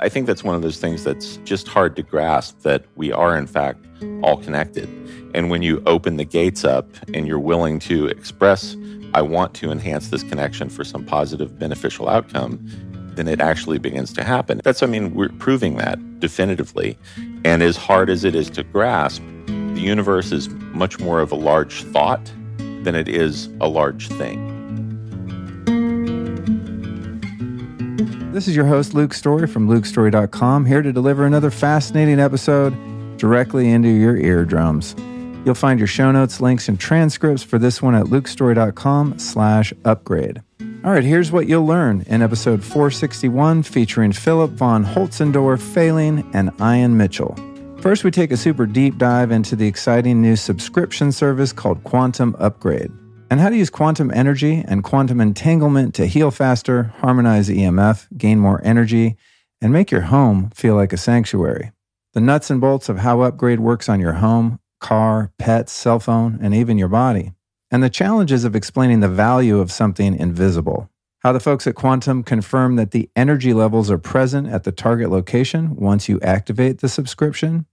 I think that's one of those things that's just hard to grasp that we are, in fact, all connected. And when you open the gates up and you're willing to express, I want to enhance this connection for some positive, beneficial outcome, then it actually begins to happen. That's, I mean, we're proving that definitively. And as hard as it is to grasp, the universe is much more of a large thought than it is a large thing. This is your host, Luke Storey from lukestorey.com, here to deliver another fascinating episode directly into your eardrums. You'll find your show notes, links, and transcripts for this one at lukestorey.com slash upgrade. All right, here's what you'll learn in episode 461 featuring Philip von Holzendorf Failing and Ian Mitchell. First, we take a super deep dive into the exciting new subscription service called Quantum Upgrade and how to use quantum energy and quantum entanglement to heal faster, harmonize EMF, gain more energy, and make your home feel like a sanctuary. The nuts and bolts of how Upgrade works on your home, car, pets, cell phone, and even your body. And the challenges of explaining the value of something invisible. How the folks at Quantum confirm that the energy levels are present at the target location once you activate the subscription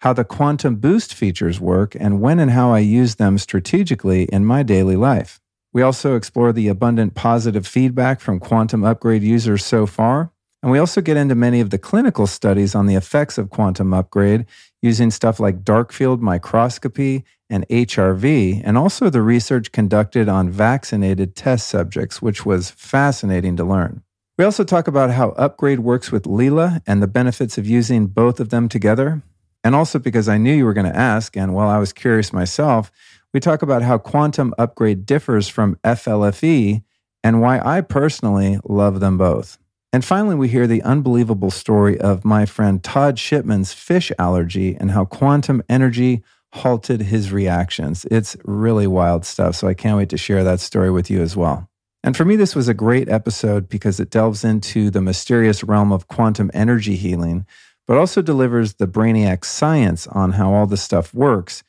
how the quantum boost features work, and when and how I use them strategically in my daily life. We also explore the abundant positive feedback from quantum upgrade users so far. And we also get into many of the clinical studies on the effects of quantum upgrade using stuff like dark field microscopy and HRV, and also the research conducted on vaccinated test subjects, which was fascinating to learn. We also talk about how Upgrade works with Leela and the benefits of using both of them together. And also because I knew you were going to ask, and while I was curious myself, we talk about how quantum upgrade differs from FLFE and why I personally love them both. And finally, we hear the unbelievable story of my friend Todd Shipman's fish allergy and how quantum energy halted his reactions. It's really wild stuff. So I can't wait to share that story with you as well. And for me, this was a great episode because it delves into the mysterious realm of quantum energy healing, but also delivers the brainiac science on how all this stuff works,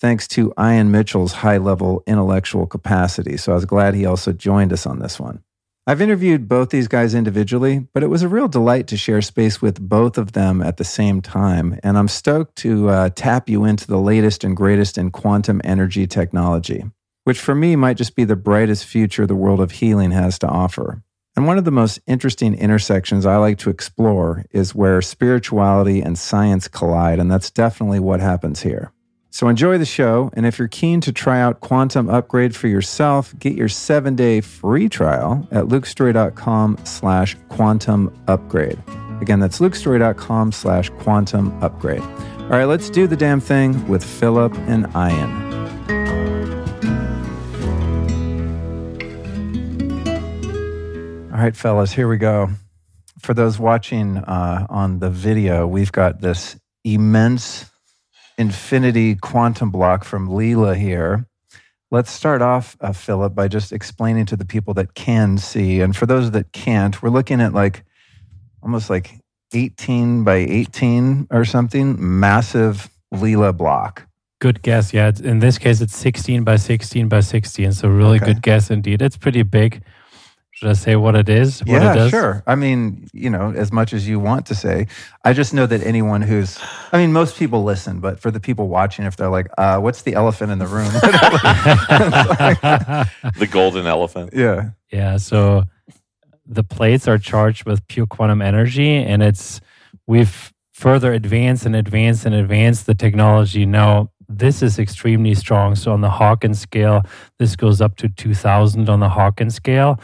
thanks to Ian Mitchell's high level intellectual capacity. So I was glad he also joined us on this one. I've interviewed both these guys individually, but it was a real delight to share space with both of them at the same time. And I'm stoked to uh, tap you into the latest and greatest in quantum energy technology, which for me might just be the brightest future the world of healing has to offer. And one of the most interesting intersections I like to explore is where spirituality and science collide, and that's definitely what happens here. So enjoy the show, and if you're keen to try out Quantum Upgrade for yourself, get your seven-day free trial at lukestorey.com slash quantum upgrade. Again, that's lukestorey.com slash quantum upgrade. All right, let's do the damn thing with Philipp and Ian. All right, fellas, here we go. For those watching uh, on the video, we've got this immense infinity quantum block from Leela here. Let's start off, uh, Philipp, by just explaining to the people that can see. And for those that can't, we're looking at like almost like 18 by 18 or something, massive Leela block. Good guess. Yeah. In this case, it's 16 by 16 by 16. So, really okay. good guess indeed. It's pretty big. Should I say what it is? What yeah, it sure. I mean, you know, as much as you want to say. I just know that anyone who's, I mean, most people listen, but for the people watching, if they're like, uh, what's the elephant in the room? the golden elephant. Yeah. Yeah. So the plates are charged with pure quantum energy, and it's, we've further advanced and advanced and advanced the technology. Now, this is extremely strong. So on the Hawkins scale, this goes up to 2000 on the Hawkins scale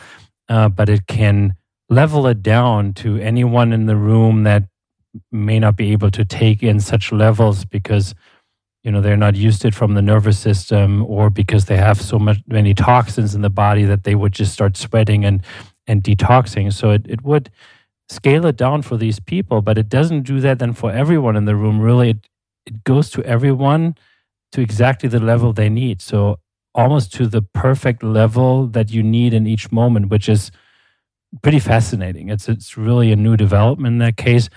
uh, but it can level it down to anyone in the room that may not be able to take in such levels because you know they're not used to it from the nervous system or because they have so much many toxins in the body that they would just start sweating and and detoxing. So it, it would scale it down for these people but it doesn't do that then for everyone in the room. Really it, it goes to everyone to exactly the level they need. So almost to the perfect level that you need in each moment, which is pretty fascinating. It's it's really a new development in that case.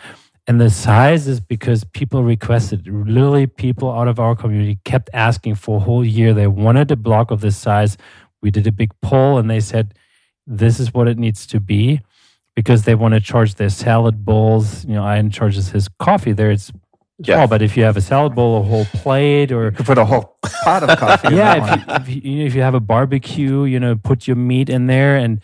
And the size is because people requested. Literally, people out of our community kept asking for a whole year. They wanted a block of this size. We did a big poll and they said, this is what it needs to be. because they want to charge their salad bowls. You know, Ian charges his coffee there. It's Yeah. small, but if you have a salad bowl, a whole plate, or You could put a whole pot of coffee. yeah, if you, if you, you if you have a barbecue, you know, put your meat in there, and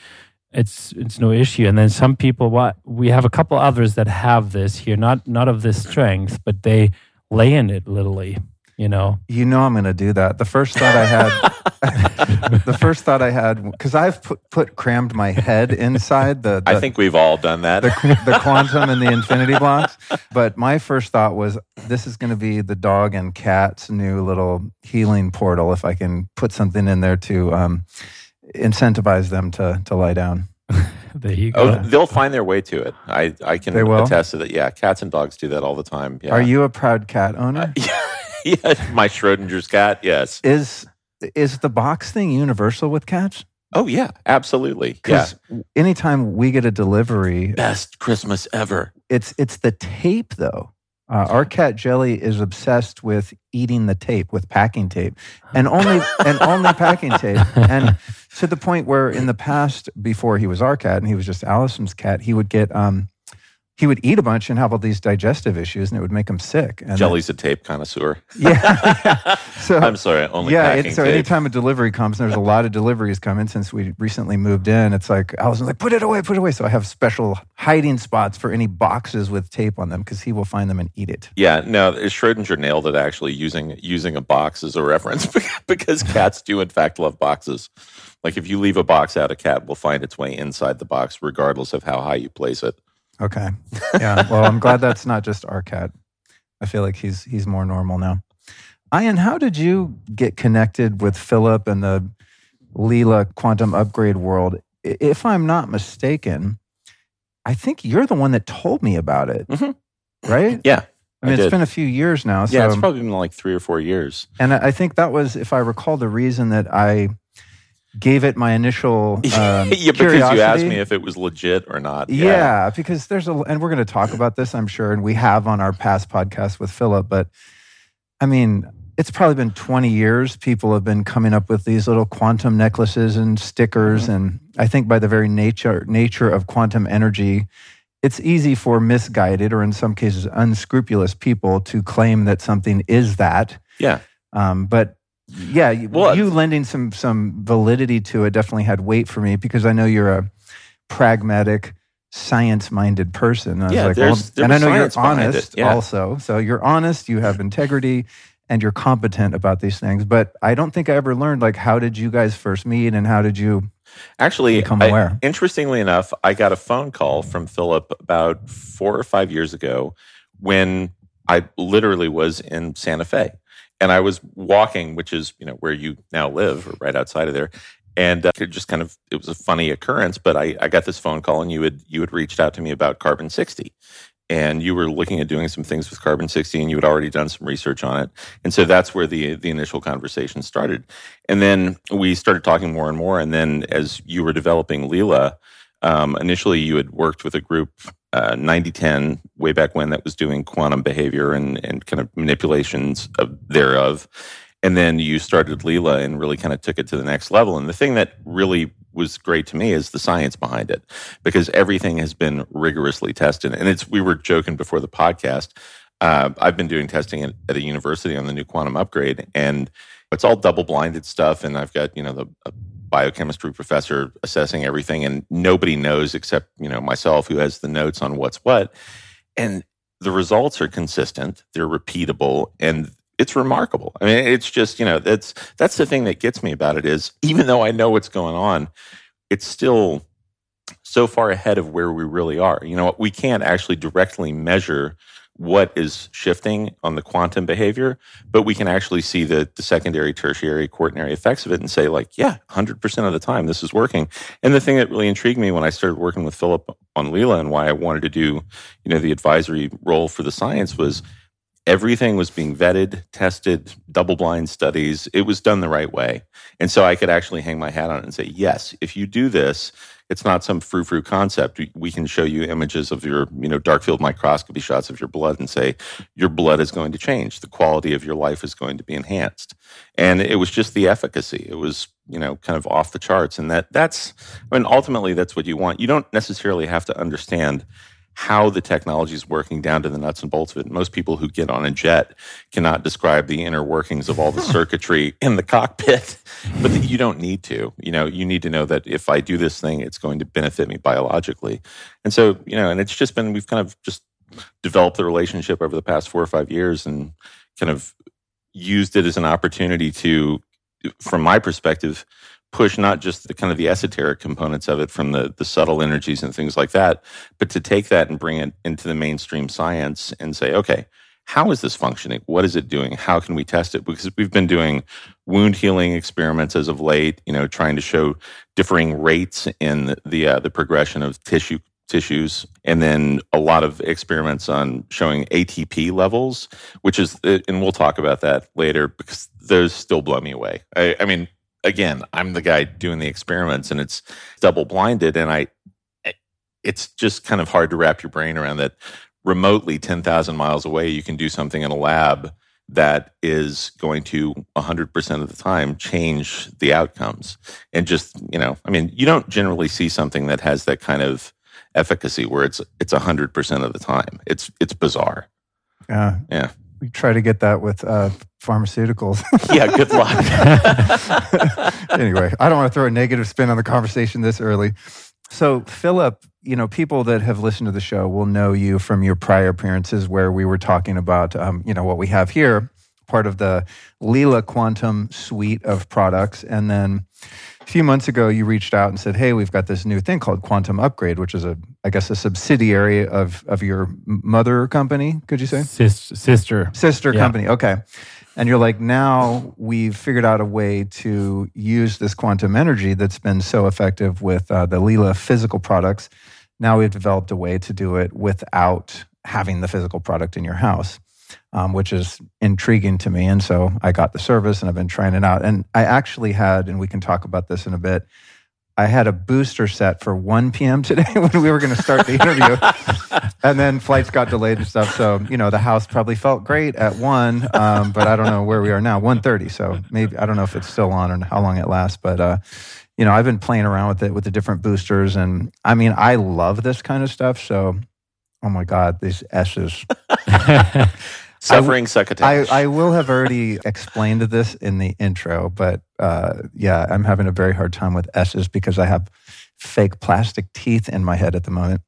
it's it's no issue. And then some people, what we have a couple others that have this here, not not of this strength, but they lay in it literally. You know, You know I'm going to do that. The first thought I had, the first thought I had, because I've put, put crammed my head inside the, the I think we've all done that. the, the quantum and the infinity blocks. But my first thought was this is going to be the dog and cat's new little healing portal. If I can put something in there to um, incentivize them to to lie down. there you go. Oh, they'll find their way to it. I, I can attest to that. Yeah, cats and dogs do that all the time. Yeah. Are you a proud cat owner? yeah, my Schrodinger's cat. Yes. is is the box thing universal with cats? Oh yeah, absolutely. Yeah. Anytime we get a delivery, Best Christmas ever. it's it's the tape though. Uh, our cat Jelly is obsessed with eating the tape, with packing tape, and only and only packing tape, and to the point where in the past, before he was our cat and he was just Allison's cat, he would get um, he would eat a bunch and have all these digestive issues, and it would make him sick. And Jelly's a tape connoisseur. yeah. so I'm sorry, only yeah, it, so tape. anytime a delivery comes, and there's a lot of deliveries coming since we recently moved in. It's like Allison's like, put it away, put it away. So I have special hiding spots for any boxes with tape on them because he will find them and eat it. Yeah, no, Schrodinger nailed it actually using using a box as a reference because cats do in fact love boxes. Like if you leave a box out, a cat will find its way inside the box regardless of how high you place it. Okay. Yeah. Well, I'm glad that's not just our cat. I feel like he's he's more normal now. Ian, how did you get connected with Philipp and the Leela quantum upgrade world? If I'm not mistaken, I think you're the one that told me about it. Mhm. Right? Yeah, I mean, I it's been a few years now. So, yeah, it's probably been like three or four years. and I think that was, if I recall, the reason that I gave it my initial um, yeah, because you asked me if it was legit or not. Yeah. because there's a, and we're going to talk about this, I'm sure, and we have on our past podcast with Philipp. But I mean, it's probably been 20 years. People have been coming up with these little quantum necklaces and stickers, Mm-hmm. and I think by the very nature nature of quantum energy, it's easy for misguided or in some cases unscrupulous people to claim that something is that. Yeah. Um, but yeah, you- Well, you lending some some validity to it definitely had weight for me because I know you're a pragmatic, science-minded person. I was Yeah, like, there's- there and I know you're science behind it, honest yeah. also. So you're honest, you have integrity, and you're competent about these things. But I don't think I ever learned like how did you guys first meet and how did you? Actually, become I- aware. interestingly enough, I got a phone call from Philipp about four or five years ago when I literally was in Santa Fe. And I was walking, which is, you know, where you now live, or right outside of there. And uh, it just kind of, it was a funny occurrence, but I, I got this phone call and you had, you had reached out to me about carbon 60 and you were looking at doing some things with carbon 60 and you had already done some research on it. And so that's where the, the initial conversation started. And then we started talking more and more. And then as you were developing Leela, um, initially you had worked with a group, uh, 9010, way back when, that was doing quantum behavior and, and kind of manipulations of thereof. And then you started Leela and really kind of took it to the next level. And the thing that really was great to me is the science behind it, because everything has been rigorously tested. And it's we were joking before the podcast. Uh, I've been doing testing at, at a university on the new quantum upgrade, and it's all double blinded stuff. And I've got you know the a biochemistry professor assessing everything, and nobody knows except you know myself who has the notes on what's what. And the results are consistent, they're repeatable, and it's remarkable. I mean, it's just you know that's that's the thing that gets me about it is even though I know what's going on, it's still so far ahead of where we really are. You know, we can't actually directly measure what is shifting on the quantum behavior, but we can actually see the, the secondary, tertiary, quaternary effects of it and say, like, yeah, 100% of the time this is working. And the thing that really intrigued me when I started working with Philipp on Leela and why I wanted to do, you know, the advisory role for the science was everything was being vetted, tested, double blind studies. It was done the right way. And so I could actually hang my hat on it and say, yes, if you do this, it's not some frou frou concept. We can show you images of your, you know, dark field microscopy shots of your blood and say your blood is going to change. The quality of your life is going to be enhanced. And it was just the efficacy. It was, you know, kind of off the charts. And that that's, I mean, ultimately that's what you want. You don't necessarily have to understand how the technology is working down to the nuts and bolts of it. Most people who get on a jet cannot describe the inner workings of all the circuitry in the cockpit, but you don't need to. You know, you need to know that if I do this thing, it's going to benefit me biologically. And so, you know, and it's just been, we've kind of just developed the relationship over the past four or five years and kind of used it as an opportunity to, from my perspective, push not just the kind of the esoteric components of it from the, the subtle energies and things like that, but to take that and bring it into the mainstream science and say, okay, how is this functioning? What is it doing? How can we test it? Because we've been doing wound healing experiments as of late, you know, trying to show differing rates in the uh, the progression of tissue tissues, and then a lot of experiments on showing ATP levels, which is, and we'll talk about that later because those still blow me away. I, I mean, again, I'm the guy doing the experiments and it's double blinded. And I, eh, it's just kind of hard to wrap your brain around that remotely 10,000 miles away, you can do something in a lab that is going to 100% of the time change the outcomes. And just, you know, I mean, you don't generally see something that has that kind of efficacy where it's it's 100% of the time. It's it's bizarre. Yeah. Yeah we try to get that with uh, pharmaceuticals. yeah, good luck. anyway, I don't want to throw a negative spin on the conversation this early. So, Philipp, you know, people that have listened to the show will know you from your prior appearances where we were talking about, um, you know, what we have here, part of the Leela Quantum suite of products. And then a few months ago, you reached out and said, "Hey, we've got this new thing called Quantum Upgrade, which is a, I guess, a subsidiary of of your mother company. Could you say Sis- sister sister yeah. company? Okay." And you're like, now we've figured out a way to use this quantum energy that's been so effective with uh, the Leela physical products. Now we've developed a way to do it without having the physical product in your house um, which is intriguing to me. And so I got the service and I've been trying it out. And I actually had, and we can talk about this in a bit, I had a booster set for 1 p.m. today when we were going to start the interview. and then flights got delayed and stuff. So, you know, the house probably felt great at 1, um, but I don't know where we are now, 1.30. So maybe, I don't know if it's still on or how long it lasts. But, uh, you know, I've been playing around with it with the different boosters. And I mean, I love this kind of stuff. So, oh my God, these S's. Suffering succotash. I, I will have already explained this in the intro, but uh, yeah, I'm having a very hard time with S's because I have fake plastic teeth in my head at the moment.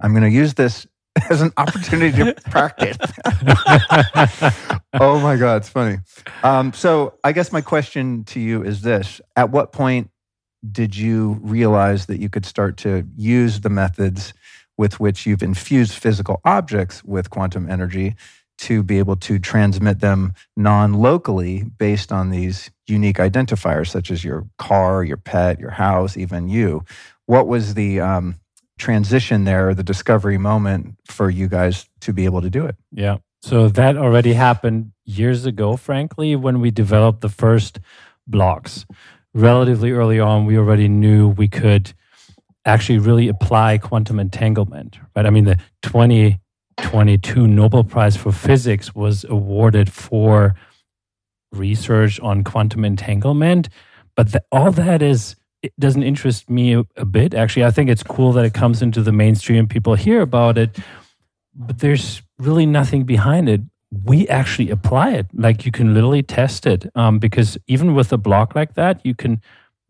I'm going to use this as an opportunity to practice. oh my God, it's funny. Um, so I guess my question to you is this At what point did you realize that you could start to use the methods with which you've infused physical objects with quantum energy to be able to transmit them non locally based on these unique identifiers, such as your car, your pet, your house, even you. What was the um, transition there, the discovery moment for you guys to be able to do it? Yeah. So that already happened years ago, frankly, when we developed the first blocks. Relatively early on, we already knew we could actually really apply quantum entanglement, right? I mean, the 20 2022 Nobel Prize for Physics was awarded for research on quantum entanglement. But the, all that is, it doesn't interest me a, a, bit. Actually, I think it's cool that it comes into the mainstream, people hear about it, but there's really nothing behind it. We actually apply it. Like you can literally test it. Um, because even with a block like that, you can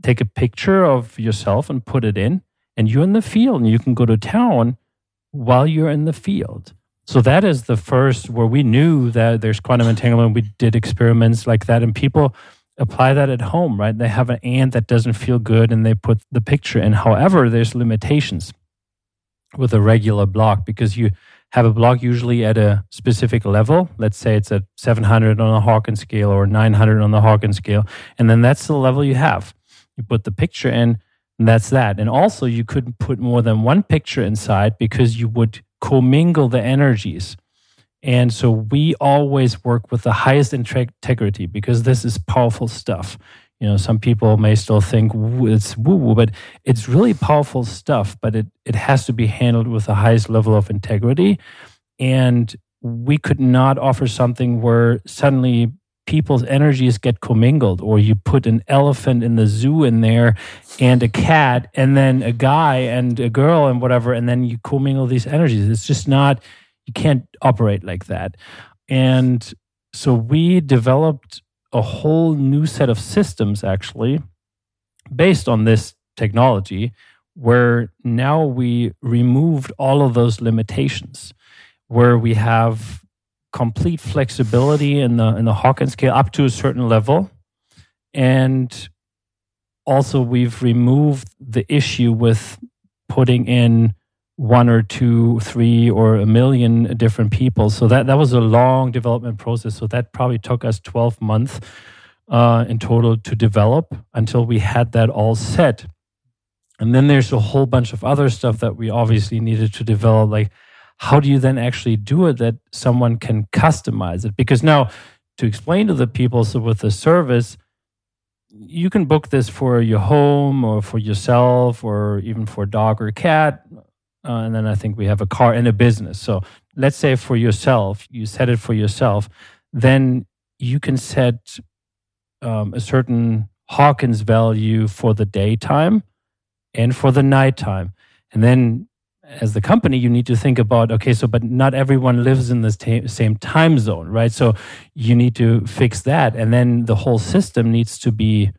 take a picture of yourself and put it in, and you're in the field and you can go to town while you're in the field. So that is the first where we knew that there's quantum entanglement. We did experiments like that, and people apply that at home, right? They have an ant that doesn't feel good and they put the picture in. However, there's limitations with a regular block because you have a block usually at a specific level. Let's say it's at 700 on the Hawkins scale or 900 on the Hawkins scale. And then that's the level you have. You put the picture in, and that's that. And also, you couldn't put more than one picture inside because you would commingle the energies. And so we always work with the highest integrity because this is powerful stuff. you know some people may still think it's woo woo, but it's really powerful stuff. But it it has to be handled with the highest level of integrity, and we could not offer something where suddenly people's energies get commingled or you put an elephant in the zoo in there and a cat and then a guy and a girl and whatever and then you commingle these energies. It's just not you can't operate like that. And so we developed a whole new set of systems actually based on this technology where now we removed all of those limitations where we have complete flexibility in the in the Hawkins scale up to a certain level and also we've removed the issue with putting in one or two, three, or a million different people. So that that was a long development process. So that probably took us twelve months uh, in total to develop until we had that all set. And then there's a whole bunch of other stuff that we obviously needed to develop, like how do you then actually do it that someone can customize it? Because now, to explain to the people, so with the service, you can book this for your home or for yourself or even for a dog or cat. Uh, and then I think we have a car and a business. So let's say for yourself, you set it for yourself, then you can set um, a certain Hawkins value for the daytime and for the nighttime. And then as the company, you need to think about okay, so but not everyone lives in the same time zone, right? So you need to fix that, and then the whole system needs to be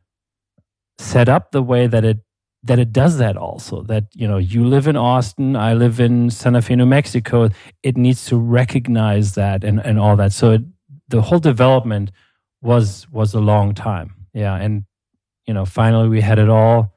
set up the way that it that it does that also. That you know, you live in Austin, I live in Santa Fe, New Mexico. It needs to recognize that and and all that. So it, the whole development was was a long time, yeah, and you know, finally we had it all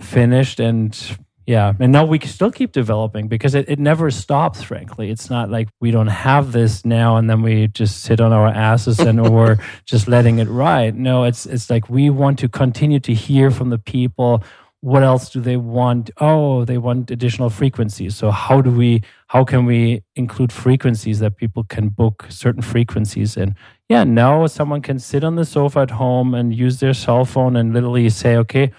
finished and yeah, and now we still keep developing because it, it never stops. Frankly, it's not like we don't have this now and then we just sit on our asses and or just letting it ride. No, it's it's like we want to continue to hear from the people. What else do they want? Oh, they want additional frequencies. So how do we? How can we include frequencies that people can book certain frequencies? And yeah, now someone can sit on the sofa at home and use their cell phone and literally say, okay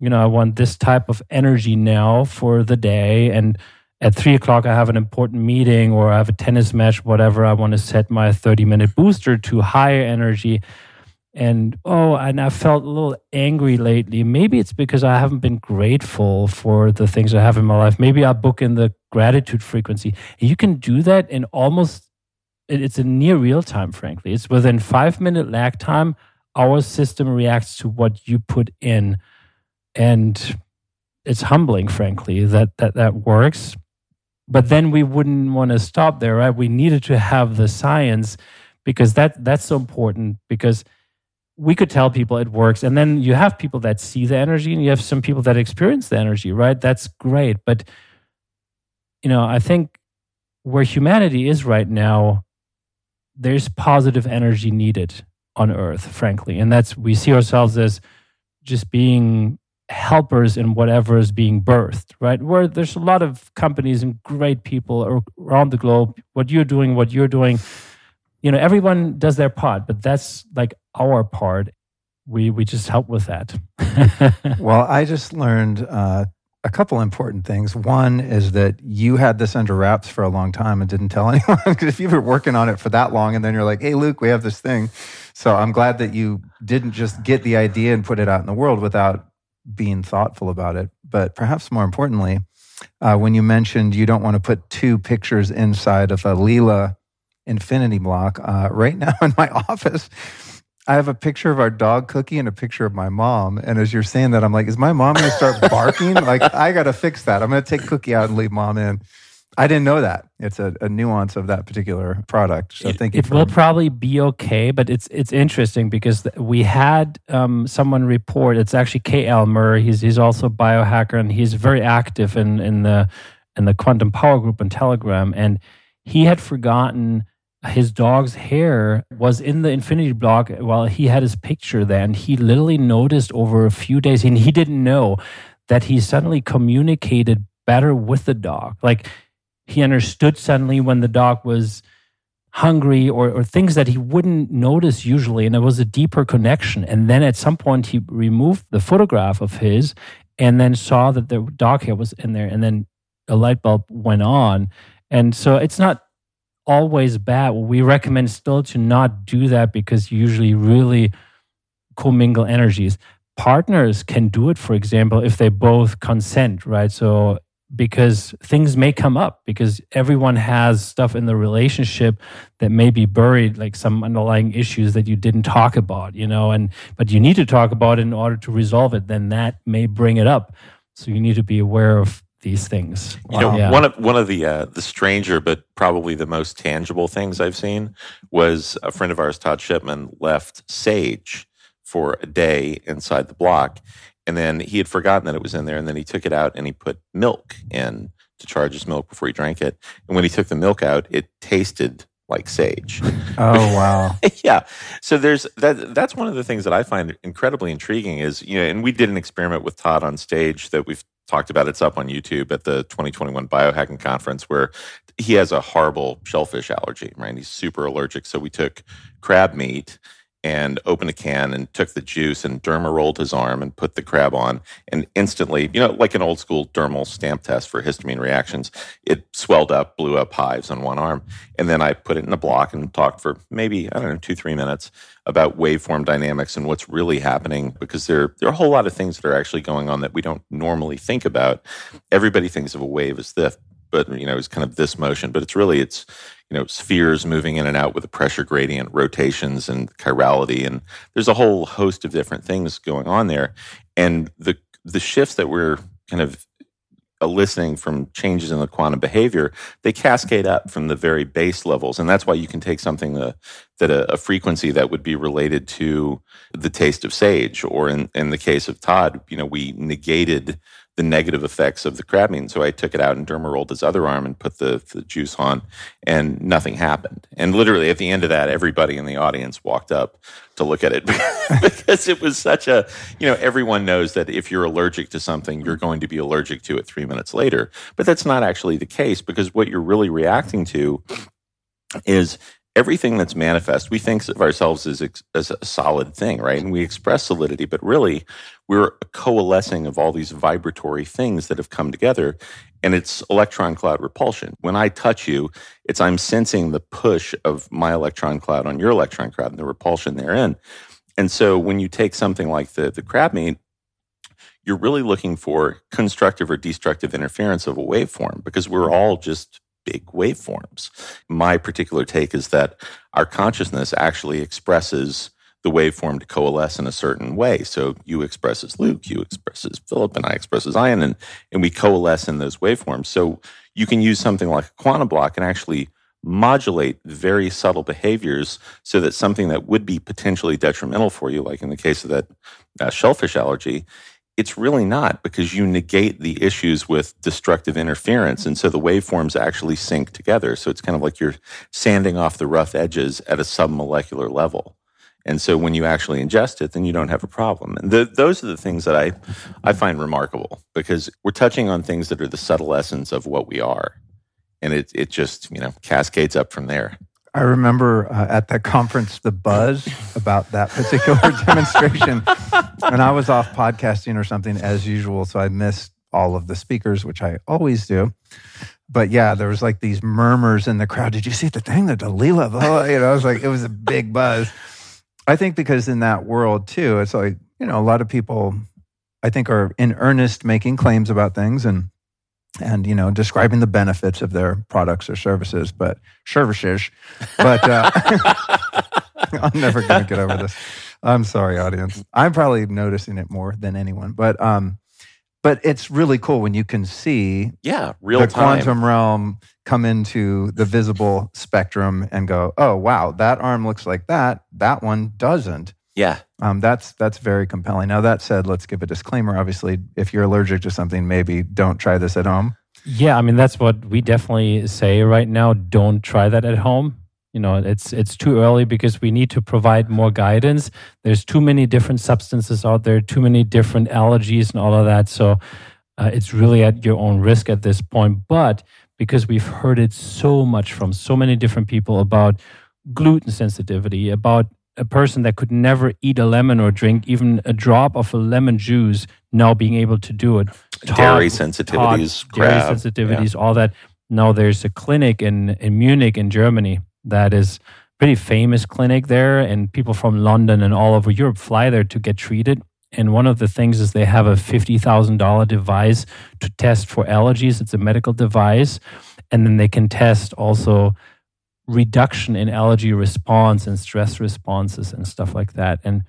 you know, I want this type of energy now for the day. And at three o'clock, I have an important meeting or I have a tennis match, whatever. I want to set my 30 minute booster to higher energy. And oh, and I felt a little angry lately. Maybe it's because I haven't been grateful for the things I have in my life. Maybe I book in the gratitude frequency. You can do that in almost, it's a near real time, frankly. It's within five minute lag time. Our system reacts to what you put in and it's humbling, frankly, that that that works. But then we wouldn't want to stop there, right? We needed to have the science because that that's so important because we could tell people it works and then you have people that see the energy and you have some people that experience the energy right that's great but you know i think where humanity is right now there's positive energy needed on earth frankly and that's we see ourselves as just being helpers in whatever is being birthed, right? Where there's a lot of companies and great people around the globe. What you're doing, what you're doing, you know, everyone does their part, but that's like our part. We we just help with that. well, I just learned uh, a couple important things. One is that you had this under wraps for a long time and didn't tell anyone. Because if you've been working on it for that long, and then you're like, "Hey, Luke, we have this thing," so I'm glad that you didn't just get the idea and put it out in the world without being thoughtful about it. But perhaps more importantly, uh, when you mentioned you don't want to put two pictures inside of a Leela infinity block, uh, right now in my office, I have a picture of our dog Cookie and a picture of my mom. And as you're saying that, I'm like, is my mom going to start barking? like, I got to fix that. I'm going to take Cookie out and leave mom in. I didn't know that. It's a, a, nuance of that particular product. So thank you. It will probably be okay, but it's it's interesting because we had um, someone report. It's actually K. Elmer. He's he's also a biohacker and he's very active in in the in the quantum power group on Telegram. And he had forgotten his dog's hair was in the infinity block while he had his picture there, and he literally noticed over a few days, and he didn't know that he suddenly communicated better with the dog, like he understood suddenly when the dog was hungry or, or things that he wouldn't notice usually. And it was a deeper connection. And then at some point, he removed the photograph of his and then saw that the dog hair was in there. And then a light bulb went on. And so it's not always bad. We recommend still to not do that because you usually really commingle energies. Partners can do it, for example, if they both consent, right? So because things may come up because everyone has stuff in the relationship that may be buried like some underlying issues that you didn't talk about you know and but you need to talk about it in order to resolve it. Then that may bring it up. So you need to be aware of these things. You know yeah. one of one of the uh, the stranger but probably the most tangible things i've seen was a friend of ours todd shipman left sage for a day inside the block and then he had forgotten that it was in there. And then he took it out and he put milk in to charge his milk before he drank it. And when he took the milk out, it tasted like sage. Oh wow. yeah. So there's that that's one of the things that I find incredibly intriguing is, you know, and we did an experiment with Todd on stage that we've talked about. It's up on YouTube at the 2021 biohacking conference where he has a horrible shellfish allergy, right? He's super allergic. So we took crab meat and opened a can and took the juice and derma rolled his arm and put the crab on. And instantly you know like an old school dermal stamp test for histamine reactions it swelled up blew up hives on one arm. And then i put it in a block and talked for maybe i don't know two three minutes about waveform dynamics and what's really happening because there, there are a whole lot of things that are actually going on that we don't normally think about. Everybody thinks of a wave as this but you know it's kind of this motion but it's really it's you know spheres moving in and out with a pressure gradient rotations and chirality and there's a whole host of different things going on there. And the the shifts that we're kind of eliciting from changes in the quantum behavior they cascade up from the very base levels. And that's why you can take something that, that a, a frequency that would be related to the taste of sage or in, in the case of todd you know we negated the negative effects of the crab meat. So I took it out and derma rolled his other arm and put the, the juice on, and nothing happened. And literally at the end of that, everybody in the audience walked up to look at it because it was such a, you know, everyone knows that if you're allergic to something, you're going to be allergic to it three minutes later. But that's not actually the case because what you're really reacting to is everything that's manifest, we think of ourselves as, as a solid thing, right? And we express solidity, but really we're a coalescing of all these vibratory things that have come together. And it's electron cloud repulsion. When I touch you, it's I'm sensing the push of my electron cloud on your electron cloud and the repulsion therein. And so when you take something like the, the crab meat, you're really looking for constructive or destructive interference of a waveform because we're all just big waveforms. My particular take is that our consciousness actually expresses the waveform to coalesce in a certain way. So you express as Luke, you express as Philipp, and I express as Ian, and, and we coalesce in those waveforms. So you can use something like a quantum block and actually modulate very subtle behaviors so that something that would be potentially detrimental for you, like in the case of that uh, shellfish allergy, it's really not because you negate the issues with destructive interference. And so the waveforms actually sync together. So it's kind of like you're sanding off the rough edges at a submolecular level. And so when you actually ingest it, then you don't have a problem. And the, those are the things that I, I find remarkable because we're touching on things that are the subtle essence of what we are. And it, it just, you know, cascades up from there. I remember uh, at that conference the buzz about that particular demonstration. and I was off podcasting or something as usual. So I missed all of the speakers, which I always do. But yeah, there was like these murmurs in the crowd. Did you see the thing? The Dalila? Oh, you know, I was like, it was a big buzz. I think because in that world too, it's like, you know, a lot of people I think are in earnest making claims about things and and you know describing the benefits of their products or services but services but uh, i'm never going to get over this. I'm sorry audience. I'm probably noticing it more than anyone but um but it's really cool when you can see yeah real the time. quantum realm come into the visible spectrum and go oh wow that arm looks like that. That one doesn't yeah. Um, that's that's very compelling. Now that said, let's give a disclaimer. Obviously, if you're allergic to something, maybe don't try this at home. Yeah, I mean that's what we definitely say right now. Don't try that at home. You know, it's it's too early because we need to provide more guidance. There's too many different substances out there, too many different allergies and all of that. So uh, it's really at your own risk at this point. But because we've heard it so much from so many different people about gluten sensitivity, about a person that could never eat a lemon or drink even a drop of a lemon juice now being able to do it. Todd, dairy sensitivities, Todd, dairy sensitivities, yeah. all that. Now there's a clinic in, in Munich in Germany that is pretty famous clinic there and people from London and all over Europe fly there to get treated. And one of the things is they have a $50,000 device to test for allergies. It's a medical device. And then they can test also reduction in allergy response and stress responses and stuff like that. And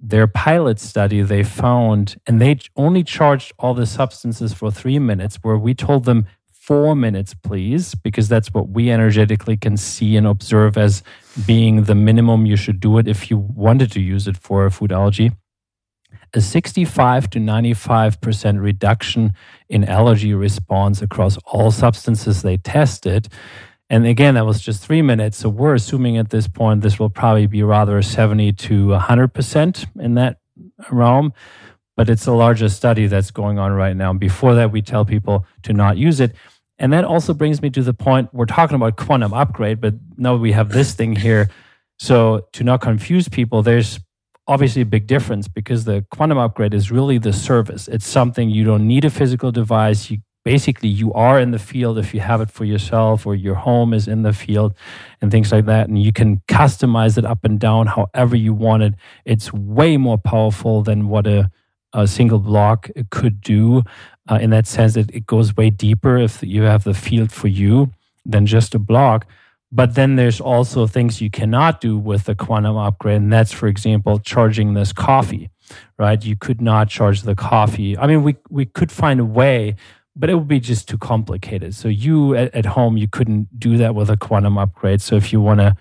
their pilot study, they found, and they only charged all the substances for three minutes, where we told them four minutes, please, because that's what we energetically can see and observe as being the minimum you should do it if you wanted to use it for a food allergy. A 65 to 95% reduction in allergy response across all substances they tested. And again, that was just three minutes. So we're assuming at this point this will probably be rather 70 to 100% in that realm. But it's a larger study that's going on right now. Before that, we tell people to not use it. And that also brings me to the point we're talking about quantum upgrade, but now we have this thing here. So to not confuse people, there's obviously a big difference because the quantum upgrade is really the service. It's something you don't need a physical device. You basically you are in the field if you have it for yourself or your home is in the field and things like that. And you can customize it up and down however you want it. It's way more powerful than what a, a single block could do uh, in that sense that it goes way deeper if you have the field for you than just a block. But then there's also things you cannot do with the quantum upgrade and that's for example charging this coffee right? You could not charge the coffee. I mean we we could find a way but it would be just too complicated. So you at, at home, you couldn't do that with a quantum upgrade. So if you want to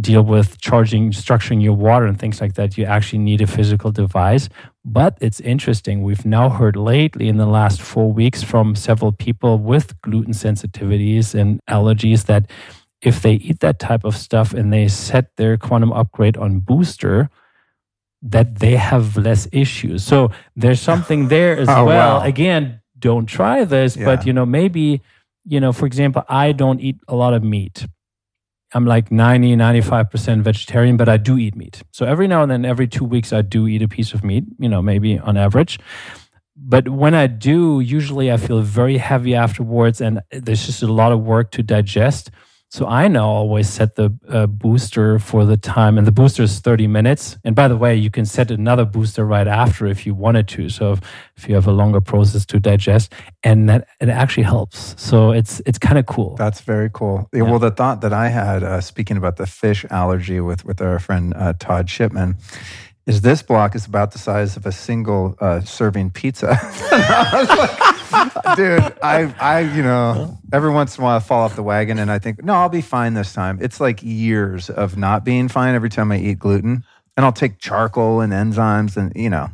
deal with charging, structuring your water and things like that, you actually need a physical device. But it's interesting. We've now heard lately in the last four weeks from several people with gluten sensitivities and allergies that if they eat that type of stuff and they set their quantum upgrade on booster, that they have less issues. So there's something there as oh, well. Wow. Again, don't try this, yeah. but you know, maybe, you know, for example, I don't eat a lot of meat. I'm like 90, 95% vegetarian, but I do eat meat. So every now and then, every two weeks, I do eat a piece of meat, you know, maybe on average. But when I do, usually I feel very heavy afterwards and there's just a lot of work to digest. So I now always set the uh, booster for the time, and the booster is 30 minutes. And by the way, you can set another booster right after if you wanted to. So if, if you have a longer process to digest, and that it actually helps. So it's it's kind of cool. That's very cool. Yeah. Well, the thought that I had uh, speaking about the fish allergy with with our friend uh, Todd Shipman is this block is about the size of a single uh, serving pizza. dude, I, I, you know, every once in a while I fall off the wagon and I think, no, I'll be fine this time. It's like years of not being fine every time I eat gluten. And I'll take charcoal and enzymes and, you know,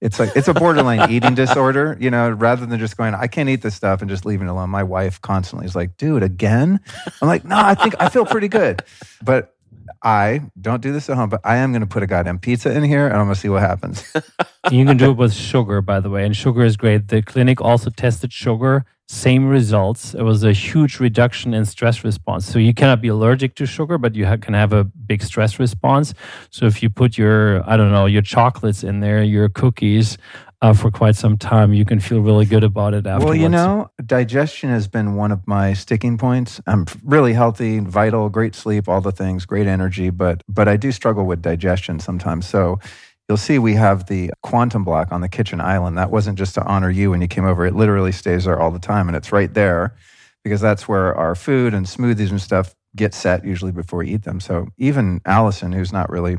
it's like, it's a borderline eating disorder, you know, rather than just going, I can't eat this stuff and just leaving it alone. My wife constantly is like, dude, again? I'm like, no, I think I feel pretty good. But I don't do this at home, but I am going to put a goddamn pizza in here and I'm going to see what happens. you can do it with sugar, by the way, and sugar is great. The clinic also tested sugar, same results. It was a huge reduction in stress response. So you cannot be allergic to sugar, but you can have a big stress response. So if you put your, I don't know, your chocolates in there, your cookies, uh, for quite some time, you can feel really good about it afterwards. Well, you know, digestion has been one of my sticking points. I'm really healthy, vital, great sleep, all the things, great energy, but but I do struggle with digestion sometimes. So you'll see we have the quantum block on the kitchen island. That wasn't just to honor you when you came over. It literally stays there all the time, and it's right there because that's where our food and smoothies and stuff get set usually before we eat them. So even Allison, who's not really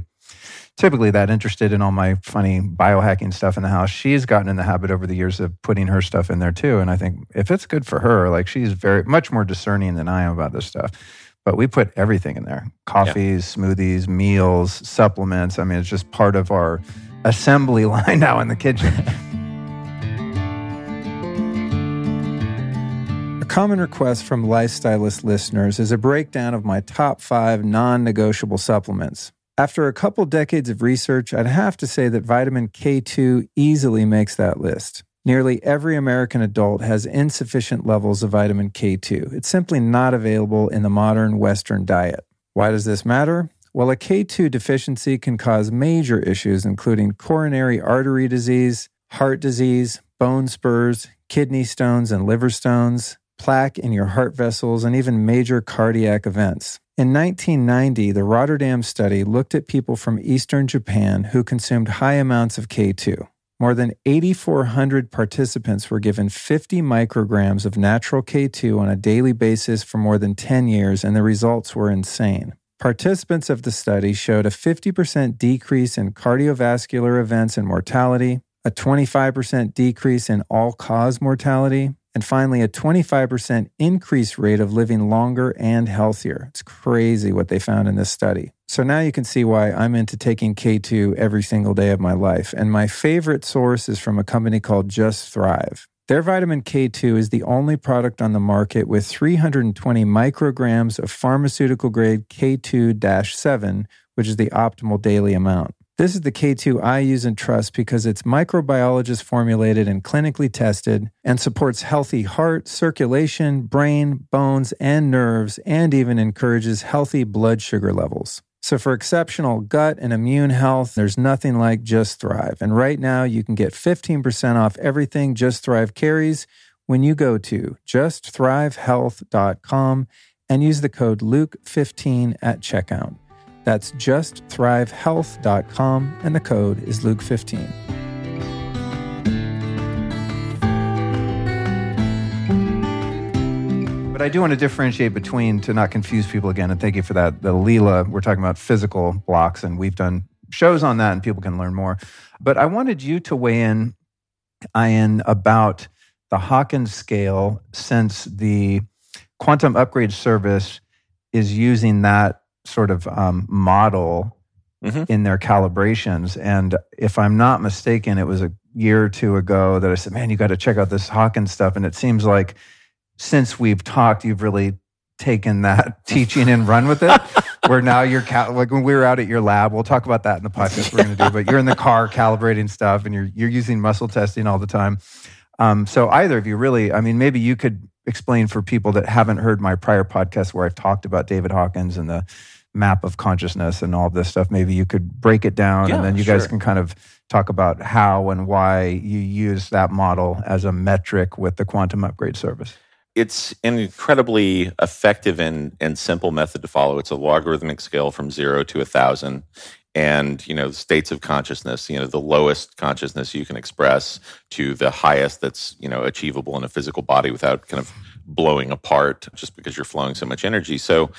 typically that interested in all my funny biohacking stuff in the house. She's gotten in the habit over the years of putting her stuff in there too. And I think if it's good for her, like she's very much more discerning than I am about this stuff. But we put everything in there coffees, yeah. smoothies, meals, supplements. I mean, it's just part of our assembly line now in the kitchen. A common request from Life Stylist listeners is a breakdown of my top five non negotiable supplements. After a couple decades of research, I'd have to say that vitamin K2 easily makes that list. Nearly every American adult has insufficient levels of vitamin K2. It's simply not available in the modern Western diet. Why does this matter? Well, a K2 deficiency can cause major issues, including coronary artery disease, heart disease, bone spurs, kidney stones and liver stones, plaque in your heart vessels, and even major cardiac events. In 1990, the Rotterdam study looked at people from eastern Japan who consumed high amounts of K2. More than 8,400 participants were given 50 micrograms of natural K2 on a daily basis for more than 10 years, and the results were insane. Participants of the study showed a 50% decrease in cardiovascular events and mortality, a 25% decrease in all cause mortality, and finally, a 25% increase rate of living longer and healthier. It's crazy what they found in this study. So now you can see why I'm into taking K2 every single day of my life. And my favorite source is from a company called Just Thrive. Their vitamin K2 is the only product on the market with 320 micrograms of pharmaceutical grade K2 7, which is the optimal daily amount. This is the K2 I use and trust because it's microbiologist formulated and clinically tested and supports healthy heart, circulation, brain, bones, and nerves, and even encourages healthy blood sugar levels. So, for exceptional gut and immune health, there's nothing like Just Thrive. And right now, you can get 15% off everything Just Thrive carries when you go to justthrivehealth.com and use the code Luke15 at checkout. That's justthrivehealth.com, and the code is Luke15. But I do want to differentiate between, to not confuse people again, and thank you for that. The Leela, we're talking about physical blocks, and we've done shows on that, and people can learn more. But I wanted you to weigh in, Ian, about the Hawkins scale since the quantum upgrade service is using that sort of um, model mm-hmm. in their calibrations. And if I'm not mistaken, it was a year or two ago that I said, "Man, you got to check out this Hawkins stuff." And it seems like since we've talked, you've really taken that teaching and run with it. where now you're cal- like when we were out at your lab, we'll talk about that in the podcast we're going to do. But you're in the car calibrating stuff, and you're you're using muscle testing all the time. Um, so either of you really, I mean, maybe you could explain for people that haven't heard my prior podcast where I've talked about David Hawkins and the map of consciousness and all this stuff. Maybe you could break it down, yeah, and then you sure. guys can kind of talk about how and why you use that model as a metric with the quantum upgrade service. It's an incredibly effective and, and simple method to follow. It's a logarithmic scale from zero to a thousand. And, you know, states of consciousness, you know, the lowest consciousness you can express to the highest that's, you know, achievable in a physical body without kind of blowing apart just because you're flowing so much energy. So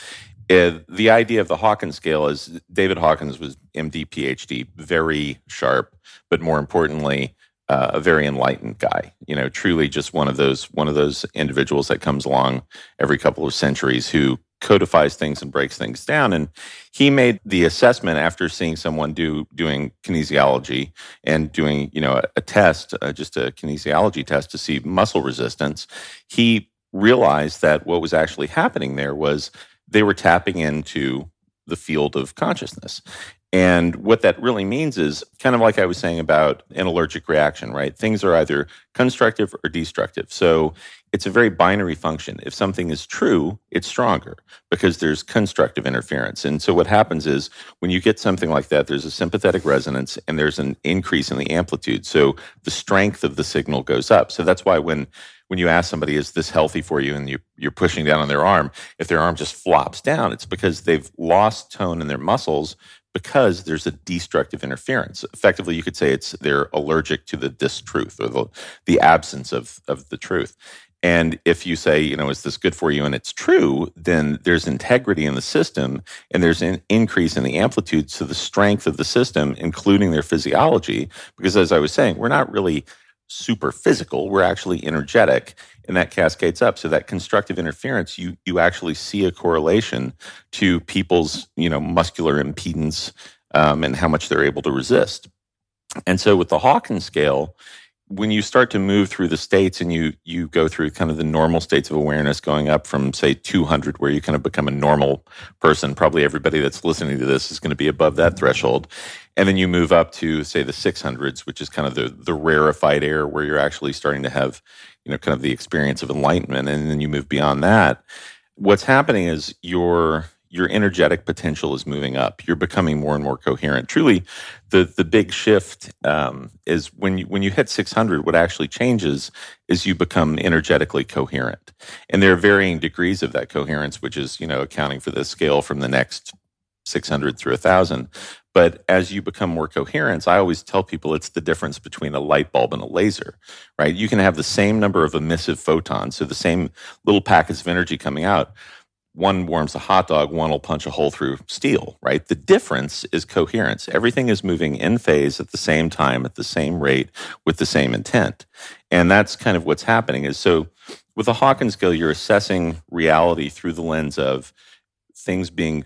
the idea of the Hawkins scale is David Hawkins was MD, PhD, very sharp, but more importantly, uh, a very enlightened guy. You know, truly just one of those one of those individuals that comes along every couple of centuries who codifies things and breaks things down. And he made the assessment after seeing someone do doing kinesiology and doing you know a, a test, uh, just a kinesiology test to see muscle resistance. He realized that what was actually happening there was they were tapping into the field of consciousness. And what that really means is kind of like I was saying about an allergic reaction, right? Things are either constructive or destructive. So it's a very binary function. If something is true, it's stronger because there's constructive interference. And so what happens is when you get something like that, there's a sympathetic resonance and there's an increase in the amplitude. So the strength of the signal goes up. So that's why when when you ask somebody, is this healthy for you? And you, you're pushing down on their arm, if their arm just flops down, it's because they've lost tone in their muscles because there's a destructive interference. Effectively, you could say it's they're allergic to the distruth or the, the absence of, of the truth. And if you say, you know, is this good for you and it's true, then there's integrity in the system and there's an increase in the amplitude. So the strength of the system, including their physiology, because as I was saying, we're not really super physical. We're actually energetic, and that cascades up. So that constructive interference, you you actually see a correlation to people's you know muscular impedance um, and how much they're able to resist. And so with the Hawkins scale, when you start to move through the states and you you go through kind of the normal states of awareness going up from say 200 where you kind of become a normal person probably everybody that's listening to this is going to be above that threshold. And then you move up to say the 600s which is kind of the the rarefied air where you're actually starting to have you know kind of the experience of enlightenment. And then you move beyond that. What's happening is your your energetic potential is moving up. You're becoming more and more coherent. Truly, the the big shift um, is when you when you hit 600. What actually changes is you become energetically coherent, and there are varying degrees of that coherence, which is you know accounting for the scale from the next 600 through 1000 but as you become more coherent i always tell people it's the difference between a light bulb and a laser right you can have the same number of emissive photons so the same little packets of energy coming out one warms a hot dog, one will punch a hole through steel, right? The difference is coherence. Everything is moving in phase at the same time, at the same rate, with the same intent. And that's kind of what's happening is so with the Hawkins scale, you're assessing reality through the lens of things being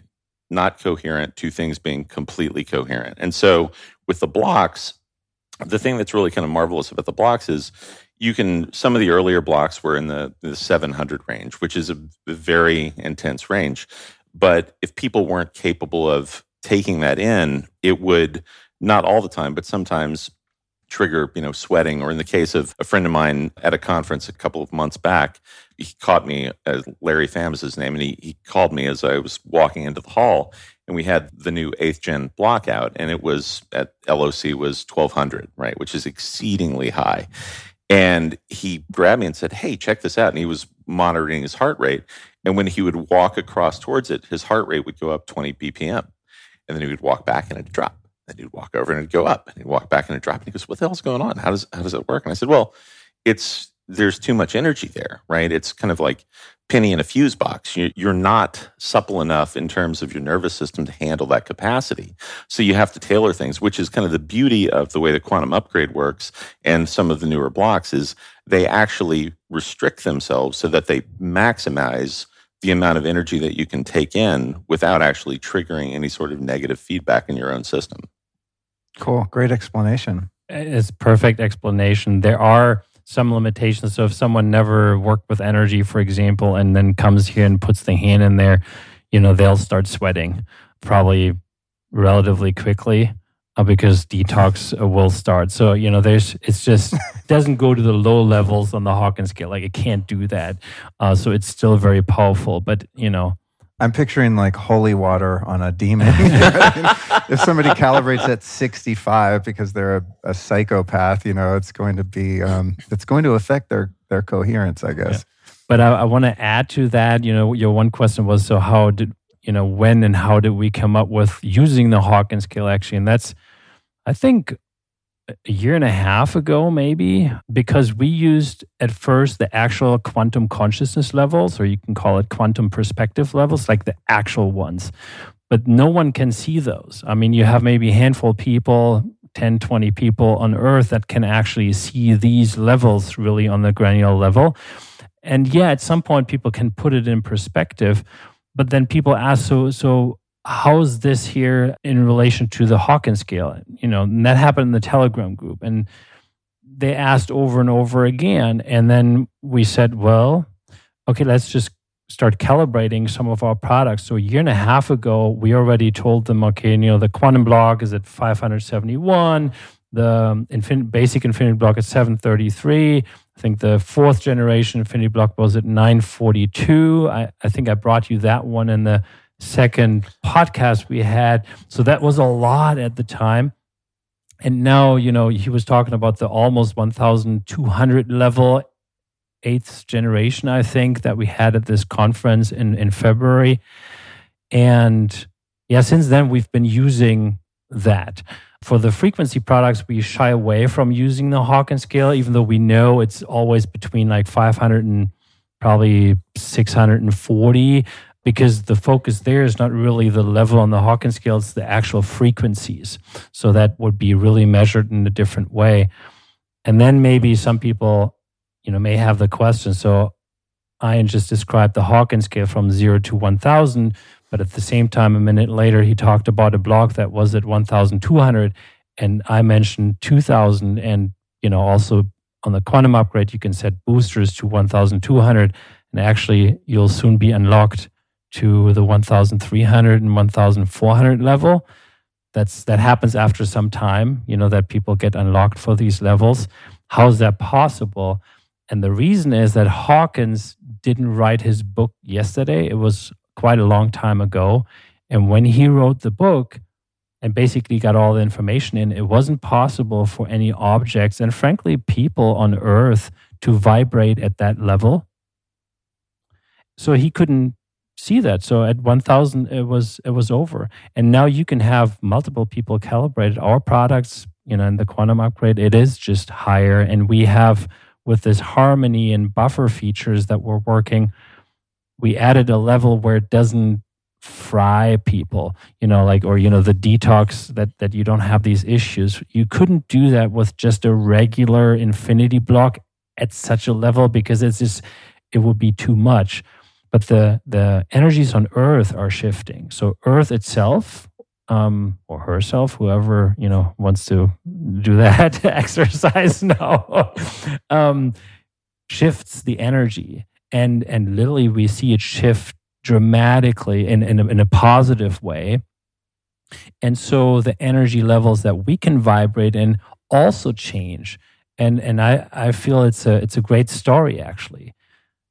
not coherent to things being completely coherent. And so with the blocks, the thing that's really kind of marvelous about the blocks is you can some of the earlier blocks were in the, the 700 range which is a very intense range. But if people weren't capable of taking that in it would not all the time but sometimes trigger you know sweating. Or in the case of a friend of mine at a conference a couple of months back he caught me uh, larry his name and he, he called me as i was walking into the hall and we had the new eighth gen block out and it was at loc was 1200 right which is exceedingly high and he grabbed me and said, Hey, check this out. And he was monitoring his heart rate. And when he would walk across towards it, his heart rate would go up 20 BPM. And then he would walk back and it'd drop. And he'd walk over and it'd go up. And he'd walk back and it'd drop. And he goes, What the hell's going on? How does how does it work? And I said, Well, it's there's too much energy there, right? It's kind of like penny in a fuse box. You're not supple enough in terms of your nervous system to handle that capacity. So you have to tailor things, which is kind of the beauty of the way the quantum upgrade works and some of the newer blocks is they actually restrict themselves so that they maximize the amount of energy that you can take in without actually triggering any sort of negative feedback in your own system. Cool. Great explanation. It's perfect explanation. There are some limitations. So if someone never worked with energy, for example, and then comes here and puts the hand in there, you know, they'll start sweating probably relatively quickly uh, because detox uh, will start. So, you know, there's, it's just, it doesn't go to the low levels on the Hawkins scale. Like it can't do that. Uh, so it's still very powerful. But, you know, I'm picturing like holy water on a demon. if somebody calibrates at 65 because they're a, a psychopath, you know, it's going to be um, it's going to affect their their coherence, I guess. Yeah. But I, I want to add to that. You know, your one question was so how did you know when and how did we come up with using the Hawkins scale actually? And that's I think a year and a half ago, maybe, because we used at first the actual quantum consciousness levels, or you can call it quantum perspective levels, like the actual ones. But no one can see those. I mean, you have maybe a handful of people, 10, 20 people on Earth that can actually see these levels really on the granular level. And yeah, at some point, people can put it in perspective. But then people ask, so, so how's this here in relation to the Hawkins scale? You know, and that happened in the Telegram group. And they asked over and over again. And then we said, well, okay, let's just start calibrating some of our products. So a year and a half ago, we already told them, okay, you know, the quantum block is at 571, the basic infinity block at 733. I think the fourth generation infinity block was at 942. I, I think I brought you that one in the second podcast we had. So that was a lot at the time. And now, you know, he was talking about the almost 1,200 level, eighth generation, I think, that we had at this conference in, in February. And yeah, since then, we've been using that. For the frequency products, we shy away from using the Hawkins scale, even though we know it's always between like 500 and probably 640 because the focus there is not really the level on the Hawkins scale, it's the actual frequencies. So that would be really measured in a different way. And then maybe some people, you know, may have the question. So Ian just described the Hawkins scale from zero to 1000, but at the same time, a minute later, he talked about a block that was at 1200. And I mentioned 2000 and, you know, also on the quantum upgrade, you can set boosters to 1,200, and actually, you'll soon be unlocked to the 1,300 and 1,400 level. That's that happens after some time. You know that people get unlocked for these levels. How is that possible? And the reason is that Hawkins didn't write his book yesterday. It was quite a long time ago. And when he wrote the book and basically got all the information in, it wasn't possible for any objects and, frankly, people on Earth to vibrate at that level. So he couldn't see that. So at 1000 it was it was over. And now you can have multiple people calibrated our products, you know, in the quantum upgrade it is just higher and we have with this harmony and buffer features that we're working, we added a level where it doesn't fry people, you know, like, or, you know, the detox that, that you don't have these issues. You couldn't do that with just a regular infinity block at such a level because it's just, it would be too much. But the, the energies on Earth are shifting. So Earth itself, um, or herself, whoever you know wants to do that exercise now, um, shifts the energy, and and literally we see it shift dramatically in in a, in a positive way. And so the energy levels that we can vibrate in also change. And and I, I feel it's a it's a great story actually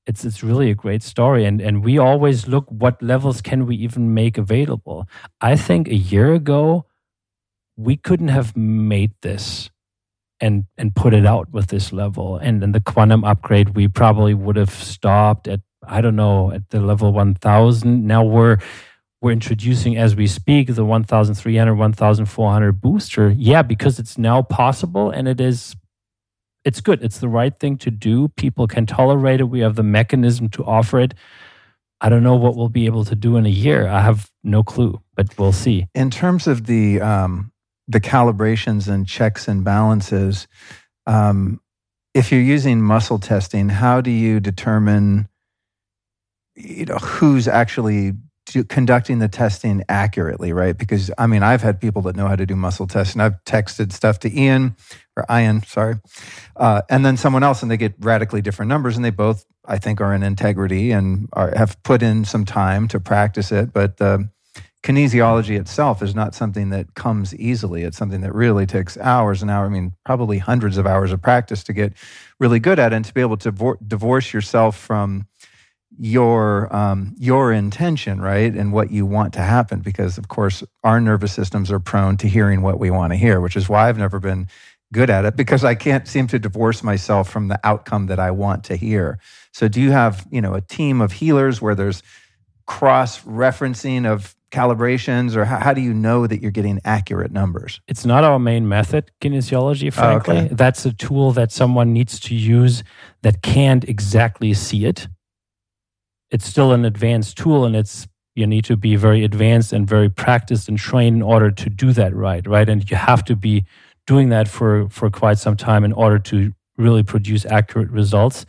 it's it's really a great story. And and we always look what levels can we even make available. I think a year ago we couldn't have made this and and put it out with this level. And in the quantum upgrade we probably would have stopped at i don't know at the level 1000 now we're we're introducing as we speak the 1300 1400 booster. Yeah because it's now possible and it is it's good. It's the right thing to do. People can tolerate it. We have the mechanism to offer it. I don't know what we'll be able to do in a year. I have no clue, but we'll see. In terms of the um, the calibrations and checks and balances, um, if you're using muscle testing, how do you determine you know who's actually conducting the testing accurately, right? Because I mean, I've had people that know how to do muscle testing. I've texted stuff to Ian or Ian, sorry, uh, and then someone else, and they get radically different numbers, and they both, I think, are in integrity and are, have put in some time to practice it. But the kinesiology itself is not something that comes easily. It's something that really takes hours and hours. I mean, probably hundreds of hours of practice to get really good at and to be able to divorce yourself from your um, your intention, right, and what you want to happen. Because of course, our nervous systems are prone to hearing what we want to hear, which is why I've never been good at it because I can't seem to divorce myself from the outcome that I want to hear. So, do you have you know a team of healers where there's cross referencing of calibrations, or how, how, do you know that you're getting accurate numbers? It's not our main method, kinesiology. Frankly, oh, okay. that's a tool that someone needs to use that can't exactly see it it's still an advanced tool and it's you need to be very advanced and very practiced and trained in order to do that right right? And you have to be doing that for for quite some time in order to really produce accurate results.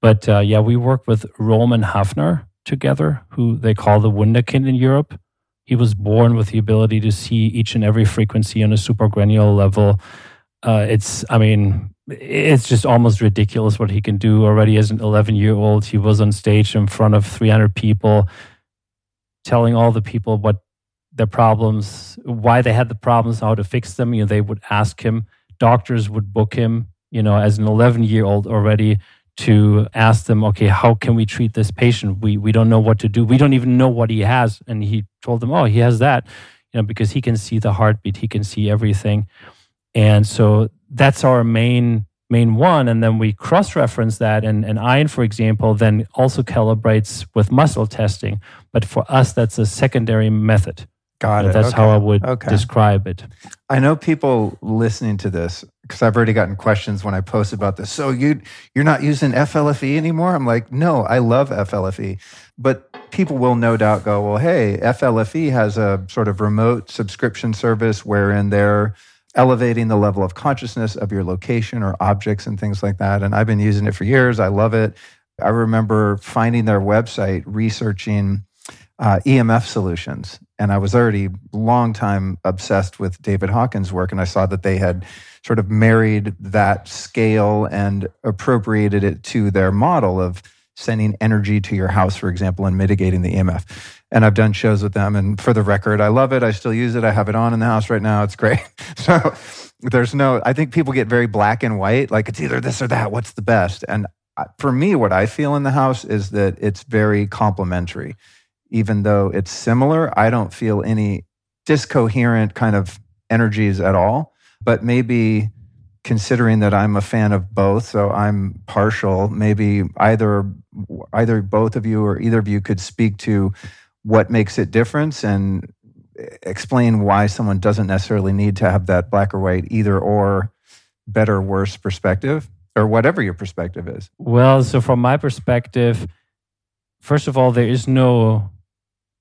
But uh, yeah we work with roman hafner together who they call the wunderkind in europe. He was born with the ability to see each and every frequency on a supragranular level. Uh, it's i mean it's just almost ridiculous what he can do already as an 11 year old. He was on stage in front of 300 people, telling all the people what their problems, why they had the problems, how to fix them. You know, they would ask him, doctors would book him, you know, as an 11 year old already to ask them, okay, how can we treat this patient? We, we don't know what to do. We don't even know what he has. And he told them, oh, he has that, you know, because he can see the heartbeat, he can see everything. And so that's our main main one. And then we cross-reference that. And, and Ian for example then also calibrates with muscle testing. But for us that's a secondary method. Got it. That's okay. how i would okay. describe it. I know people listening to this because i've already gotten questions when i post about this. So you you're not using flfe anymore? I'm like no i love flfe but people will no doubt go well hey flfe has a sort of remote subscription service wherein they're elevating the level of consciousness of your location or objects and things like that. And I've been using it for years. I love it. I remember finding their website, researching uh, EMF solutions. And I was already long time obsessed with David Hawkins' work, and I saw that they had sort of married that scale and appropriated it to their model of sending energy to your house, for example, and mitigating the EMF. And I've done shows with them. And for the record, I love it. I still use it. I have it on in the house right now. It's great. So there's no, I think people get very black and white, like it's either this or that. What's the best? And uh, for me, what I feel in the house is that it's very complementary. Even though it's similar, I don't feel any discoherent kind of energies at all. But maybe considering that I'm a fan of both, so I'm partial, maybe either either both of you or either of you could speak to what makes it different and eh, explain why someone doesn't necessarily need to have that black or white either or better or worse perspective or whatever your perspective is. Well, so from my perspective, first of all, there is no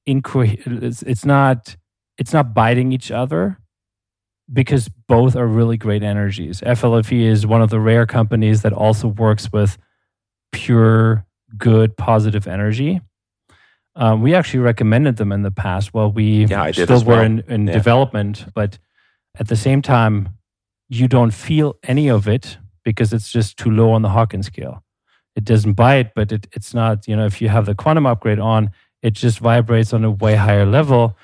inquiry. It's, it's not it's not biting each other because both are really great energies. FLFE is one of the rare companies that also works with pure, good, positive energy. Um, we actually recommended them in the past while we yeah, still were well. in, in yeah. development. But at the same time, you don't feel any of it because it's just too low on the Hawkins scale. It doesn't bite, but it, it's not, you know, if you have the quantum upgrade on, it just vibrates on a way higher level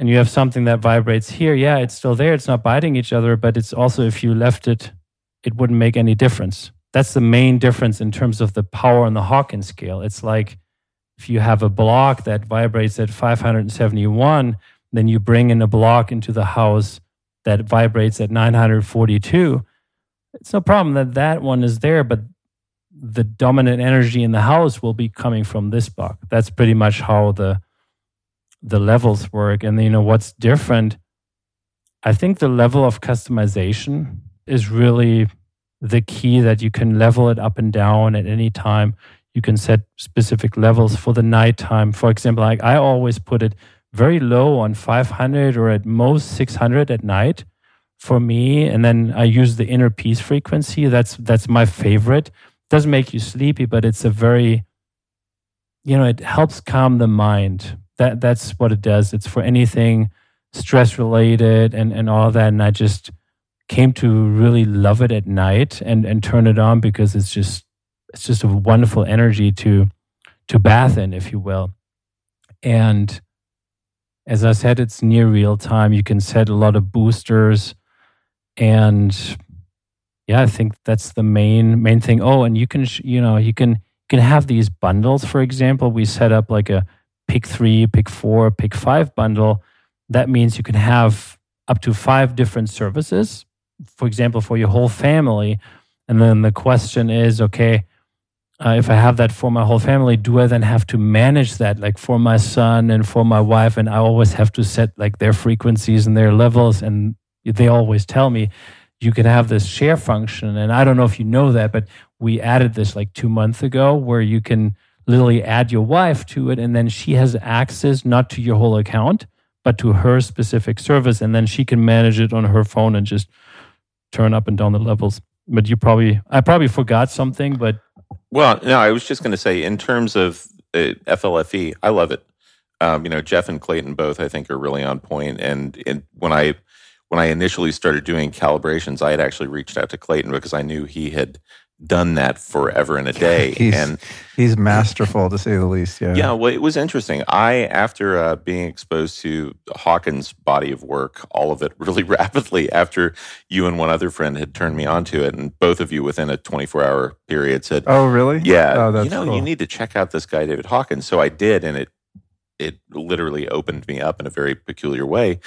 and you have something that vibrates here, yeah, it's still there. It's not biting each other, but it's also, if you left it, it wouldn't make any difference. That's the main difference in terms of the power on the Hawkins scale. It's like if you have a block that vibrates at 571, then you bring in a block into the house that vibrates at 942. It's no problem that that one is there, but the dominant energy in the house will be coming from this block. That's pretty much how the the levels work and you know what's different i think the level of customization is really the key that you can level it up and down at any time you can set specific levels for the nighttime for example like i always put it very low on 500 or at most 600 at night for me and then i use the inner peace frequency that's that's my favorite it doesn't make you sleepy but it's a very you know it helps calm the mind that that's what it does. It's for anything stress related and, and all that. And I just came to really love it at night and, and turn it on because it's just it's just a wonderful energy to to bath in, if you will. And as I said, it's near real time. You can set a lot of boosters and yeah, I think that's the main main thing. Oh, and you can you know you can you can have these bundles. For example, we set up like a pick three, pick four, pick five bundle, that means you can have up to five different services, for example, for your whole family. And then the question is okay, uh, if I have that for my whole family, do I then have to manage that like for my son and for my wife? And I always have to set like their frequencies and their levels. And they always tell me you can have this share function. And I don't know if you know that, but we added this like two months ago where you can literally add your wife to it and then she has access not to your whole account but to her specific service and then she can manage it on her phone and just turn up and down the levels but you probably i probably forgot something but well no i was just going to say in terms of uh, flfe i love it. Um, you know jeff and clayton both i think are really on point and, and when i when i initially started doing calibrations i had actually reached out to clayton because i knew he had done that forever in a day. he's, and he's masterful to say the least. Yeah. Yeah. Well, it was interesting. I, after uh, being exposed to Hawkins' body of work, all of it really rapidly, after you and one other friend had turned me onto it, and both of you within a 24 hour period said, Oh, really? Yeah. Oh, you know, cool. you need to check out this guy, David Hawkins. So I did, and it, it literally opened me up in a very peculiar way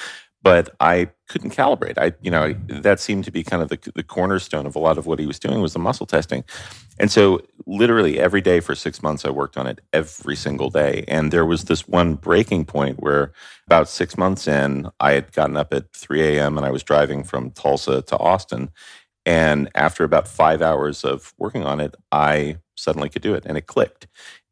but I couldn't calibrate. I, you know, that seemed to be kind of the, the cornerstone of a lot of what he was doing was the muscle testing. And so literally every day for six months, I worked on it every single day. And there was this one breaking point where about six months in, I had gotten up at 3 a.m. and I was driving from Tulsa to Austin. And after about five hours of working on it, I suddenly could do it and it clicked.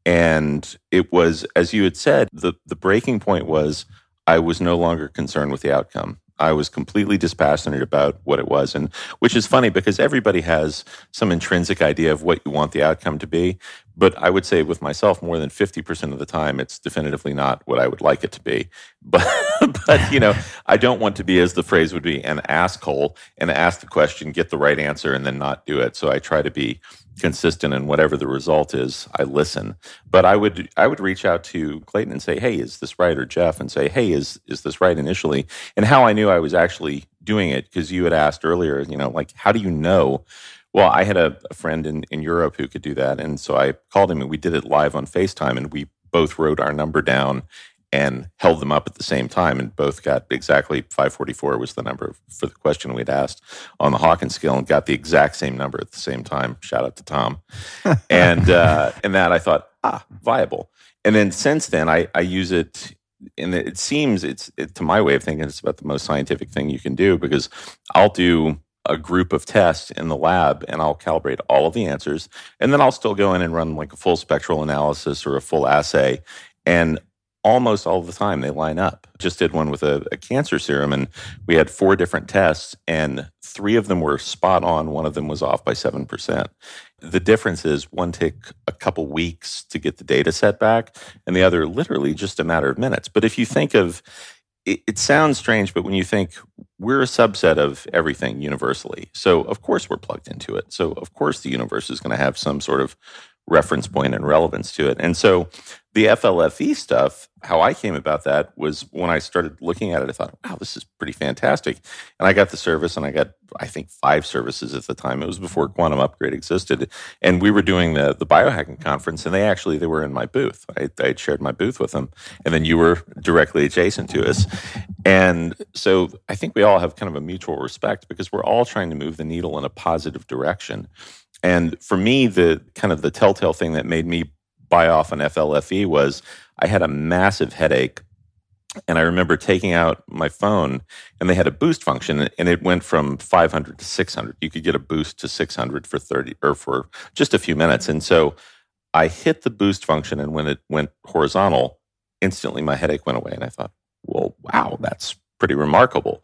And it was, as you had said, the, the breaking point was I was no longer concerned with the outcome. I was completely dispassionate about what it was. And which is funny because everybody has some intrinsic idea of what you want the outcome to be. But I would say with myself, more than 50% of the time, it's definitively not what I would like it to be. But, but you know, I don't want to be, as the phrase would be, an asshole and ask the question, get the right answer, and then not do it. So I try to be consistent and whatever the result is i listen. But i would i would reach out to clayton and say hey is this right? Or jeff and say hey is is this right initially? And how i knew i was actually doing it because you had asked earlier you know like how do you know? Well i had a, a friend in in europe who could do that. And so i called him and we did it live on facetime and we both wrote our number down and held them up at the same time and both got exactly 544 was the number for the question we'd asked on the Hawkins scale and got the exact same number at the same time. Shout out to Tom. and uh, and that I thought, ah, viable. And then since then I, I use it and it seems it's it, to my way of thinking it's about the most scientific thing you can do because I'll do a group of tests in the lab and I'll calibrate all of the answers. And then I'll still go in and run like a full spectral analysis or a full assay. And almost all the time they line up. Just did one with a, a, cancer serum, and we had four different tests, and three of them were spot on. One of them was off by 7%. The difference is one took a couple weeks to get the data set back, and the other literally just a matter of minutes. But if you think of it, it sounds strange, but when you think we're a subset of everything universally, so of course we're plugged into it. So of course the universe is going to have some sort of reference point and relevance to it. And so the FLFE stuff, how I came about that was when I started looking at it, I thought, wow, this is pretty fantastic. And I got the service and I got, I think, five services at the time. It was before Quantum Upgrade existed. And we were doing the, the biohacking conference and they actually, they were in my booth. I, I shared my booth with them. And then you were directly adjacent to us. And so I think we all have kind of a mutual respect because we're all trying to move the needle in a positive direction. And for me, the kind of the telltale thing that made me buy off an FLFE was I had a massive headache. And I remember taking out my phone and they had a boost function and it went from 500 to 600. You could get a boost to 600 for 30 or for just a few minutes. And so I hit the boost function and when it went horizontal, instantly my headache went away. And I thought, well, wow, that's pretty remarkable.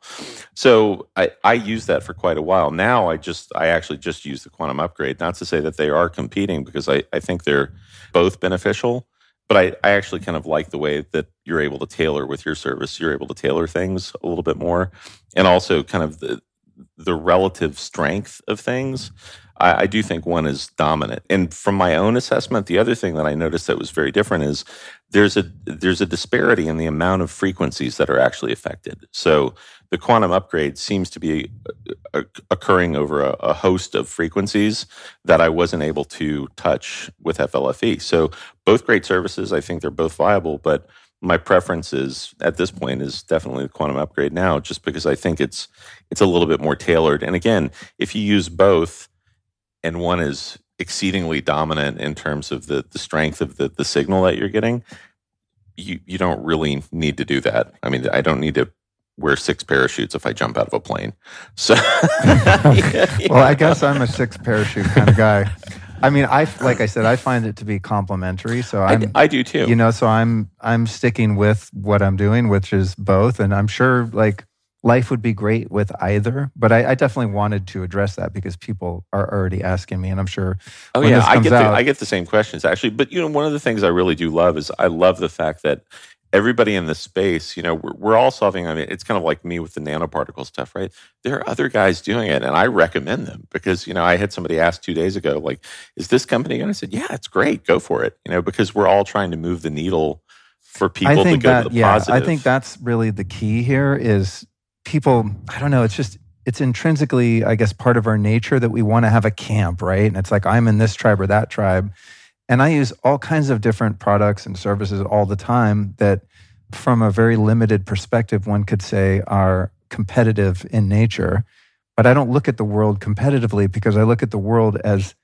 So I, I used that for quite a while. Now I just I actually just use the quantum upgrade. Not to say that they are competing because I, I think they're both beneficial. But I, I actually kind of like the way that you're able to tailor with your service. You're able to tailor things a little bit more. And also kind of the the relative strength of things. I, I do think one is dominant. And from my own assessment, the other thing that I noticed that was very different is there's a there's a disparity in the amount of frequencies that are actually affected. So the quantum upgrade seems to be uh, occurring over a, a, host of frequencies that I wasn't able to touch with FLFE. So both great services. I think they're both viable, but my preference is at this point is definitely the quantum upgrade now, just because I think it's it's a little bit more tailored. And again, if you use both, and one is exceedingly dominant in terms of the, the strength of the, the signal that you're getting, you, you don't really need to do that. I mean, I don't need to wear six parachutes if I jump out of a plane. So, well, I guess I'm a six parachute kind of guy. I mean, I like I said, I find it to be complementary. So I'm, I, I do too. You know, so I'm I'm sticking with what I'm doing, which is both, and I'm sure like life would be great with either. But I, I, definitely wanted to address that because people are already asking me, and I'm sure. Oh yeah, I get out, the, I get the same questions actually. But you know, one of the things I really do love is I love the fact that everybody in the space, you know, we're, we're all solving. I mean, it's kind of like me with the nanoparticle stuff, right? There are other guys doing it, and I recommend them because you know I had somebody ask two days ago, like, "Is this company?" And I said, "Yeah, it's great. Go for it." You know, because we're all trying to move the needle for people to go that, to the yeah, positive. I think that's really the key here is people, I don't know, it's just, it's intrinsically, I guess, part of our nature that we want to have a camp, right? And it's like, I'm in this tribe or that tribe. And I use all kinds of different products and services all the time that, from a very limited perspective, one could say are competitive in nature. But I don't look at the world competitively because I look at the world as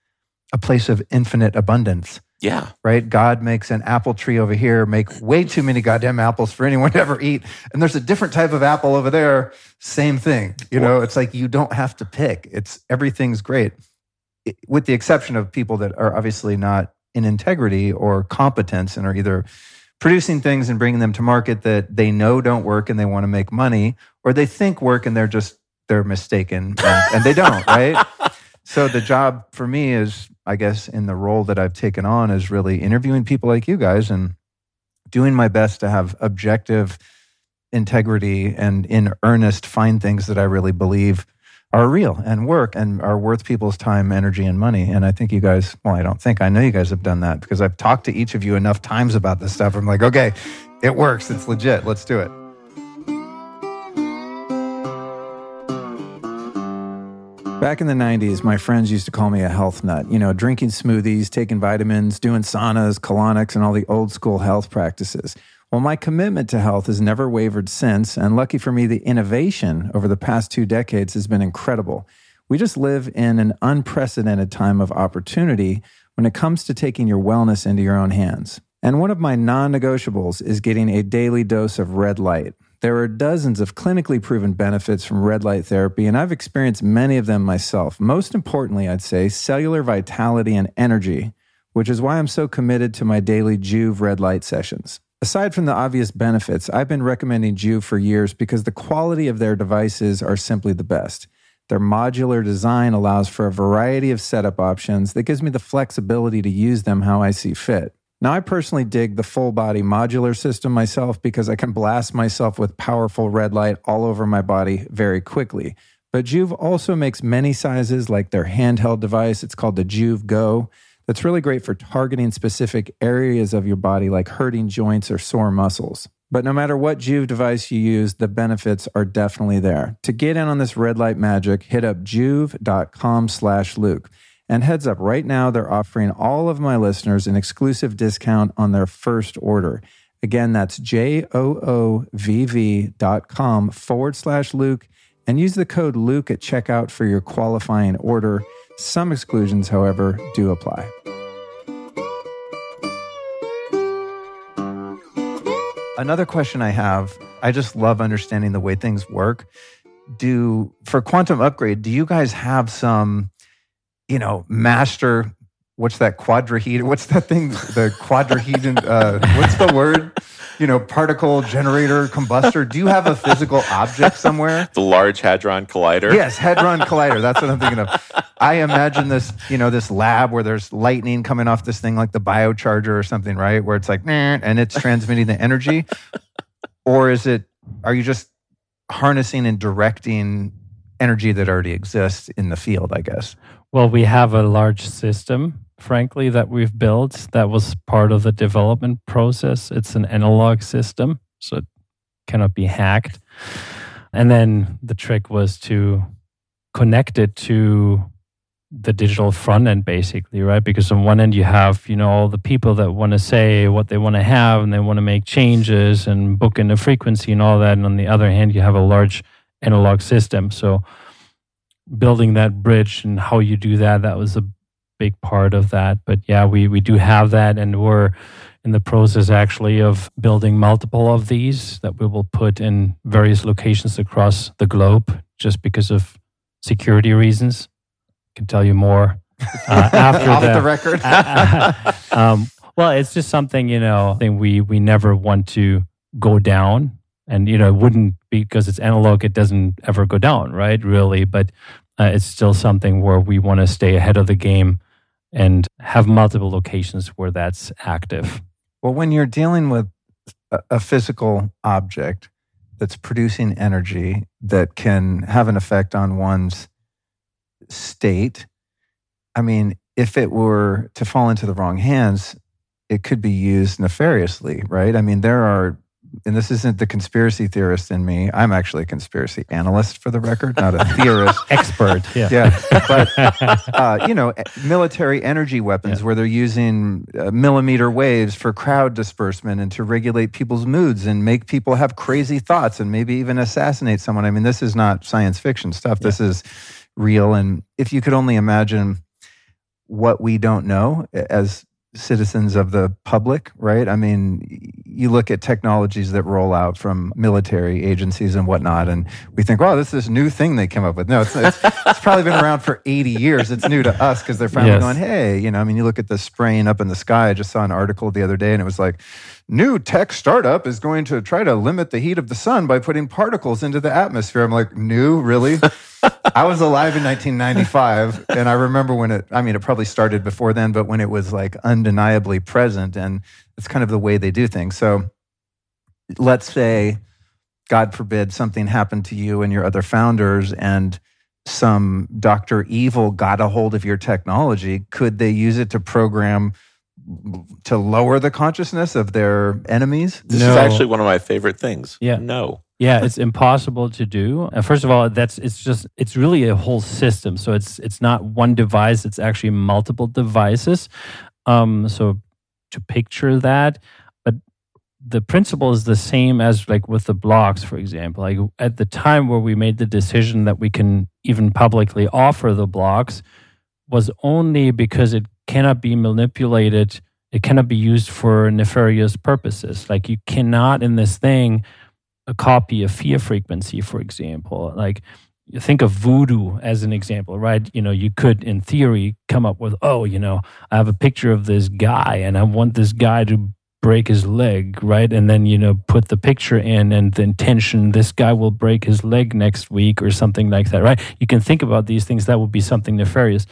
a place of infinite abundance. Yeah. Right? God makes an apple tree over here, make way too many goddamn apples for anyone to ever eat. And there's a different type of apple over there, same thing. You know, it's like you don't have to pick. It's everything's great. with the exception of people that are obviously not in integrity or competence and are either producing things and bringing them to market that they know don't work and they want to make money, or they think work and they're just they're mistaken and, and they don't, right? So the job for me is, I guess, in the role that I've taken on is really interviewing people like you guys and doing my best to have objective integrity and in earnest find things that I really believe are real and work and are worth people's time, energy, and money. And I think you guys, well, I don't think, I know you guys have done that because I've talked to each of you enough times about this stuff. I'm like, okay, it works. It's legit. Let's do it. Back in the 90s, my friends used to call me a health nut. You know, drinking smoothies, taking vitamins, doing saunas, colonics, and all the old school health practices. Well, my commitment to health has never wavered since, and lucky for me, the innovation over the past two decades has been incredible. We just live in an unprecedented time of opportunity when it comes to taking your wellness into your own hands. And one of my non negotiables is getting a daily dose of red light. There are dozens of clinically proven benefits from red light therapy, and I've experienced many of them myself. Most importantly, I'd say cellular vitality and energy, which is why I'm so committed to my daily Joovv red light sessions. Aside from the obvious benefits, I've been recommending Joovv for years because the quality of their devices are simply the best. Their modular design allows for a variety of setup options that gives me the flexibility to use them how I see fit. Now, I personally dig the full body modular system myself because I can blast myself with powerful red light all over my body very quickly. But Joovv also makes many sizes like their handheld device. It's called the Joovv Go that's really great for targeting specific areas of your body like hurting joints or sore muscles. But no matter what Joovv device you use, the benefits are definitely there. To get in on this red light magic, hit up joovv.com slash Luke. And heads up, right now they're offering all of my listeners an exclusive discount on their first order. Again, that's J-O-O-V-V dot com forward slash Luke and use the code Luke at checkout for your qualifying order. Some exclusions, however, do apply. Another question I have I just love understanding the way things work. Do for quantum upgrade, do you guys have some, you know, master what's that quadrahedron? What's that thing? The quadrahedron. Uh, what's the word? You know, particle generator combustor. Do you have a physical object somewhere? The Large Hadron Collider. Yes, Hadron Collider. That's what I'm thinking of. I imagine this, you know, this lab where there's lightning coming off this thing, like the biocharger or something, right? Where it's like, and it's transmitting the energy. Or is it? Are you just harnessing and directing energy that already exists in the field? I guess. Well, we have a large system, frankly, that we've built that was part of the development process. It's an analog system, so it cannot be hacked. And then the trick was to connect it to the digital front end basically right because on one end you have you know all the people that want to say what they want to have and they want to make changes and book in the frequency and all that and on the other hand you have a large analog system. So building that bridge and how you do that that was a big part of that. But yeah we we do have that and we're in the process actually of building multiple of these that we will put in various locations across the globe just because of security reasons. I can tell you more uh, after Off the, the record. um, well it's just something you know thing we we never want to go down and you know it wouldn't because it's analog it doesn't ever go down right really but uh, it's still something where we want to stay ahead of the game and have multiple locations where that's active Well, when you're dealing with a, a physical object that's producing energy that can have an effect on one's state, I mean, if it were to fall into the wrong hands, it could be used nefariously, right? I mean, there are, and this isn't the conspiracy theorist in me. I'm actually a conspiracy analyst for the record, not a theorist. expert yeah Yeah, but uh, you know, military energy weapons Yeah. where they're using uh, millimeter waves for crowd disbursement and to regulate people's moods and make people have crazy thoughts and maybe even assassinate someone. I mean, this is not science fiction stuff. This is real. And if you could only imagine what we don't know as citizens of the public, right? I mean, you look at technologies that roll out from military agencies and whatnot, and we think, wow, this is this new thing they came up with. No, it's, it's, it's probably been around for 80 years. It's new to us because they're finally Yes. going, hey, you know, I mean, you look at the spraying up in the sky. I just saw an article the other day and it was like new tech startup is going to try to limit the heat of the sun by putting particles into the atmosphere. I'm like, new, really? I was alive in 1995, and I remember when it. I mean, it probably started before then, but when it was like undeniably present, and it's kind of the way they do things. So, let's say, God forbid, something happened to you and your other founders, and some Doctor Evil got a hold of your technology. Could they use it to program? To lower the consciousness of their enemies? This No. is actually one of my favorite things. Yeah. No. yeah it's impossible to do uh, first of all that's it's just it's really a whole system so it's it's not one device it's actually multiple devices um so to picture that but the principle is the same as like with the blocks for example like at the time where we made the decision that we can even publicly offer the blocks was only because it cannot be manipulated it cannot be used for nefarious purposes like you cannot in this thing uh, a copy of fear frequency, for example. Like you think of voodoo as an example, right? You know, you could, in theory, come up with, oh, you know, I have a picture of this guy and I want this guy to break his leg, right? And then, you know, put the picture in and the intention, this guy will break his leg next week or something like that, right? You can think about these things. That would be something nefarious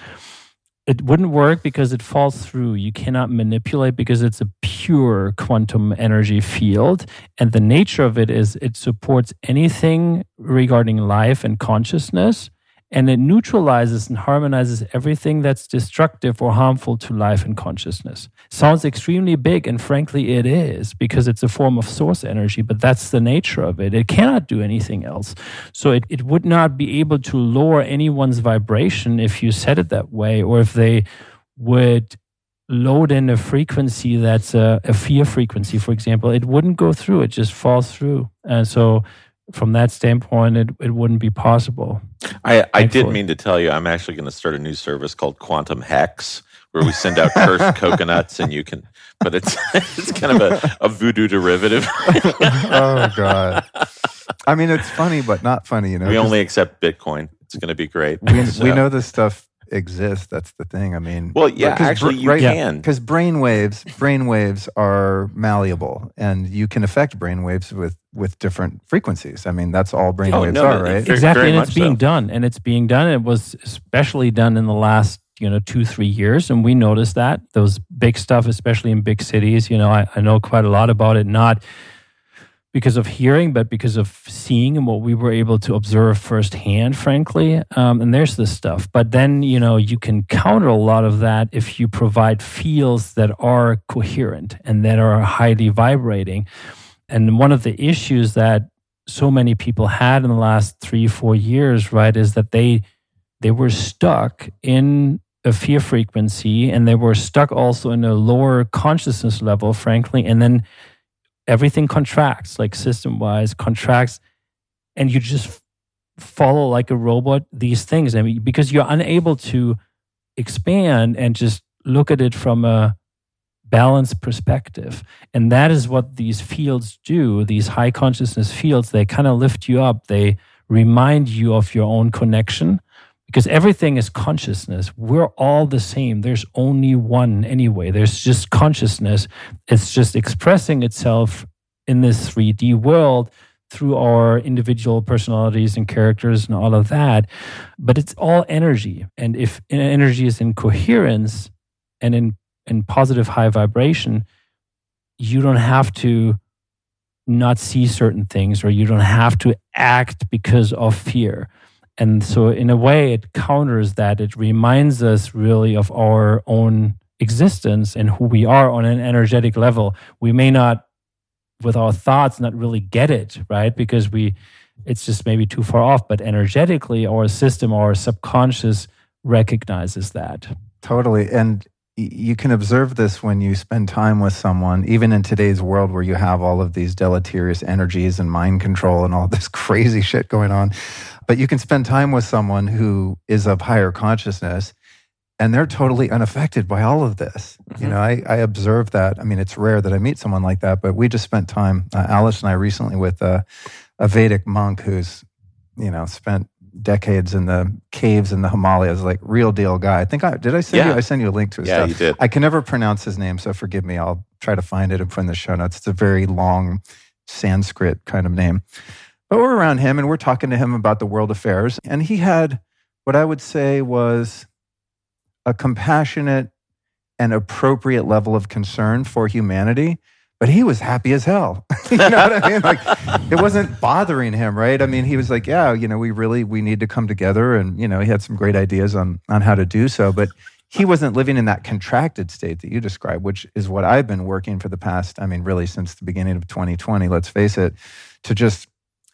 it wouldn't work because it falls through. You cannot manipulate because it's a pure quantum energy field. And the nature of it is it supports anything regarding life and consciousness. And it neutralizes and harmonizes everything that's destructive or harmful to life and consciousness. Sounds extremely big, and frankly, it is because it's a form of source energy, but that's the nature of it. It cannot do anything else. So it, it would not be able to lower anyone's vibration if you said it that way, or if they would load in a frequency that's a, a fear frequency, for example, it wouldn't go through. It just falls through. And so from that standpoint, it, it wouldn't be possible. I, I did Thankfully. mean to tell you, I'm actually going to start a new service called Quantum Hex, where we send out cursed coconuts, and you can. But it's it's kind of a, a voodoo derivative. oh God. I mean, it's funny, but not funny. You know, we only accept Bitcoin. It's going to be great. we, So- we know this stuff exists. That's the thing. I mean, Well, yeah, because actually, br- you right- can. because brain waves, brain waves are malleable, and you can affect brain waves with with different frequencies. I mean, that's all brain Oh, waves no, are, no, right? Very- exactly very and it's being so. done and it's being done it was especially done in the last you know two three years and we noticed that those big stuff especially in big cities you know I, I know quite a lot about it not because of hearing but because of seeing and what we were able to observe firsthand frankly um, and there's this stuff. But then you know you can counter a lot of that if you provide fields that are coherent and that are highly vibrating. And one of the issues that so many people had in the last three four years right is that they they were stuck in a fear frequency and they were stuck also in a lower consciousness level frankly and then everything contracts like system wise contracts and you just follow like a robot these things. I mean because you're unable to expand and just look at it from a balanced perspective. And that is what these fields do these high consciousness fields. They kind of lift you up. They remind you of your own connection because everything is consciousness. We're all the same. There's only one anyway. There's just consciousness. It's just expressing itself in this 3d world through our individual personalities and characters and all of that. But it's all energy. And if energy is in coherence and in in positive high vibration you don't have to not see certain things or you don't have to act because of fear and so in a way it counters that. It reminds us really of our own existence and who we are on an energetic level. We may not with our thoughts not really get it right? Because we it's just maybe too far off. But energetically our system our subconscious recognizes that. Totally. And you can observe this when you spend time with someone, even in today's world where you have all of these deleterious energies and mind control and all this crazy shit going on. But you can spend time with someone who is of higher consciousness and they're totally unaffected by all of this. You Mhm. know, I, I observe that. I mean, it's rare that I meet someone like that, but we just spent time, uh, Alice and I recently, with a, a Vedic monk who's, you know, spent decades in the caves in the Himalayas, like real deal guy. I think I did I send Yeah. you I send you a link to his Yeah, stuff. you did. I can never pronounce his name, so forgive me. I'll try to find it and put in the show notes. It's a very long Sanskrit kind of name. But we're around him and we're talking to him about the world affairs. And he had what I would say was a compassionate and appropriate level of concern for humanity. But he was happy as hell. you know what I mean? Like it wasn't bothering him, right? I mean, he was like, yeah, you know, we really we need to come together and, you know, he had some great ideas on on how to do so, but he wasn't living in that contracted state that you described, which is what I've been working for the past, I mean, really since the beginning of 2020, let's face it, to just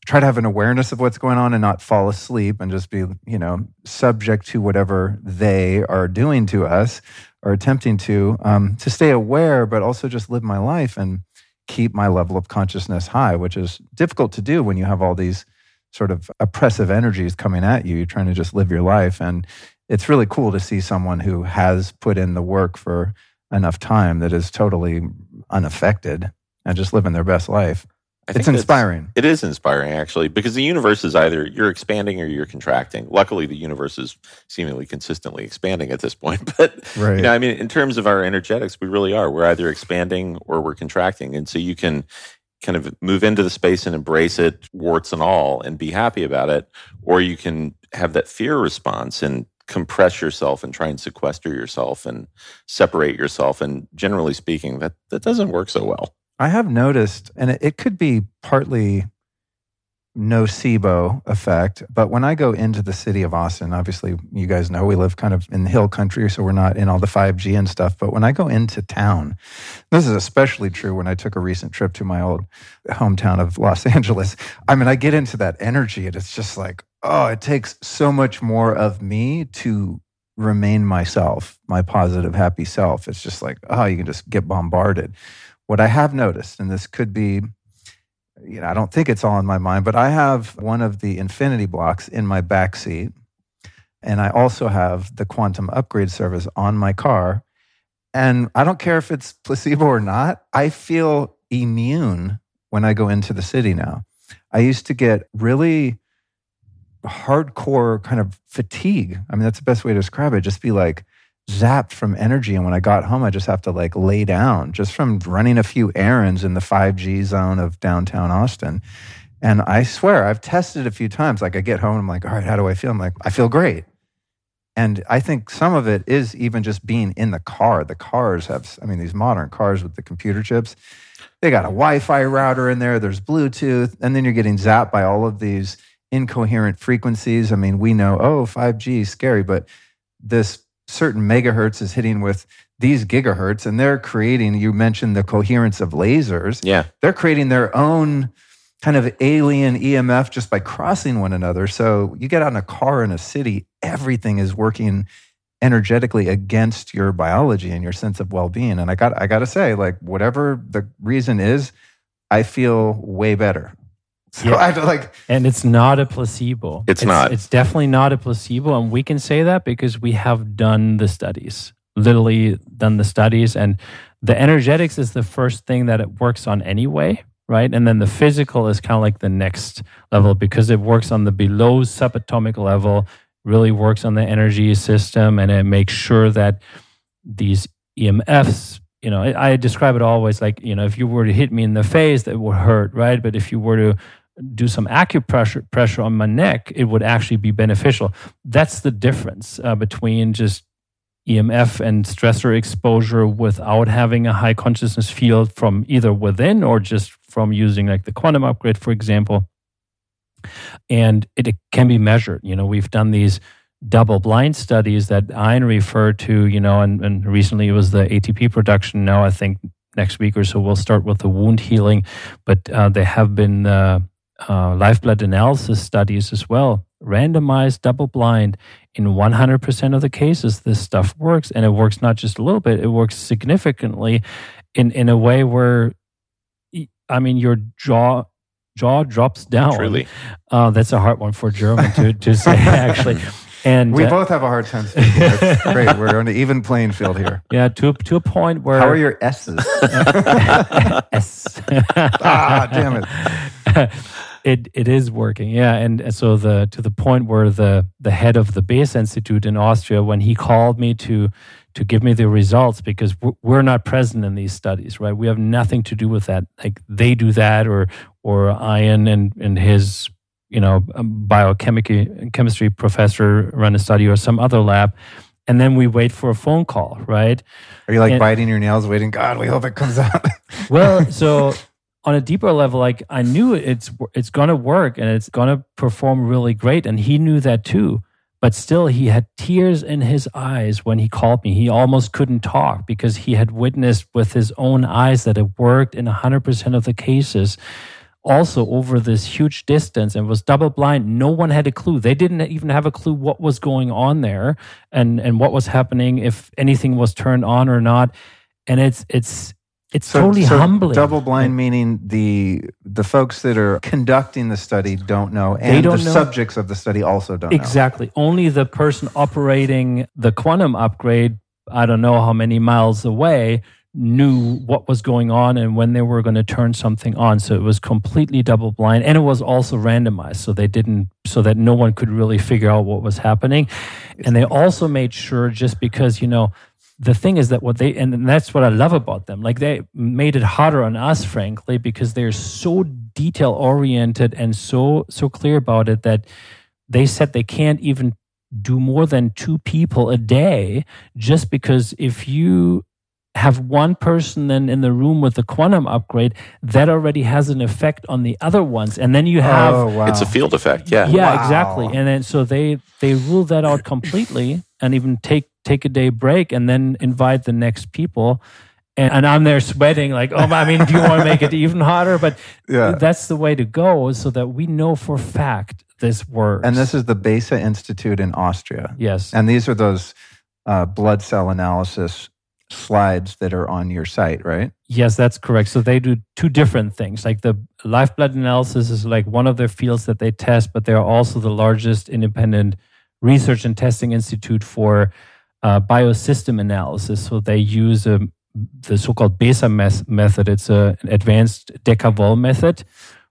try to have an awareness of what's going on and not fall asleep and just be, you know, subject to whatever they are doing to us or attempting to, um, to stay aware, but also just live my life and keep my level of consciousness high, which is difficult to do when you have all these sort of oppressive energies coming at you. You're trying to just live your life. And it's really cool to see someone who has put in the work for enough time that is totally unaffected and just living their best life. I It's inspiring. It is inspiring, actually, because the universe is either you're expanding or you're contracting. Luckily, the universe is seemingly consistently expanding at this point. But Right. you know, I mean, in terms of our energetics, we really are. We're either expanding or we're contracting, and so you can kind of move into the space and embrace it, warts and all, and be happy about it, or you can have that fear response and compress yourself and try and sequester yourself and separate yourself. And generally speaking, that that doesn't work so well. I have noticed, and it, could be partly nocebo effect, but when I go into the city of Austin, obviously you guys know we live kind of in the hill country, so we're not in all the 5G and stuff. But when I go into town, this is especially true when I took a recent trip to my old hometown of Los Angeles. I mean, I get into that energy and it's just like, oh, it takes so much more of me to remain myself, my positive, happy self. It's just like, oh, you can just get bombarded. What I have noticed, and this could be, you know, I don't think it's all in my mind, but I have one of the infinity blocks in my back seat. And I also have the quantum upgrade service on my car. And I don't care if it's placebo or not, I feel immune when I go into the city now. I used to get really hardcore kind of fatigue. I mean, that's the best way to describe it. Just be like zapped from energy. And when I got home, I just have to like lay down just from running a few errands in the 5G zone of downtown Austin. And I swear, I've tested a few times. Like I get home, I'm like, all right, how do I feel? I'm like, I feel great. And I think some of it is even just being in the car. The cars have, I mean, these modern cars with the computer chips, they got a Wi Fi router in there, there's Bluetooth, and then you're getting zapped by all of these incoherent frequencies. I mean, we know, oh, 5G is scary, but this certain megahertz is hitting with these gigahertz, and they're creating, you mentioned the coherence of lasers Yeah. they're creating their own kind of alien EMF just by crossing one another. So you get out in a car in a city, everything is working energetically against your biology and your sense of well-being. And I got I got to say, like whatever the reason is, I feel way better. So Yeah. I like And it's not a placebo. It's not. It's definitely not a placebo. And we can say that because we have done the studies, literally done the studies. And the energetics is the first thing that it works on anyway, right? And then the physical is kind of like the next level because it works on the below subatomic level, really works on the energy system, and it makes sure that these EMFs, you know, I, I describe it always like, you know, if you were to hit me in the face, that would hurt, right? But if you were to do some acupressure pressure on my neck, it would actually be beneficial. That's the difference uh, between just EMF and stressor exposure without having a high consciousness field from either within or just from using like the quantum upgrade, for example. And it, it can be measured. You know, we've done these double blind studies that Ian referred to, you know, and, and recently it was the ATP production. Now I think next week or so we'll start with the wound healing, but uh, have been uh, uh, live analysis studies as well, randomized, double blind. In 100% of the cases, this stuff works, and it works not just a little bit; it works significantly, in in a way where, I mean, your jaw jaw drops down. Truly. Uh, that's a hard one for German to to say actually. And we uh, both have a hard time speaking. That's great. We're on an even playing field here. yeah, to to a point where How are your S's? S. ah, damn it. It it is working, yeah. And so the to the point where the the head of the Besa Institute in Austria, when he called me to to give me the results, because we're not present in these studies, right? We have nothing to do with that. Like they do that, or or Ian and and his you know um, biochemistry chemistry professor run a study, or some other lab and then we wait for a phone call, right? Are you like and, biting your nails, waiting? God, we hope it comes out. well, so on a deeper level, like I knew it's it's gonna work and it's gonna perform really great, and he knew that too. But still, he had tears in his eyes when he called me. He almost couldn't talk because he had witnessed with his own eyes that it worked in 100% of the cases also over this huge distance and was double blind. No one had a clue. They didn't even have a clue what was going on there and, and what was happening, if anything was turned on or not. And it's it's it's so, totally so humbling. Double blind meaning the the folks that are conducting the study don't know, and don't the know. subjects of the study also don't exactly. know. Only the person operating the quantum upgrade, I don't know how many miles away, knew what was going on and when they were going to turn something on. So it was completely double blind and it was also randomized. So they didn't, so that no one could really figure out what was happening. And they also made sure, just because, you know, the thing is that what they, and that's what I love about them, like they made it harder on us, frankly, because they're so detail oriented and so, so clear about it that they said they can't even do more than two people a day just because if you have one person then in the room with the quantum upgrade, that already has an effect on the other ones. And then you have oh, wow. it's a field effect. Yeah. Yeah, wow. exactly. And then so they they rule that out completely and even take take a day break and then invite the next people. And, and I'm there sweating like, oh, I mean, do you want to make it even hotter? But yeah. that's the way to go so that we know for fact this works. And this is the Besa Institute in Austria. Yes. And these are those uh, blood cell analysis slides that are on your site, right? Yes, that's correct. So they do two different things. Like the live blood analysis is like one of their fields that they test, but they are also the largest independent research and testing institute for uh, biosystem analysis. So they use um, the so-called BESA method. It's a, an advanced Decavol method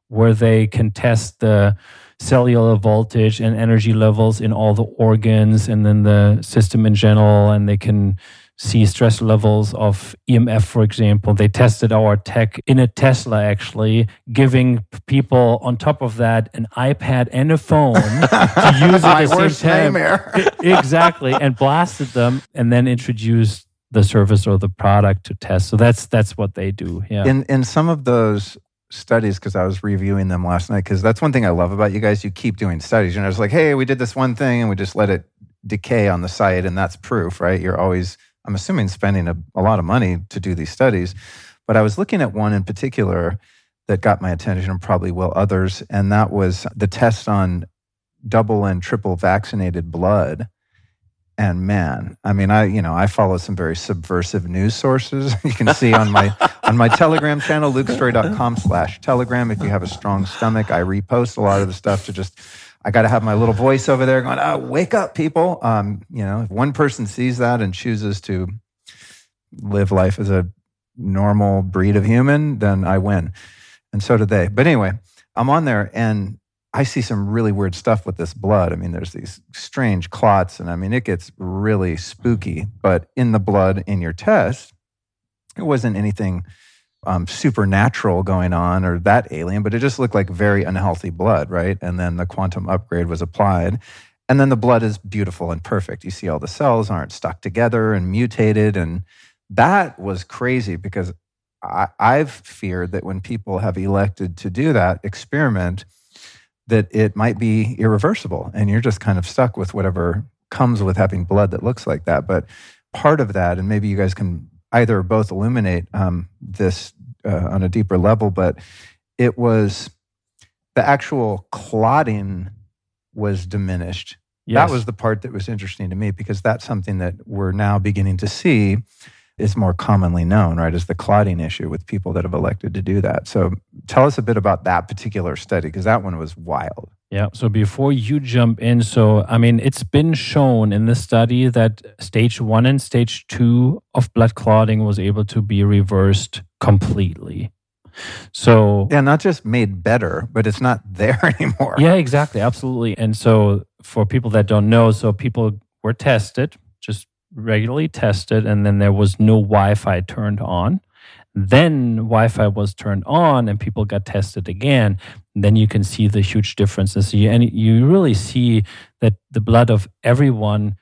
where they can test the cellular voltage and energy levels in all the organs and then the system in general, and they can see stress levels of EMF, for example. They tested our tech in a Tesla, actually, giving people on top of that an iPad and a phone to use at the same time. exactly, and blasted them, and then introduced the service or the product to test. So that's that's what they do. Yeah. In in some of those studies because I was reviewing them last night. Because that's one thing I love about you guys. You keep doing studies. You know, it's like, hey, we did this one thing and we just let it decay on the site, and that's proof, right? You're always I'm assuming spending a, a lot of money to do these studies. But I was looking at one in particular that got my attention and probably will others, and that was the test on double and triple vaccinated blood. And man, I mean, I you know I follow some very subversive news sources. You can see on my on my Telegram channel, lukestorey.com slash Telegram. If you have a strong stomach, I repost a lot of the stuff to just I got to have my little voice over there going, oh, wake up, people. Um, you know, if one person sees that and chooses to live life as a normal breed of human, then I win. And so did they. But anyway, I'm on there and I see some really weird stuff with this blood. I mean, there's these strange clots, and I mean, it gets really spooky. But in the blood in your test, it wasn't anything um, supernatural going on or that alien, but it just looked like very unhealthy blood, right? And then the quantum upgrade was applied. And then the blood is beautiful and perfect. You see all the cells aren't stuck together and mutated. And that was crazy because I, I've feared that when people have elected to do that experiment, that it might be irreversible and you're just kind of stuck with whatever comes with having blood that looks like that. But part of that, and maybe you guys can either both illuminate um, this uh, on a deeper level, but it was the actual clotting was diminished. Yes. That was the part that was interesting to me because that's something that we're now beginning to see is more commonly known, right, as the clotting issue with people that have elected to do that. So tell us a bit about that particular study because that one was wild. Yeah. So before you jump in, so I mean, it's been shown in the study that stage one and stage two of blood clotting was able to be reversed completely. So Yeah, not just made better, but it's not there anymore. Yeah, exactly. Absolutely. And so, for people that don't know, so people were tested, regularly tested, and then there was no Wi Fi turned on. Then Wi Fi was turned on and people got tested again. Then you can see the huge differences. You, and you really see that the blood of everyone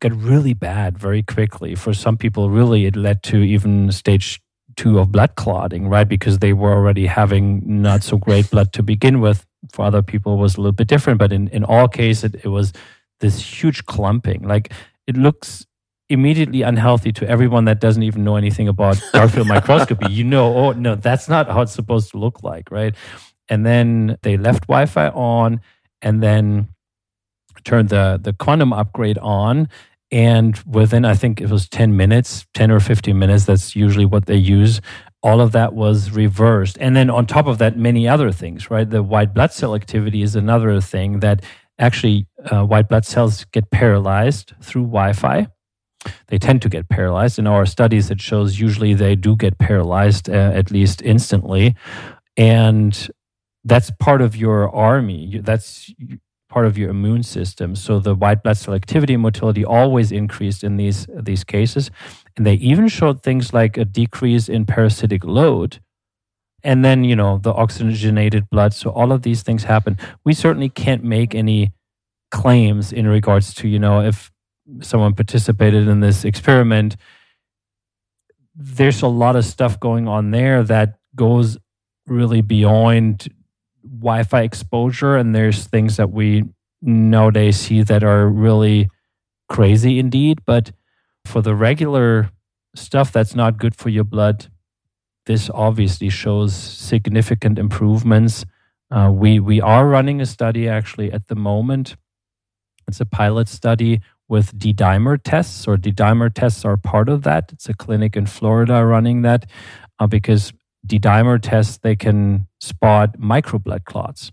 got really bad very quickly. For some people, really, it led to even stage two of blood clotting, right? Because they were already having not so great blood to begin with. For other people, it was a little bit different. But in, in all cases, it, it was this huge clumping. Like it looks immediately unhealthy to everyone that doesn't even know anything about dark field microscopy. You know, oh, no, that's not how it's supposed to look like, right? And then they left Wi Fi on and then turned the, the quantum upgrade on and within, I think it was 10 minutes, 10 or 15 minutes, that's usually what they use. All of that was reversed. And then on top of that, many other things, right? The white blood cell activity is another thing that actually uh, white blood cells get paralyzed through Wi Fi. They tend to get paralyzed. In our studies, it shows usually they do get paralyzed uh, at least instantly. And that's part of your army. That's part of your immune system. So the white blood cell activity and motility always increased in these these cases, and they even showed things like a decrease in parasitic load. And then, you know, the oxygenated blood. So all of these things happen. We certainly can't make any claims in regards to, you know, if someone participated in this experiment, there's a lot of stuff going on there that goes really beyond Wi-Fi exposure, and there's things that we nowadays see that are really crazy indeed. But for the regular stuff that's not good for your blood, this obviously shows significant improvements. Uh, we we are running a study actually at the moment. It's a pilot study with D-dimer tests, or D-dimer tests are part of that. It's a clinic in Florida running that uh, because D-dimer tests, they can spot micro blood clots.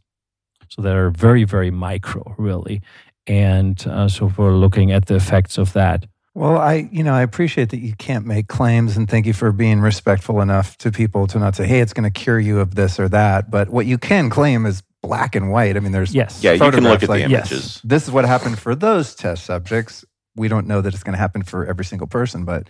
So they are very, very micro, really. And uh, so we're looking at the effects of that. Well, I, you know, I appreciate that you can't make claims and thank you for being respectful enough to people to not say, hey, it's going to cure you of this or that. But what you can claim is black and white. I mean, there's yes. Yeah, you can look at like, the images. Yes, this is what happened for those test subjects. We don't know that it's going to happen for every single person, but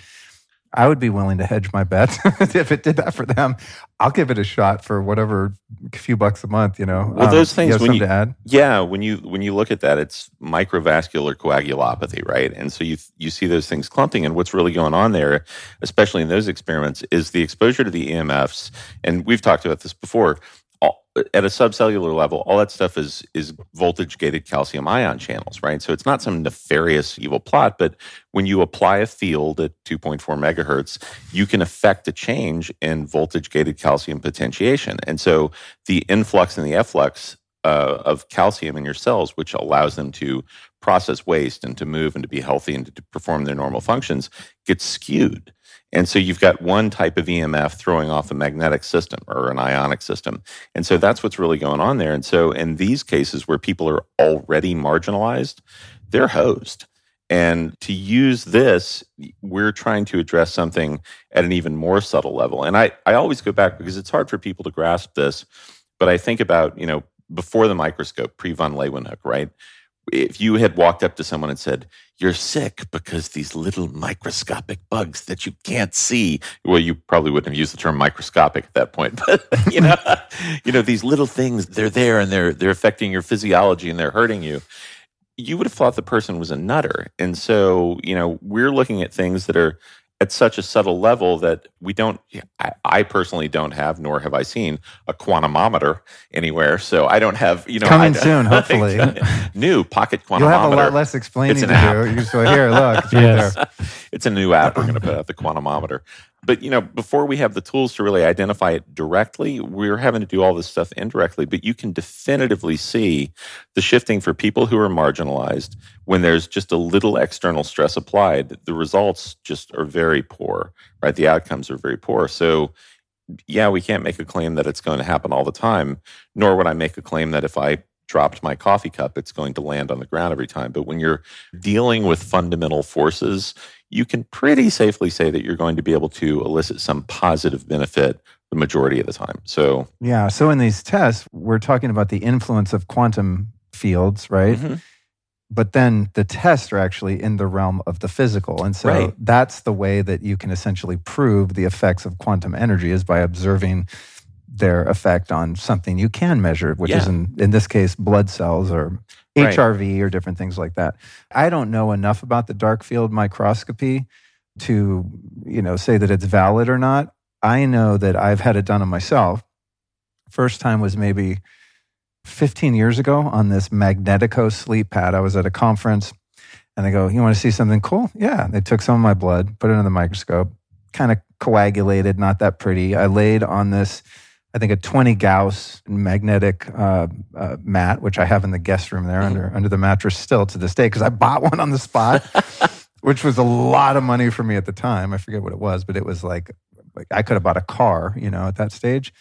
I would be willing to hedge my bet if it did that for them. I'll give it a shot for whatever few bucks a month. You know, well, um, those things you when you add. yeah, when you when you look at that, it's microvascular coagulopathy, right? And so you you see those things clumping, and what's really going on there, especially in those experiments, is the exposure to the EMFs. And we've talked about this before at a subcellular level, all that stuff is is voltage gated calcium ion channels, right? So it's not some nefarious evil plot, but when you apply a field at 2.4 megahertz, you can affect a change in voltage gated calcium potentiation. And so the influx and the efflux uh, of calcium in your cells, which allows them to process waste and to move and to be healthy and to perform their normal functions, gets skewed. And so you've got one type of EMF throwing off a magnetic system or an ionic system. And so that's what's really going on there. And so in these cases where people are already marginalized, they're hosed. And to use this, we're trying to address something at an even more subtle level. And I, I always go back because it's hard for people to grasp this, but I think about, you know, before the microscope, pre von Leeuwenhoek, right? If you had walked up to someone and said, You're sick because these little microscopic bugs that you can't see, well, you probably wouldn't have used the term microscopic at that point, but you know, you know, these little things, they're there and they're they're affecting your physiology and they're hurting you. You would have thought the person was a nutter. And so, you know, we're looking at things that are at such a subtle level that we don't I, I, personally don't have nor have i seen a quantumometer anywhere so i don't have you know coming I, soon hopefully. New pocket quantumometer you'll have a lot less explaining to app. do you so here look it's yes. right there. It's a new app. We're going to put out the quantumometer but you know before we have the tools to really identify it directly we're having to do all this stuff indirectly but you can definitively see the shifting for people who are marginalized when there's just a little external stress applied the results just are very poor right the outcomes are very poor so yeah we can't make a claim that it's going to happen all the time nor would i make a claim that if i dropped my coffee cup, it's going to land on the ground every time. But when you're dealing with fundamental forces, you can pretty safely say that you're going to be able to elicit some positive benefit the majority of the time. So Yeah. So in these tests, we're talking about the influence of quantum fields, right? Mhm. But then the tests are actually in the realm of the physical. And so Right. that's the way that you can essentially prove the effects of quantum energy is by observing their effect on something you can measure, which is in, in this case blood cells or Right. HRV or different things like that. I don't know enough about the dark field microscopy to, you know, say that it's valid or not. I know that I've had it done on myself. First time was maybe 15 years ago on this Magnetico sleep pad. I was at a conference and they go, You want to see something cool? Yeah. They took some of my blood, put it under the microscope, kind of coagulated, not that pretty. I laid on this, I think, a 20 Gauss magnetic uh, uh, mat, which I have in the guest room there under, under the mattress still to this day because I bought one on the spot, which was a lot of money for me at the time. I forget what it was, but it was like, like I could have bought a car, you know, at that stage.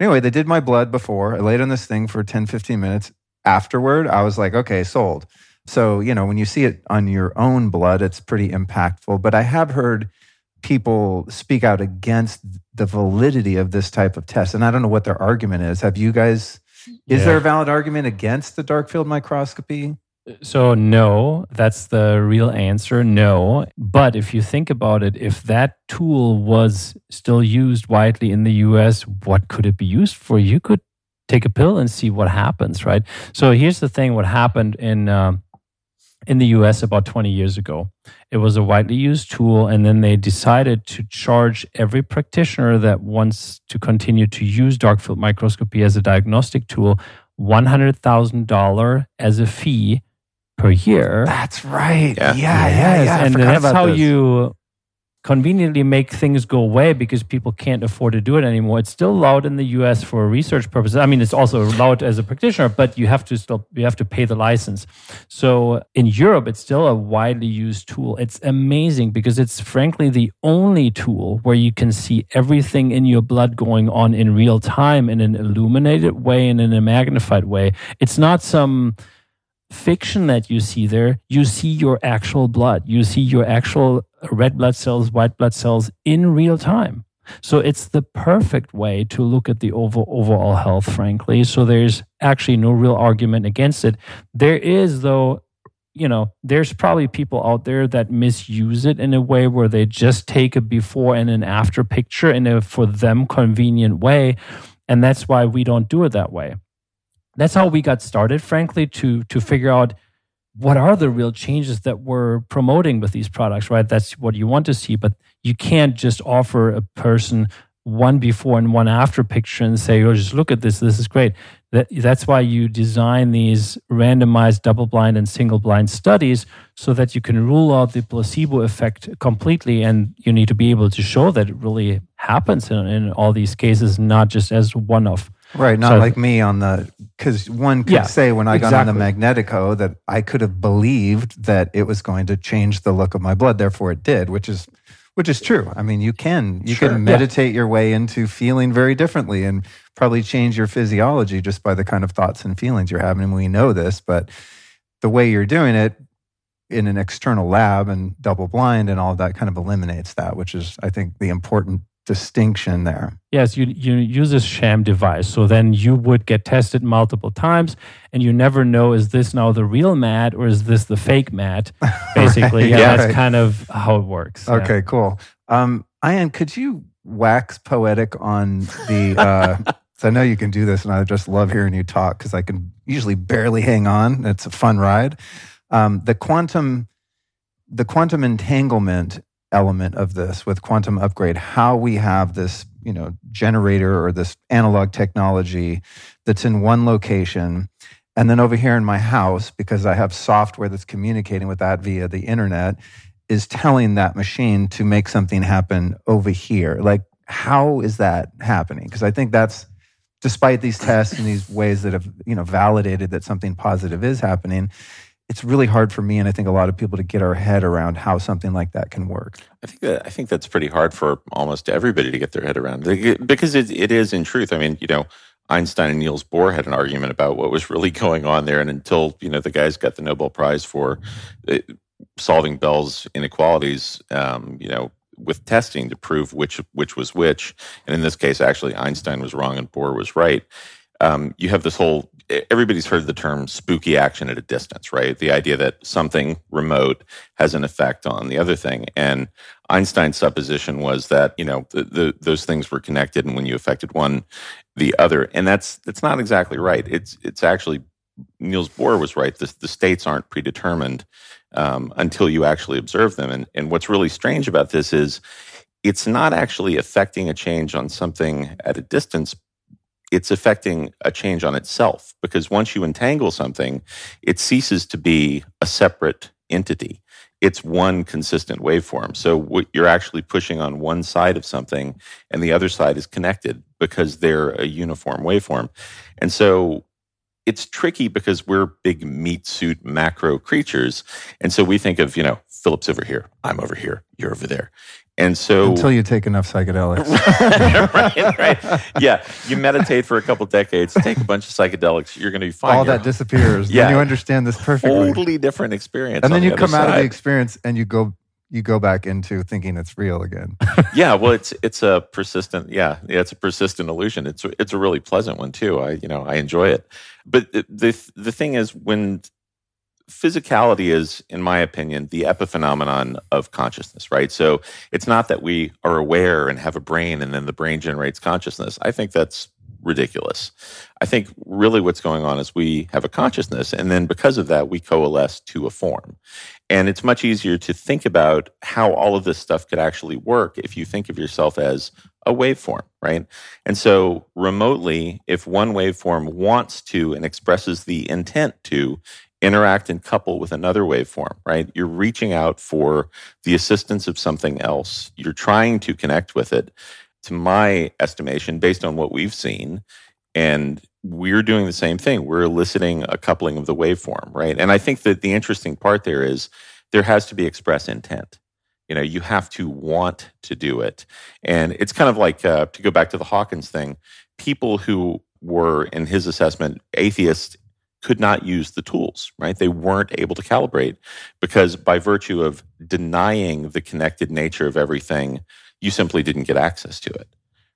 Anyway, they did my blood before. I laid on this thing for 10, 15 minutes. Afterward, I was like, okay, sold. So, you know, when you see it on your own blood, it's pretty impactful. But I have heard people speak out against the validity of this type of test. And I don't know what their argument is. Have you guys, is Yeah. there a valid argument against the dark field microscopy? So, no, that's the real answer. No. But if you think about it, if that tool was still used widely in the US, what could it be used for? You could take a pill and see what happens, right? So, here's the thing what happened in. Um, in the US about 20 years ago. It was a widely used tool, and then they decided to charge every practitioner that wants to continue to use dark field microscopy as a diagnostic tool $100,000 as a fee per year. That's right. Yeah. Yeah, yeah, yeah. Yes, and that's how this. you conveniently make things go away because people can't afford to do it anymore. It's still allowed in the US for research purposes. I mean, it's also allowed as a practitioner, but you have to still you have to pay the license. So in Europe, it's still a widely used tool. It's amazing because it's frankly the only tool where you can see everything in your blood going on in real time in an illuminated way and in a magnified way. It's not some fiction that you see there, you see your actual blood. You see your actual red blood cells, white blood cells in real time. So it's the perfect way to look at the over, overall health, frankly. So there's actually no real argument against it. There is, though, you know, there's probably people out there that misuse it in a way where they just take a before and an after picture in a for them convenient way. And that's why we don't do it that way that's how we got started frankly to to figure out what are the real changes that we're promoting with these products right? That's what you want to see but you can't just offer a person one before and one after picture and say oh just look at this. This is great. That, that's why you design these randomized double blind and single blind studies so that you can rule out the placebo effect completely and you need to be able to show that it really happens in, in all these cases not just as one off Right, not So- like me on the because one could Yeah, say when I got on the. Magnetico that I could have believed that it was going to change the look of my blood, therefore it did, which is which is true. I mean, you can you Sure, can yeah. meditate your way into feeling very differently and probably change your physiology just by the kind of thoughts and feelings you're having. And we know this, but the way you're doing it in an external lab and double blind and all of that kind of eliminates that, which is I think the important distinction there. Yes, you you use a sham device. So then you would get tested multiple times, and you never know is this now the real mat or is this the fake mat? Basically, Right, yeah, yeah. that's Right. kind of how it works. yeah. Okay, cool. Um, Ian, could you wax poetic on the? Uh, so I know you can do this, and I just love hearing you talk because I can usually barely hang on. It's a fun ride. Um, the quantum, the quantum entanglement element of this with quantum upgrade, how we have this, you know, generator or this analog technology that's in one location. And then over here in my house, because I have software that's communicating with that via the internet, is telling that machine to make something happen over here. Like, how is that happening? Because I think that's, despite these tests and these ways that have, you know, validated that something positive is happening, it's really hard for me and I think a lot of people to get our head around how something like that can work. I think that I think that's pretty hard for almost everybody to get their head around because it, it is in truth. I mean, you know, Einstein and Niels Bohr had an argument about what was really going on there, and until you know the guys got the Nobel Prize for uh, solving Bell's inequalities, um, you know, with testing to prove which which was which. And in this case, actually, Einstein was wrong and Bohr was right. Um, you have this whole everybody's heard the term spooky action at a distance, right? The idea that something remote has an effect on the other thing. And Einstein's supposition was that, you know, the, the, those things were connected and when you affected one, the other. And that's, that's not exactly right. It's, it's actually, Niels Bohr was right. The, the states aren't predetermined um, until you actually observe them. And, and what's really strange about this is it's not actually affecting a change on something at a distance, it's affecting a change on itself because once you entangle something, it ceases to be a separate entity. It's one consistent waveform. So you're actually pushing on one side of something and the other side is connected because they're a uniform waveform. And so it's tricky because we're big meat suit macro creatures. And so we think of, you know, Philipp's over here, I'm over here, you're over there. And so until you take enough psychedelics, right, right, yeah, you meditate for a couple decades, take a bunch of psychedelics, you're going to be fine. All that disappears. yeah, then you understand this perfectly. Totally different experience. And then you the come out of the experience and you go you go back into thinking it's real again. yeah, well, it's it's a persistent. Yeah, yeah, it's a persistent illusion. It's it's a really pleasant one too. I you know I enjoy it. But the the, the thing is when physicality is, in my opinion, the epiphenomenon of consciousness, right? So it's not that we are aware and have a brain and then the brain generates consciousness. I think that's ridiculous. I think really what's going on is we have a consciousness, and then because of that, we coalesce to a form. And it's much easier to think about how all of this stuff could actually work if you think of yourself as a waveform, right? And so remotely, if one waveform wants to and expresses the intent to interact and couple with another waveform, right? You're reaching out for the assistance of something else. You're trying to connect with it. To my estimation, based on what we've seen, and we're doing the same thing. We're eliciting a coupling of the waveform, right? And I think that the interesting part there is there has to be express intent. You know, you have to want to do it. And it's kind of like, uh, to go back to the Hawkins thing, people who were, in his assessment, atheists could not use the tools, right? They weren't able to calibrate because by virtue of denying the connected nature of everything, you simply didn't get access to it,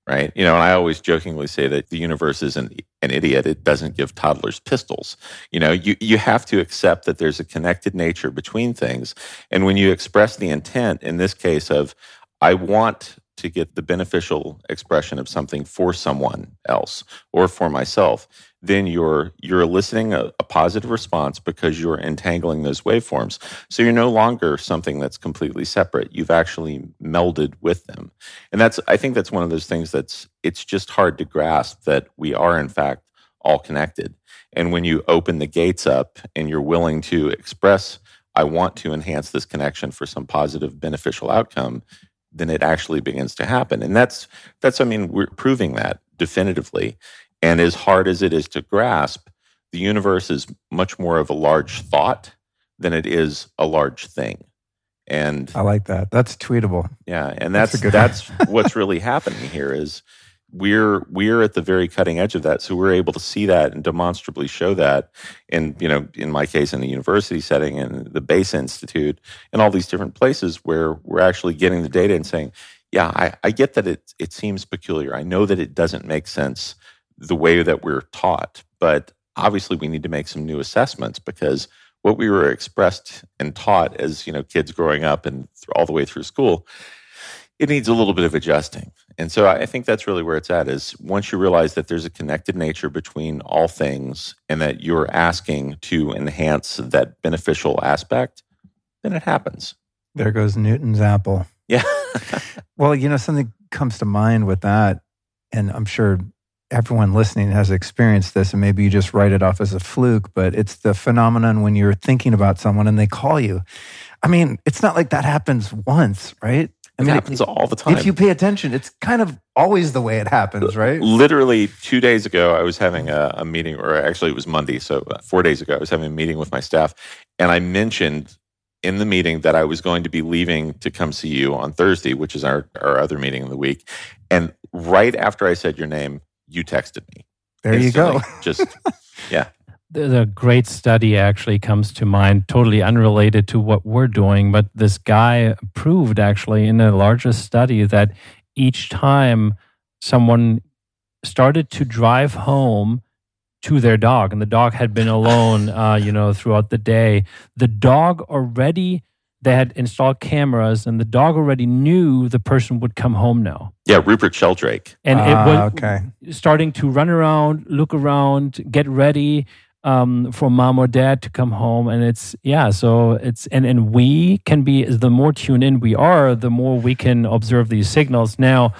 right? You know, and I always jokingly say that the universe isn't an idiot. It doesn't give toddlers pistols. You know, you, you have to accept that there's a connected nature between things. And when you express the intent, in this case of, I want to get the beneficial expression of something for someone else or for myself, then you're you're eliciting a, a, positive response because you're entangling those waveforms. So you're no longer something that's completely separate. You've actually melded with them. And that's I think that's one of those things that's it's just hard to grasp that we are in fact all connected. And when you open the gates up and you're willing to express I want to enhance this connection for some positive beneficial outcome, then it actually begins to happen. And that's that's I mean we're proving that definitively and as hard as it is to grasp, the universe is much more of a large thought than it is a large thing. And I like that. That's tweetable. Yeah, and that's that's, that's what's really happening here is we're we're at the very cutting edge of that. So we're able to see that and demonstrably show that in you know in my case in the university setting and the Besa Institute and all these different places where we're actually getting the data and saying, yeah, I, I get that it it seems peculiar. I know that it doesn't make sense the way that we're taught. But obviously, we need to make some new assessments because what we were expressed and taught as you know kids growing up and all the way through school, it needs a little bit of adjusting. And so I think that's really where it's at is once you realize that there's a connected nature between all things and that you're asking to enhance that beneficial aspect, then it happens. There goes Newton's apple. Yeah. well, you know, something comes to mind with that, and I'm sure everyone listening has experienced this, and maybe you just write it off as a fluke, but it's the phenomenon when you're thinking about someone and they call you. I mean, it's not like that happens once, right? I mean, it happens all the time. If you pay attention, it's kind of always the way it happens, right? Literally two days ago, I was having a, a meeting, or actually it was Monday, so uh, four days ago, I was having a meeting with my staff, and I mentioned in the meeting that I was going to be leaving to come see you on Thursday, which is our, our other meeting of the week. And right after I said your name, you texted me. There you go. Just yeah. The great study actually comes to mind, totally unrelated to what we're doing. But this guy proved actually in a larger study that each time someone started to drive home to their dog, and the dog had been alone, uh, you know, throughout the day, the dog already they had installed cameras, and the dog already knew the person would come home now. Yeah, Rupert Sheldrake. And Ah, it was okay. starting to run around, look around, get ready um, for mom or dad to come home. And it's, yeah, so it's, and, and we can be, the more tuned in we are, the more we can observe these signals. Now,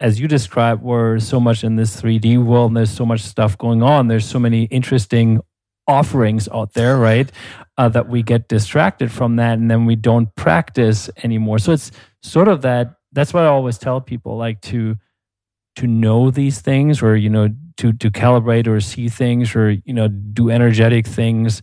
as you described, we're so much in this 3D world and there's so much stuff going on. There's so many interesting offerings out there, right? Uh, that we get distracted from that and then we don't practice anymore. So it's sort of that. That's what I always tell people like to, to know these things or, you know, to, to calibrate or see things or, you know, do energetic things.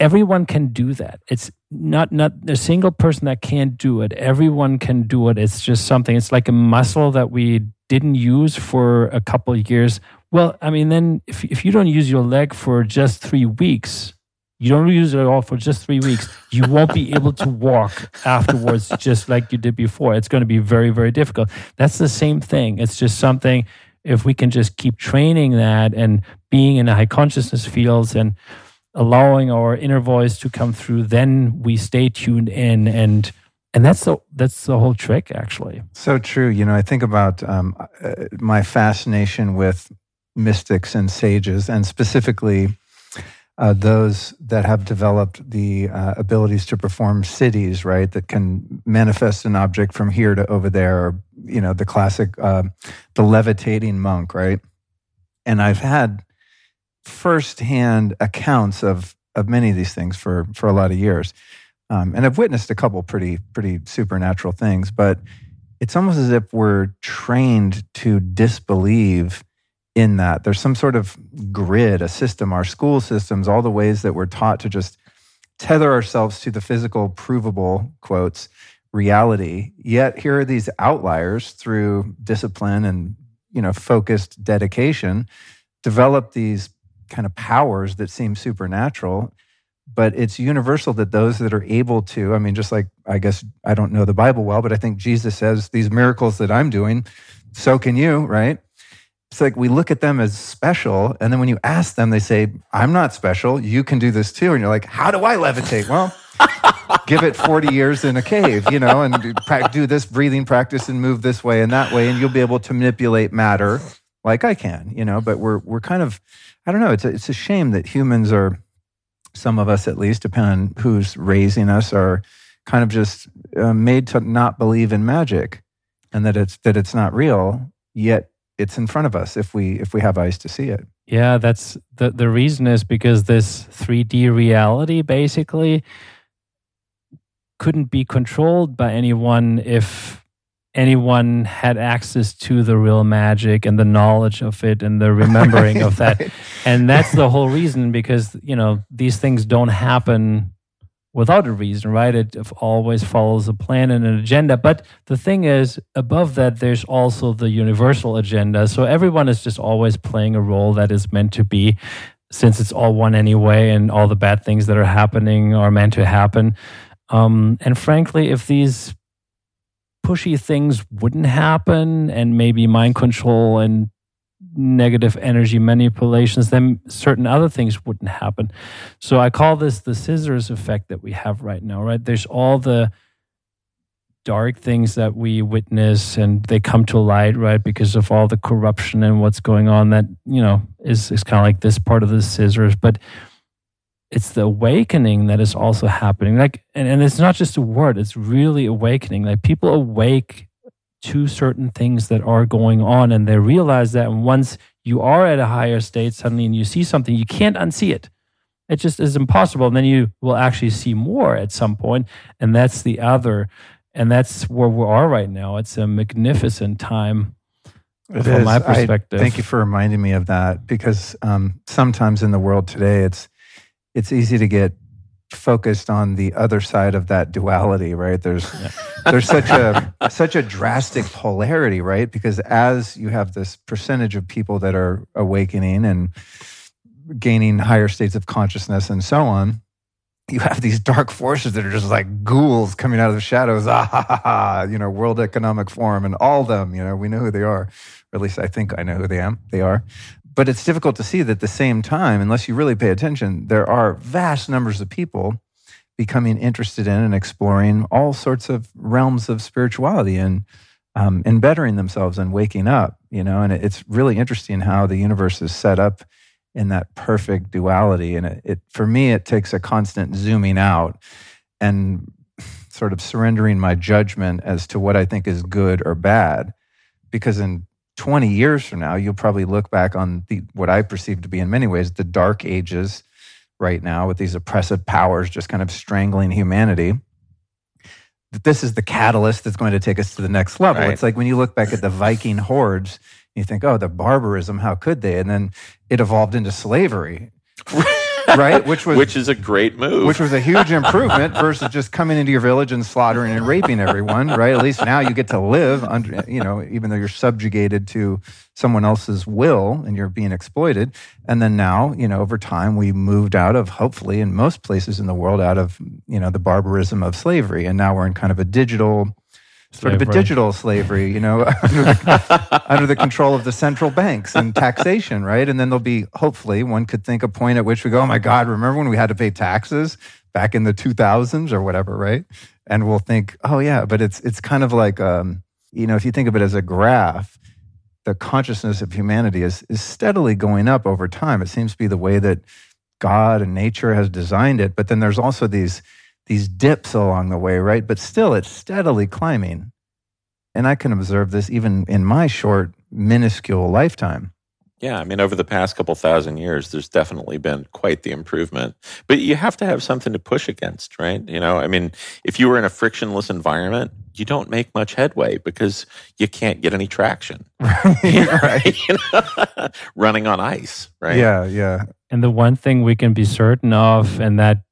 Everyone can do that. It's not, not a single person that can't do it. Everyone can do it. It's just something, it's like a muscle that we didn't use for a couple of years. Well, I mean, then if, if you don't use your leg for just three weeks, you don't use it at all for just three weeks, you won't be able to walk afterwards just like you did before. It's going to be very, very difficult. That's the same thing. It's just something, if we can just keep training that and being in the high consciousness fields and allowing our inner voice to come through, then we stay tuned in and and that's the that's the whole trick actually. So true. You know, I think about um, uh, my fascination with mystics and sages, and specifically uh, those that have developed the uh, abilities to perform siddhis, right? That can manifest an object from here to over there, or you know, the classic, uh, the levitating monk, right? And I've had firsthand accounts of of many of these things for for a lot of years, um, and I've witnessed a couple pretty pretty supernatural things, but it's almost as if we're trained to disbelieve in that. There's some sort of grid, a system, our school systems, all the ways that we're taught to just tether ourselves to the physical, provable quotes reality. Yet here are these outliers through discipline and you know focused dedication develop these kind of powers that seem supernatural but it's universal that those that are able to i mean just like i guess i don't know the bible well but i think jesus says these miracles that i'm doing so can you right it's like we look at them as special and then when you ask them they say i'm not special. You can do this too. And you're like how do i levitate? Well give it 40 years in a cave you know and do, this breathing practice and move this way and that way and you'll be able to manipulate matter like i can you know? But we're we're kind of i don't know it's a, it's a shame that humans are some of us at least depending on who's raising us are kind of just uh, made to not believe in magic and that it's that it's not real yet it's in front of us if we if we have eyes to see it Yeah, that's the the reason is because this 3D reality basically couldn't be controlled by anyone if anyone had access to the real magic and the knowledge of it and the remembering of that. And that's the whole reason because, you know, these things don't happen without a reason, right? It always follows a plan and an agenda. But the thing is, above that, there's also the universal agenda. So everyone is just always playing a role that is meant to be, since it's all one anyway, and all the bad things that are happening are meant to happen. Um, and frankly, if these pushy things wouldn't happen, and maybe mind control and negative energy manipulations, then certain other things wouldn't happen. So I call this the scissors effect that we have right now, right? There's all the dark things that we witness and they come to light, right? Because of all the corruption and what's going on that, you know, is, is kind of like this part of the scissors. But it's the awakening that is also happening. Like, and, and it's not just a word, it's really awakening. Like people awake to certain things that are going on and they realize that and once you are at a higher state suddenly and you see something you can't unsee it. It just is impossible. And then you will actually see more at some point and that's the other and that's where we are right now. It's a magnificent time It from is. my I- perspective. thank you for reminding me of that because um, sometimes in the world today, it's it's easy to get focused on the other side of that duality, right? There's there's such a such a drastic polarity, right? Because as you have this percentage of people that are awakening and gaining higher states of consciousness and so on, you have these dark forces that are just like ghouls coming out of the shadows. Ah, ha, ha, ha, you know, World Economic Forum and all them, you know, we know who they are. Or at least I think I know who they am. They are. But it's difficult to see that at the same time, unless you really pay attention, there are vast numbers of people becoming interested in and exploring all sorts of realms of spirituality and um, and bettering themselves and waking up. You know, and it's really interesting how the universe is set up in that perfect duality. And it, it for me, it takes a constant zooming out and sort of surrendering my judgment as to what I think is good or bad, because in 20 years from now, you'll probably look back on the what I perceive to be in many ways the dark ages right now with these oppressive powers just kind of strangling humanity. That this is the catalyst that's going to take us to the next level. Right. It's like when you look back at the Viking hordes, you think, oh, the barbarism, how could they? And then it evolved into slavery. right? Which was which is a great move. which was a huge improvement versus just coming into your village and slaughtering and raping everyone, right? At least now you get to live under, you know, even though you're subjugated to someone else's will and you're being exploited. And then now, you know, over time we moved out of, hopefully, in most places in the world, out of, you know, the barbarism of slavery. And now we're in kind of a digital, sort of a digital slavery, you know, under the, under the control of the central banks and taxation, right? And then there'll be, hopefully, one could think a point at which we go, oh my God, remember when we had to pay taxes back in the 2000s or whatever, right? And we'll think, oh yeah, but it's it's kind of like, um, you know, if you think of it as a graph, the consciousness of humanity is is steadily going up over time. It seems to be the way that God and nature has designed it. But then there's also these these dips along the way, right? But still, it's steadily climbing. And I can observe this even in my short, minuscule lifetime. Yeah, I mean, over the past couple thousand years, there's definitely been quite the improvement. But you have to have something to push against, right? You know, I mean, if you were in a frictionless environment, you don't make much headway because you can't get any traction, right? You know? Running on ice, right? Yeah, yeah. And the one thing we can be certain of, and that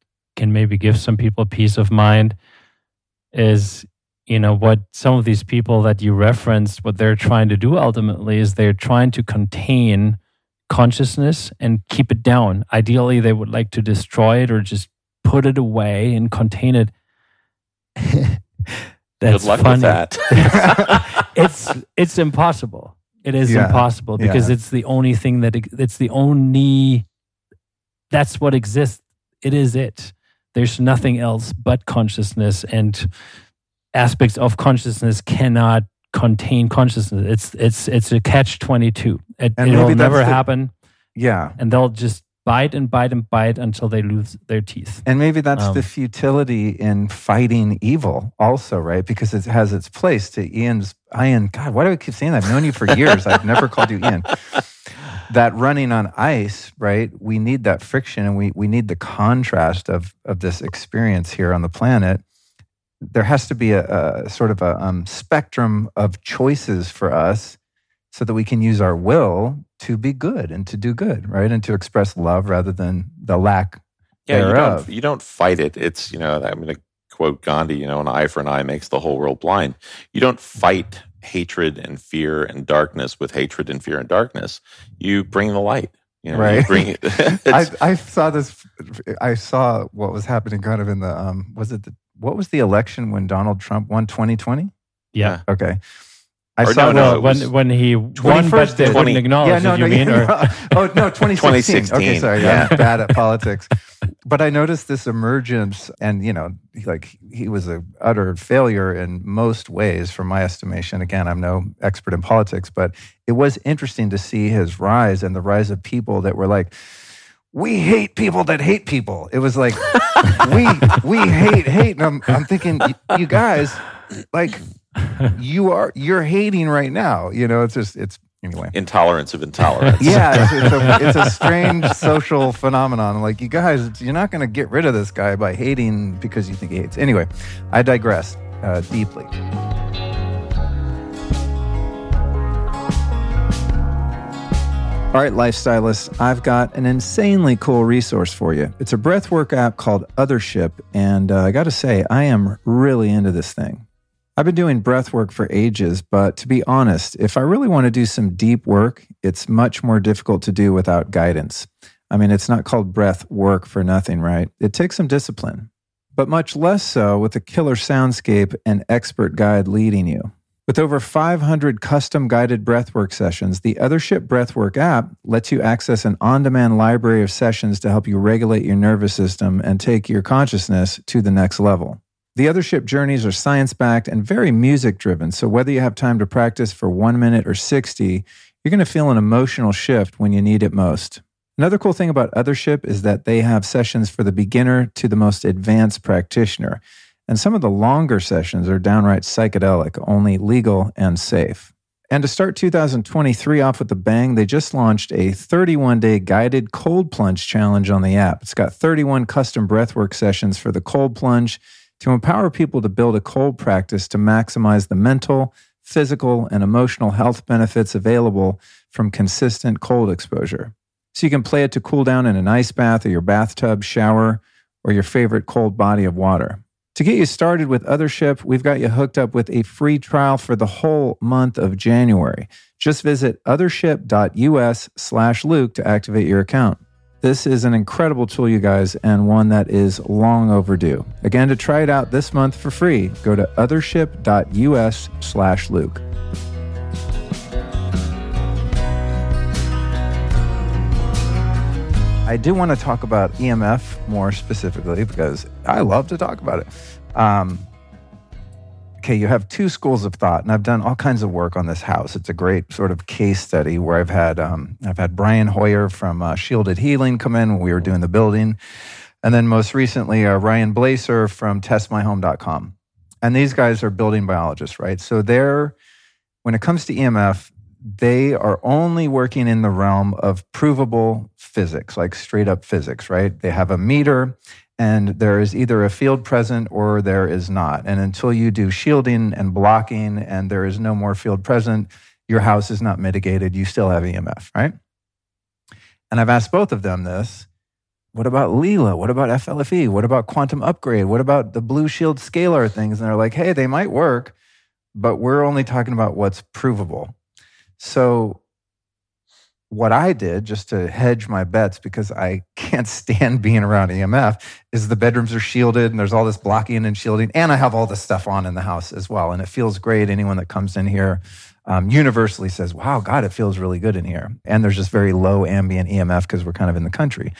can maybe give some people peace of mind, is you know what some of these people that you referenced, what they're trying to do ultimately is they're trying to contain consciousness and keep it down. Ideally, they would like to destroy it or just put it away and contain it. That's Good luck funny. with that. it's it's impossible. It is Yeah, impossible because yeah. it's the only thing that it's the only that's what exists. It is it. There's nothing else but consciousness and aspects of consciousness cannot contain consciousness. It's it's it's a catch twenty two. It, And it'll never the- happen, Yeah. and they'll just bite and bite and bite until they lose their teeth. And maybe that's Um, the futility in fighting evil, also, right? Because it has its place. To Ian's, Ian, God, why do I keep saying that? I've known you for years. I've never called you Ian. That running on ice, right? We need that friction, and we we need the contrast of of this experience here on the planet. There has to be a, a sort of a um, spectrum of choices for us, so that we can use our will to be good and to do good, right? And to express love rather than the lack Yeah, you thereof. don't, you don't fight it. It's, you know, I'm going to quote Gandhi, you know, an eye for an eye makes the whole world blind. You don't fight hatred and fear and darkness with hatred and fear and darkness. You bring the light. You know, you Right. bring it. I, I saw this. I saw what was happening kind of in the. Um, was it the, what was the election when Donald Trump won 2020? Yeah. Okay, I Or saw no, no, well, it when was when he won, but they did. wouldn't acknowledge yeah, it, no, you no, mean? yeah, or- no. oh no, 2016. 2016, Okay, sorry, yeah. I'm bad at politics. But I noticed this emergence, and you know, like he was a utter failure in most ways, from my estimation. Again, I'm no expert in politics, but it was interesting to see his rise and the rise of people that were like. We hate people that hate people. It was like we we hate hate. And I'm I'm thinking, you guys, like you are you're hating right now. You know, it's just it's anyway. intolerance of intolerance. Yeah, it's, it's, a, it's a strange social phenomenon. Like, you guys, you're not going to get rid of this guy by hating because you think he hates. Anyway, I digress uh, deeply. All right, lifestylists, I've got an insanely cool resource for you. It's a breathwork app called Othership, and uh, I got to say, I am really into this thing. I've been doing breath work for ages, but to be honest, if I really want to do some deep work, it's much more difficult to do without guidance. I mean, it's not called breath work for nothing, right? It takes some discipline, but much less so with a killer soundscape and expert guide leading you. With over 500 custom guided breathwork sessions, the Othership Breathwork app lets you access an on demand library of sessions to help you regulate your nervous system and take your consciousness to the next level. The Othership journeys are science backed and very music driven, so whether you have time to practice for one minute or 60, you're going to feel an emotional shift when you need it most. Another cool thing about Othership is that they have sessions for the beginner to the most advanced practitioner. And some of the longer sessions are downright psychedelic, only legal and safe. And to start 2023 off with a bang, they just launched a 31 day guided cold plunge challenge on the app. It's got 31 custom breathwork sessions for the cold plunge to empower people to build a cold practice to maximize the mental, physical, and emotional health benefits available from consistent cold exposure. So you can play it to cool down in an ice bath or your bathtub, shower, or your favorite cold body of water. To get you started with Othership, we've got you hooked up with a free trial for the whole month of January. Just visit othership.us slash Luke to activate your account. This is an incredible tool, you guys, and one that is long overdue. Again, to try it out this month for free, go to othership.us slash Luke. I do want to talk about EMF more specifically because I love to talk about it. Um, okay, you have two schools of thought, and I've done all kinds of work on this house. It's a great sort of case study where I've had um, I've had Brian Hoyer from uh, Shielded Healing come in when we were doing the building, and then most recently uh, Ryan Blaser from TestMyHome.com. And these guys are building biologists, right? So they're when it comes to EMF, they are only working in the realm of provable physics, like straight up physics, right? They have a meter and there is either a field present or there is not. And until you do shielding and blocking and there is no more field present, your house is not mitigated. You still have EMF, right? And I've asked both of them this. What about Leela? What about FLFE? What about quantum upgrade? What about the blue shield scalar things? And they're like, hey, they might work, but we're only talking about what's provable. So, what I did just to hedge my bets because I can't stand being around EMF is the bedrooms are shielded and there's all this blocking and shielding. And I have all this stuff on in the house as well. And it feels great. Anyone that comes in here um, universally says, wow, God, it feels really good in here. And there's just very low ambient EMF because we're kind of in the country.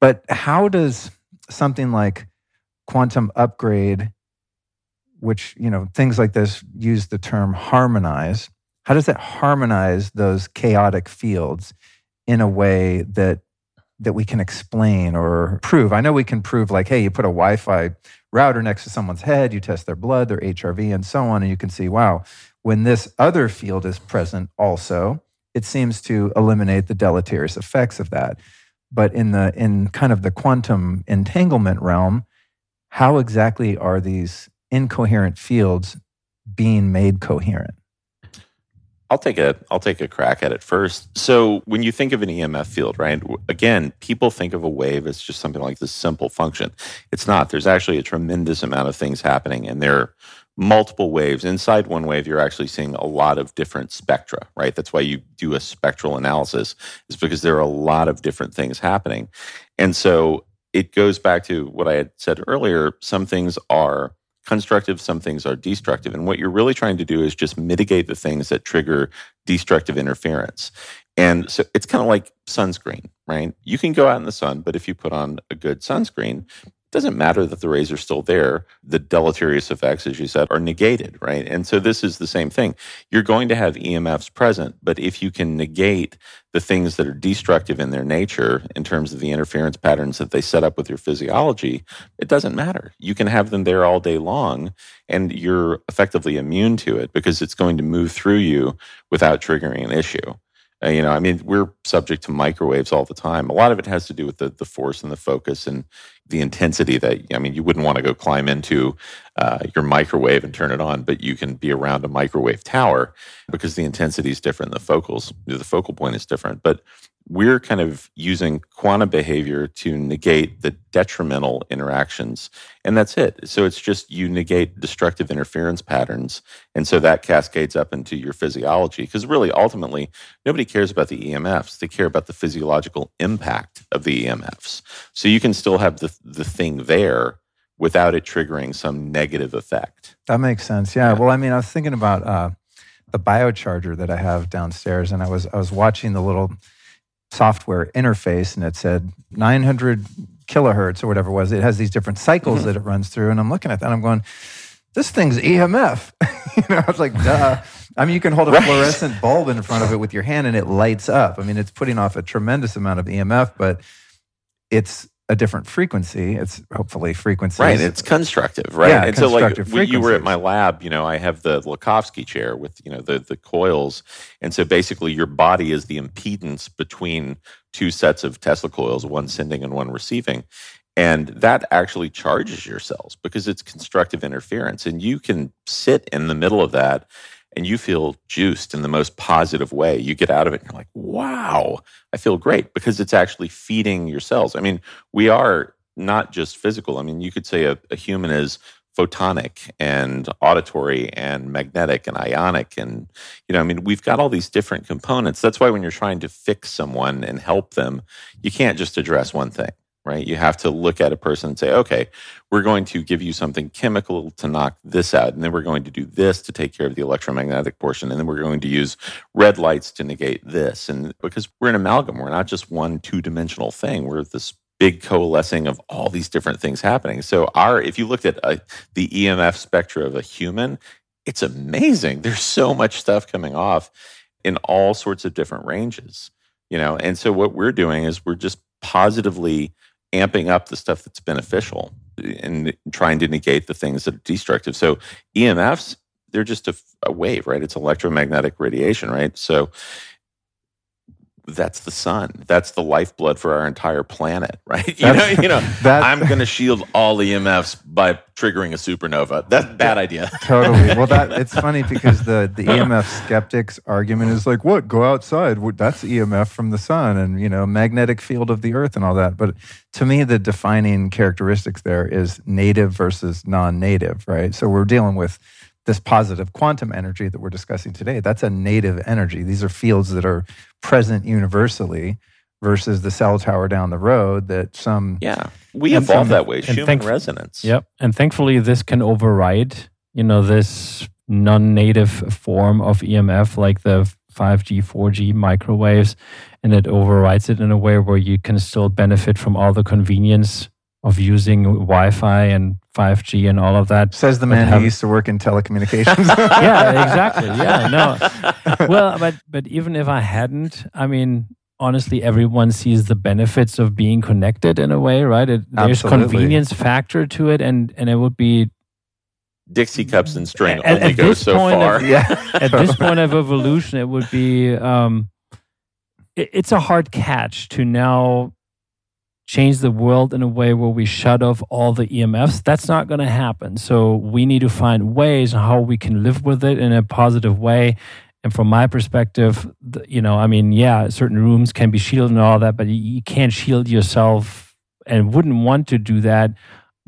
But how does something like quantum upgrade, which, you know, things like this use the term harmonize, how does that harmonize those chaotic fields in a way that that we can explain or prove? I know we can prove like, hey, you put a Wi-Fi router next to someone's head, you test their blood, their HRV, and so on, and you can see, wow, when this other field is present also, it seems to eliminate the deleterious effects of that. But in the in kind of the quantum entanglement realm, how exactly are these incoherent fields being made coherent? I'll take a I'll take a crack at it first. So when you think of an EMF field, right? Again, people think of a wave as just something like this simple function. It's not. There's actually a tremendous amount of things happening, and there are multiple waves. Inside one wave, you're actually seeing a lot of different spectra, right? That's why you do a spectral analysis, is because there are a lot of different things happening. And so it goes back to what I had said earlier. Some things are constructive, some things are destructive. And what you're really trying to do is just mitigate the things that trigger destructive interference. And so it's kind of like sunscreen, right? You can go out in the sun, but if you put on a good sunscreen, doesn't matter that the rays are still there. The deleterious effects, as you said, are negated, right? And so this is the same thing. You're going to have EMFs present, but if you can negate the things that are destructive in their nature in terms of the interference patterns that they set up with your physiology, it doesn't matter. You can have them there all day long and you're effectively immune to it because it's going to move through you without triggering an issue. Uh, you know, I mean, we're subject to microwaves all the time. A lot of it has to do with the, the force and the focus and the intensity that, I mean, you wouldn't want to go climb into uh, your microwave and turn it on, but you can be around a microwave tower because the intensity is different. The focals, the focal point is different. But we're kind of using quantum behavior to negate the detrimental interactions. And that's it. So it's just you negate destructive interference patterns. And so that cascades up into your physiology. Because really, ultimately, nobody cares about the EMFs. They care about the physiological impact of the EMFs. So you can still have the, the thing there without it triggering some negative effect. That makes sense. Yeah. yeah. Well, I mean, I was thinking about uh, the biocharger that I have downstairs, and I was I was watching the little software interface and it said 900 kilohertz or whatever it was. It has these different cycles mm-hmm. that it runs through. And I'm looking at that I'm going, this thing's EMF. you know, I was like, duh. I mean, you can hold a right. fluorescent bulb in front of it with your hand and it lights up. I mean, it's putting off a tremendous amount of EMF, but it's a different frequency. It's hopefully frequency. Right. It's constructive, right? Yeah, and so like when you were at my lab, you know, I have the Lakhovsky chair with, you know, the the coils. And so basically your body is the impedance between two sets of Tesla coils, one sending and one receiving. And that actually charges your cells because it's constructive interference. And you can sit in the middle of that and you feel juiced in the most positive way. You get out of it and you're like, wow, I feel great because it's actually feeding your cells. I mean, we are not just physical. I mean, you could say a, a human is photonic and auditory and magnetic and ionic and you know i mean we've got all these different components that's why when you're trying to fix someone and help them you can't just address one thing right? You have to look at a person and say, okay, we're going to give you something chemical to knock this out. And then we're going to do this to take care of the electromagnetic portion. And then we're going to use red lights to negate this. And because we're an amalgam, we're not just one two dimensional thing. We're this big coalescing of all these different things happening. So our, if you looked at a, uh, the EMF spectra of a human, it's amazing. There's so much stuff coming off in all sorts of different ranges, you know? And so what we're doing is we're just positively amping up the stuff that's beneficial and trying to negate the things that are destructive. So EMFs, they're just a, a wave, right? It's electromagnetic radiation, right? So that's the sun. That's the lifeblood for our entire planet, right? You know, you know. I'm going to shield all EMFs by triggering a supernova. That's a bad idea. totally. Well, that it's funny because the the EMF skeptics argument is like, what? Go outside. That's EMF from the sun, and you know, magnetic field of the earth, and all that. But to me, the defining characteristics there is native versus non-native, right? So we're dealing with this positive quantum energy that we're discussing today, that's a native energy. These are fields that are present universally versus the cell tower down the road that some yeah we evolved that way human thank- resonance yep and thankfully this can override you know this non-native form of emf like the 5g 4g microwaves and it overrides it in a way where you can still benefit from all the convenience of using Wi-Fi and 5G and all of that. Says the man have, who used to work in telecommunications. yeah, exactly. Yeah, no. Well, but but even if I hadn't, I mean, honestly, everyone sees the benefits of being connected in a way, right? It, there's Absolutely. convenience factor to it, and and it would be Dixie cups and string at, only at go so far. Of, yeah. at this point of evolution, it would be. Um, it, it's a hard catch to now change the world in a way where we shut off all the EMFs. That's not going to happen. So we need to find ways how we can live with it in a positive way. And from my perspective, you know, I mean, yeah, certain rooms can be shielded and all that, but you can't shield yourself and wouldn't want to do that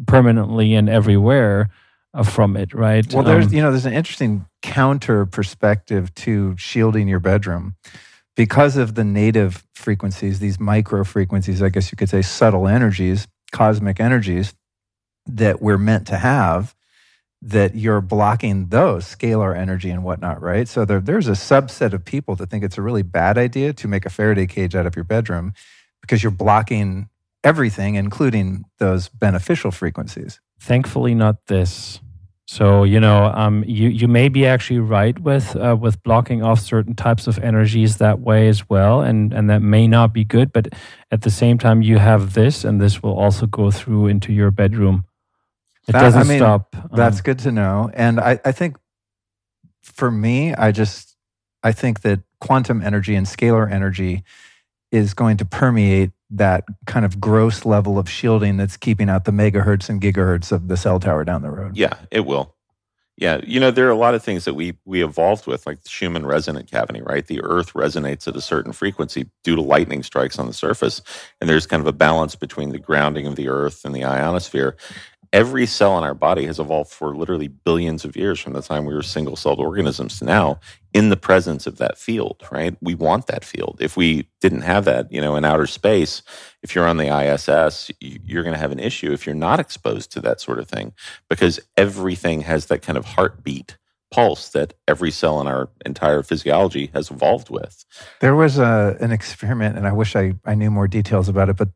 permanently and everywhere uh, from it, right? Well, there's, um, you know, there's an interesting counter perspective to shielding your bedroom because of the native frequencies, these micro frequencies, I guess you could say subtle energies, cosmic energies that we're meant to have, that you're blocking those scalar energy and whatnot, right? So there, there's a subset of people that think it's a really bad idea to make a Faraday cage out of your bedroom because you're blocking everything, including those beneficial frequencies. Thankfully, not this. So you know, um, you you may be actually right with uh, with blocking off certain types of energies that way as well, and and that may not be good. But at the same time, you have this, and this will also go through into your bedroom. It that, doesn't I mean, stop. Um, that's good to know, and I I think for me, I just I think that quantum energy and scalar energy is going to permeate that kind of gross level of shielding that's keeping out the megahertz and gigahertz of the cell tower down the road. Yeah, it will. Yeah, you know there are a lot of things that we we evolved with, like the Schumann resonant cavity, right? The Earth resonates at a certain frequency due to lightning strikes on the surface, and there's kind of a balance between the grounding of the Earth and the ionosphere every cell in our body has evolved for literally billions of years from the time we were single celled organisms to now in the presence of that field, right? We want that field. If we didn't have that, you know, in outer space, if you're on the ISS, you're going to have an issue if you're not exposed to that sort of thing because everything has that kind of heartbeat pulse that every cell in our entire physiology has evolved with. There was a, an experiment, and I wish I, I knew more details about it, but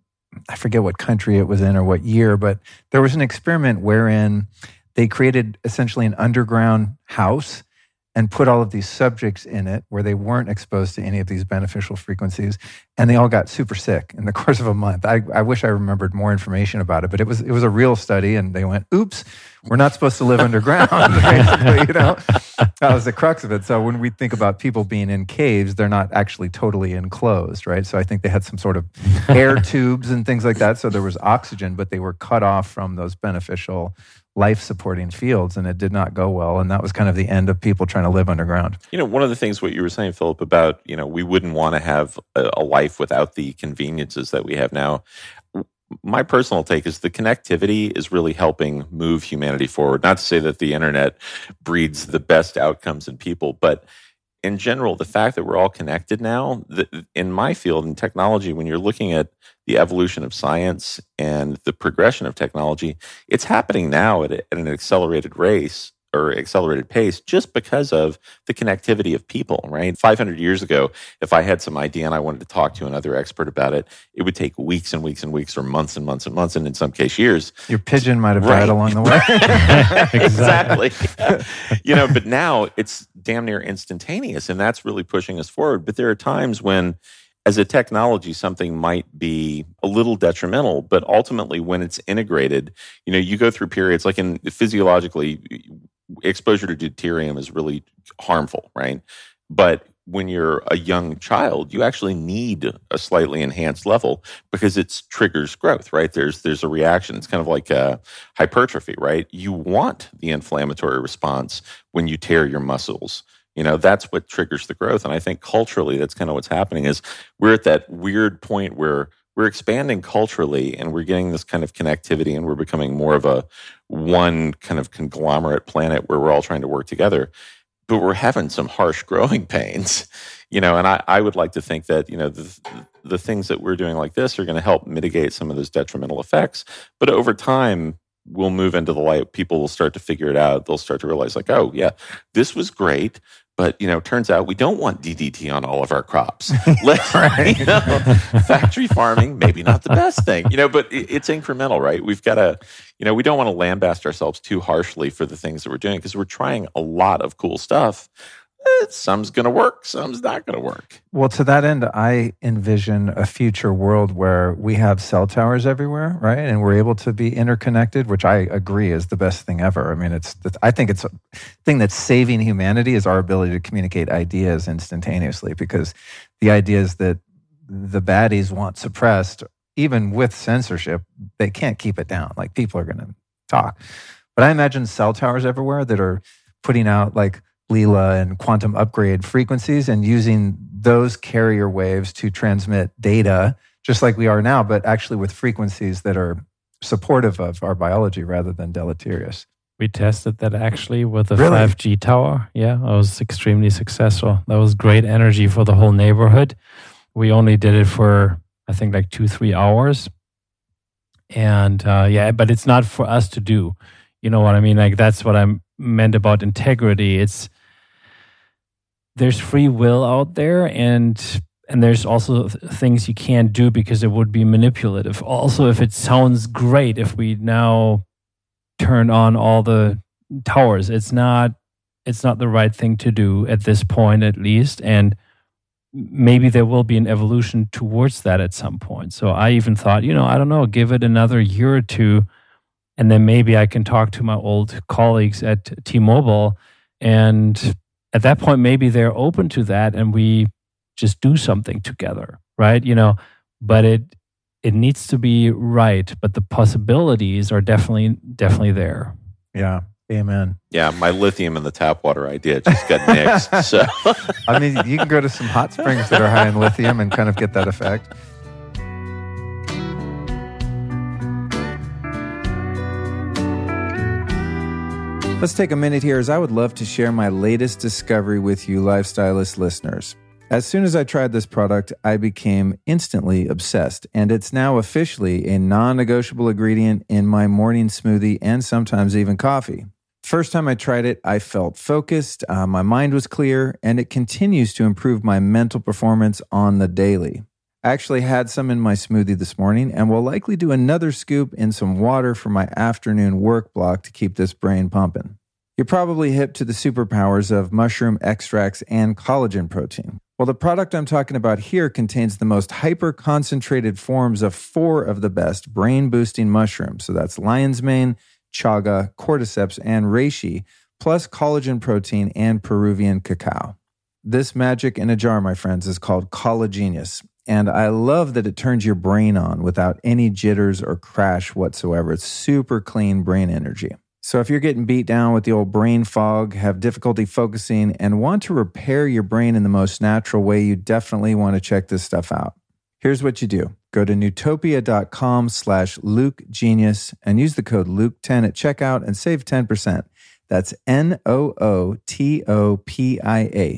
I forget what country it was in or what year, but there was an experiment wherein they created essentially an underground house and put all of these subjects in it where they weren't exposed to any of these beneficial frequencies and they all got super sick in the course of a month. I, I wish i remembered more information about it but it was it was a real study and they went oops we're not supposed to live underground basically you know? That was the crux of it. So when we think about people being in caves they're not actually totally enclosed right? So i think they had some sort of air tubes and things like that so there was oxygen but they were cut off from those beneficial life supporting fields and it did not go well and that was kind of the end of people trying to live underground. You know one of the things what you were saying Philipp about you know we wouldn't want to have a, life without the conveniences that we have now my personal take is the connectivity is really helping move humanity forward. Not to say that the internet breeds the best outcomes in people but in general, the fact that we're all connected now, the, in my field in technology, when you're looking at the evolution of science and the progression of technology, it's happening now at, a, at an accelerated race or accelerated pace just because of the connectivity of people, right? 500 years ago, if I had some idea and I wanted to talk to another expert about it, it would take weeks and weeks and weeks or months and months and months, and in some case, years. Your pigeon might have right. died along the way. exactly. you know, but now it's damn near instantaneous, and that's really pushing us forward. But there are times when as a technology, something might be a little detrimental, but ultimately, when it's integrated, you know, you go through periods like in physiologically, exposure to deuterium is really harmful, right? But when you're a young child, you actually need a slightly enhanced level because it triggers growth, right? There's there's a reaction. It's kind of like a hypertrophy, right? You want the inflammatory response when you tear your muscles. You know, that's what triggers the growth. And I think culturally, that's kind of what's happening is we're at that weird point where we're expanding culturally and we're getting this kind of connectivity and we're becoming more of a one kind of conglomerate planet where we're all trying to work together but we're having some harsh growing pains you know and i, I would like to think that you know the, the things that we're doing like this are going to help mitigate some of those detrimental effects but over time we'll move into the light people will start to figure it out they'll start to realize like oh yeah this was great but you know, turns out we don't want DDT on all of our crops. right. you know, factory farming, maybe not the best thing, you know, but it's incremental, right? We've got to, you know, we don't want to lambast ourselves too harshly for the things that we're doing because we're trying a lot of cool stuff eh, some's going to work, some's not going to work. Well, to that end, I envision a future world where we have cell towers everywhere, right? And we're able to be interconnected, which I agree is the best thing ever. I mean, it's I think it's a thing that's saving humanity is our ability to communicate ideas instantaneously because the ideas that the baddies want suppressed even with censorship, they can't keep it down. Like people are going to talk. But I imagine cell towers everywhere that are putting out like Leela and quantum upgrade frequencies and using those carrier waves to transmit data, just like we are now, but actually with frequencies that are supportive of our biology rather than deleterious. We tested that actually with a really? 5G tower. Yeah, it was extremely successful. That was great energy for the whole neighborhood. We only did it for, I think, like two, three hours. And uh, yeah, but it's not for us to do. You know what I mean? Like, that's what I meant about integrity. It's, there's free will out there and and there's also things you can't do because it would be manipulative. Also if it sounds great if we now turn on all the towers it's not it's not the right thing to do at this point at least. And maybe there will be an evolution towards that at some point. So i even thought you know i don't know give it another year or two and then maybe i can talk to my old colleagues at t-mobile and at that point maybe they're open to that and we just do something together right you know but it it needs to be right but the possibilities are definitely definitely there yeah Amen. Yeah, my lithium in the tap water idea just got nixed. so I mean, you can go to some hot springs that are high in lithium and kind of get that effect. Let's take a minute here as I would love to share my latest discovery with you, Lifestylist listeners. As soon as I tried this product, I became instantly obsessed, and it's now officially a non negotiable ingredient in my morning smoothie and sometimes even coffee. First time I tried it, I felt focused, uh, my mind was clear, and it continues to improve my mental performance on the daily. I actually had some in my smoothie this morning and will likely do another scoop in some water for my afternoon work block to keep this brain pumping. You're probably hip to the superpowers of mushroom extracts and collagen protein. Well, the product I'm talking about here contains the most hyper concentrated forms of four of the best brain boosting mushrooms. So that's lion's mane, chaga, cordyceps, and reishi, plus collagen protein and Peruvian cacao. This magic in a jar, my friends, is called Collagenius. And I love that it turns your brain on without any jitters or crash whatsoever. It's super clean brain energy. So if you're getting beat down with the old brain fog, have difficulty focusing, and want to repair your brain in the most natural way, you definitely want to check this stuff out. Here's what you do. Go to nootopia.com slash Luke Genius and use the code Luke10 at checkout and save 10%. That's N-O-O-T-O-P-I-A,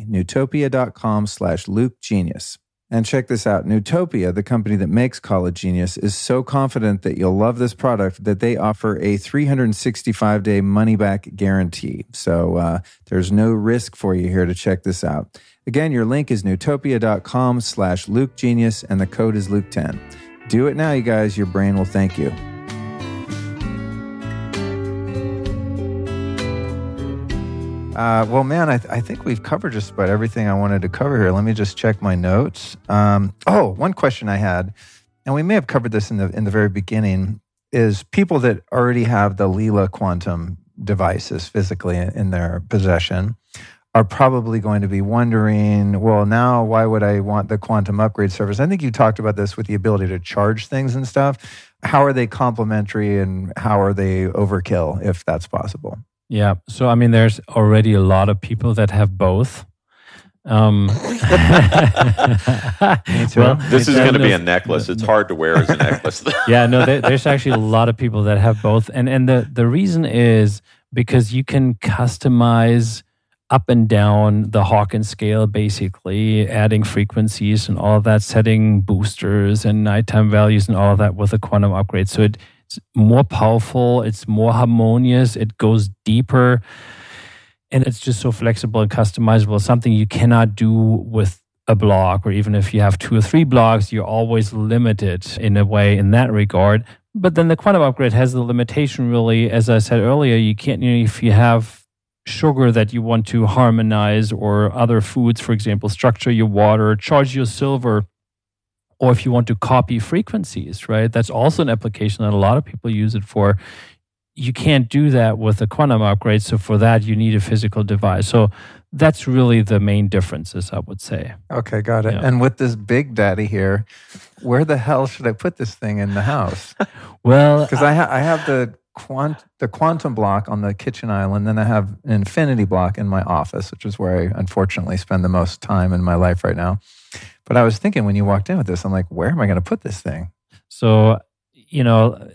nootopia.com slash Luke Genius. And check this out. Nootopia, the company that makes Collagenius, is so confident that you'll love this product that they offer a 365 day money back guarantee. So uh, there's no risk for you here to check this out. Again, your link is nootopia.com slash Luke Genius and the code is Luke10. Do it now, you guys. Your brain will thank you. Uh, well, man, I, th- I, think we've covered just about everything I wanted to cover here. Let me just check my notes. Um, oh, one question I had, and we may have covered this in the in the very beginning, is people that already have the Leela quantum devices physically in their possession are probably going to be wondering, well, now why would I want the quantum upgrade service? I think you talked about this with the ability to charge things and stuff. How are they complementary and how are they overkill if that's possible? Yeah. So, I mean, there's already a lot of people that have both. Um, well, this is going to be a necklace. It's hard to wear as a necklace. yeah, no, there, there's actually a lot of people that have both, and and the the reason is because you can customize up and down the Hawkins scale, basically adding frequencies and all of that, setting boosters and nighttime values and all of that with a quantum upgrade. So it it's more powerful, it's more harmonious, it goes deeper, and it's just so flexible and customizable. Something you cannot do with a block, or even if you have two or three blocks, you're always limited in a way in that regard. But then the quantum upgrade has the limitation, really, as I said earlier, you can't, you know, if you have sugar that you want to harmonize or other foods, for example, structure your water, charge your silver or if you want to copy frequencies, right? That's also an application that a lot of people use it for. You can't do that with a quantum upgrade. So for that, you need a physical device. So that's really the main differences, I would say. Okay, got it. Yeah. And with this big daddy here, where the hell should I put this thing in the house? well, because I, ha- I have the quant the quantum block on the kitchen island, then I have an infinity block in my office, which is where I unfortunately spend the most time in my life right now. But I was thinking when you walked in with this, I'm like, where am I going to put this thing? So, you know,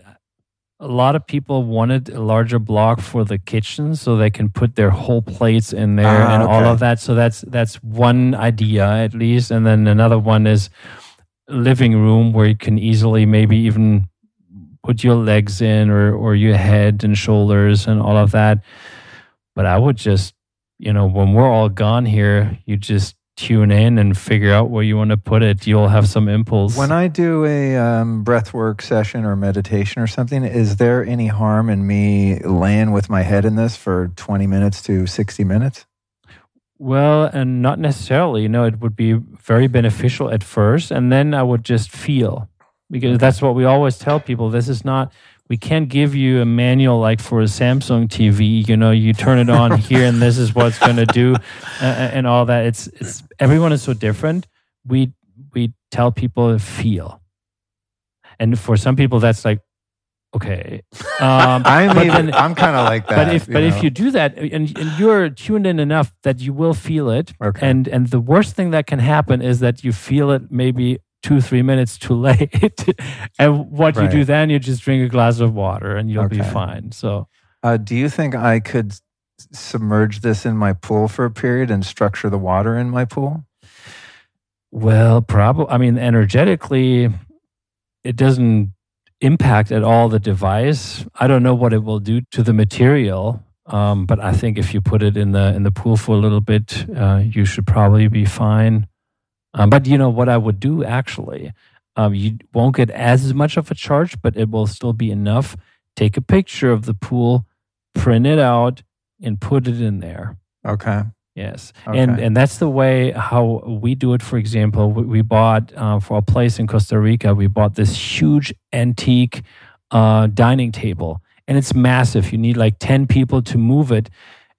a lot of people wanted a larger block for the kitchen so they can put their whole plates in there ah, and okay. all of that. So that's that's one idea at least. And then another one is living room where you can easily maybe even put your legs in or or your head and shoulders and all of that. But I would just, you know, when we're all gone here, you just tune in and figure out where you want to put it, you'll have some impulse. When I do a um, breathwork session or meditation or something, is there any harm in me laying with my head in this for 20 minutes to 60 minutes? Well, and not necessarily. You know, it would be very beneficial at first, and then I would just feel because that's what we always tell people. This is not we can't give you a manual like for a Samsung TV. You know, you turn it on here, and this is what's going to do, uh, and all that. It's it's everyone is so different. We we tell people to feel, and for some people that's like okay. Um, I'm even, then- I'm kind of like that. but if you but know? if you do that and, and you're tuned in enough that you will feel it Okay. and and the worst thing that can happen is that you feel it maybe two three minutes too late. And what you do then you just drink a glass of water and you'll be fine. So Uh, do you think I could submerge this in my pool for a period and structure the water in my pool? well probably i mean energetically it doesn't impact at all the device. I don't know what it will do to the material um, but i think if you put it in the in the pool for a little bit uh, you should probably be fine um, but you know what i would do actually um, you won't get as much of a charge but it will still be enough take a picture of the pool print it out and put it in there Okay. Yes, and Okay. and that's the way how we do it. For example, we, we bought uh, for a place in Costa Rica. We bought this huge antique uh, dining table, and it's massive. You need like ten people to move it,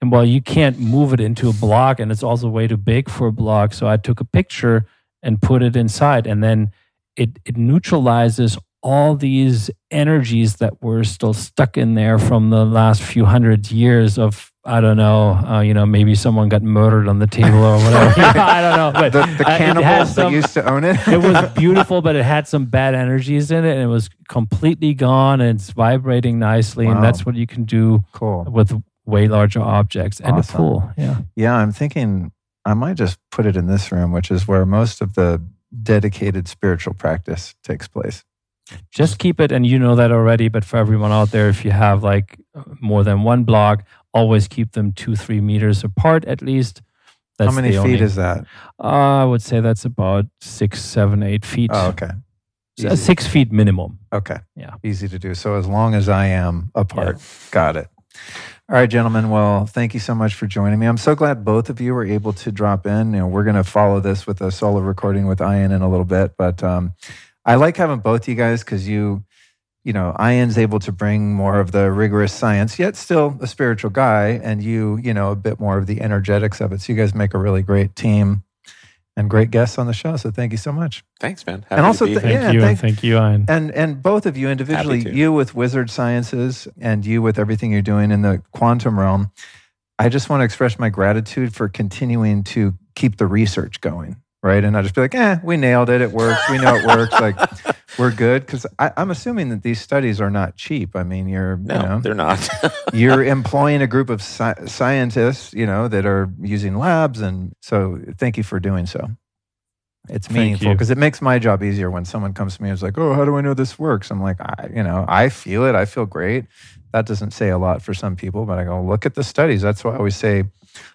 and well, you can't move it into a block, and it's also way too big for a block. So I took a picture and put it inside, and then it it neutralizes all these energies that were still stuck in there from the last few hundred years of I don't know, uh, you know, maybe someone got murdered on the table or whatever. I don't know, but The, the uh, cannibals has that used to own it. it was beautiful, but it had some bad energies in it, and it was completely gone, and it's vibrating nicely, Wow. and that's what you can do cool. with way larger objects and Awesome. a pool. Yeah, Yeah, I'm thinking I might just put it in this room, which is where most of the dedicated spiritual practice takes place. just keep it, and you know that already. But for everyone out there, if you have like more than one block, always keep them two, three meters apart at least. That's How many feet only- is that? Uh, I would say that's about six, seven, eight feet. Oh, okay. Uh, six feet minimum. Okay. Yeah. Easy to do. So as long as I am apart. Got it. All right, gentlemen. Well, thank you so much for joining me. I'm so glad both of you were able to drop in. You know, we're going to follow this with a solo recording with Ian in a little bit, but um, I like having both you guys because you, you know, Ian's able to bring more of the rigorous science, yet still a spiritual guy, and you, you know, a bit more of the energetics of it. So you guys make a really great team and great guests on the show. So thank you so much. Thanks, man. And also to be th- Thank Yeah, you, thank- and thank you, Ian. and and both of you individually, you with wizard sciences and you with everything you're doing in the quantum realm i just want to express my gratitude for continuing to keep the research going right and i just be like eh we nailed it it works we know it works like we're good? Because i'm assuming that these studies are not cheap. I mean you're No, you know they're not. you're employing a group of sci- scientists you know that are using labs and so thank you for doing so. It's meaningful because it makes my job easier when someone comes to me and is like oh how do i know this works? I'm like I, you know i feel it. I feel great. That doesn't say a lot for some people but i go look at the studies. That's why i always say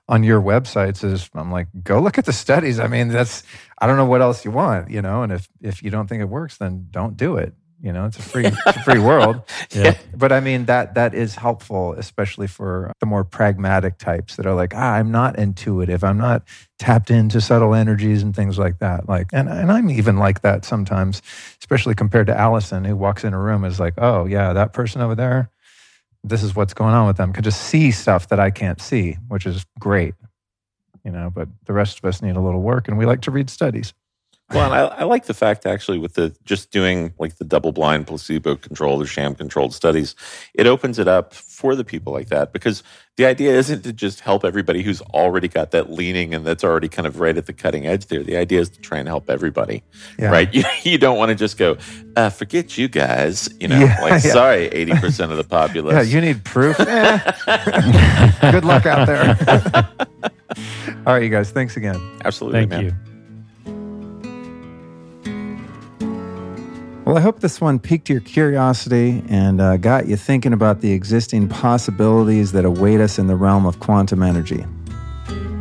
on your websites is i'm like go look at the studies i mean that's i don't know what else you want you know and if if you don't think it works then don't do it you know it's a free it's a free world Yeah. but I mean that that is helpful, especially for the more pragmatic types that are like, ah, I'm not intuitive, I'm not tapped into subtle energies and things like that. Like, and and I'm even like that sometimes, especially compared to Allison, who walks in a room is like, oh yeah, that person over there, this is what's going on with them. Could just see stuff that I can't see, which is great, you know. But the rest of us need a little work, and we like to read studies. Well, and I, I like the fact actually with the just doing like the double blind, placebo controlled or sham controlled studies, it opens it up for the people like that because the idea isn't to just help everybody who's already got that leaning and that's already kind of right at the cutting edge there. The idea is to try and help everybody, Yeah. right? You, you don't want to just go, uh, forget you guys, you know, Yeah, like, yeah. sorry, 80% of the populace. Yeah, you need proof. Eh. Good luck out there. All right, you guys. Thanks again. Absolutely, Thank man. you. Well, I hope this one piqued your curiosity and uh, got you thinking about the existing possibilities that await us in the realm of quantum energy.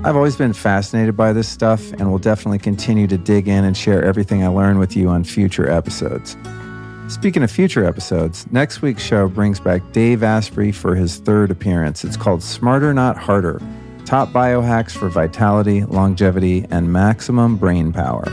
I've always been fascinated by this stuff and will definitely continue to dig in and share everything I learn with you on future episodes. Speaking of future episodes, next week's show brings back Dave Asprey for his third appearance. It's called Smarter Not Harder Top Biohacks for Vitality, Longevity, and Maximum Brain Power.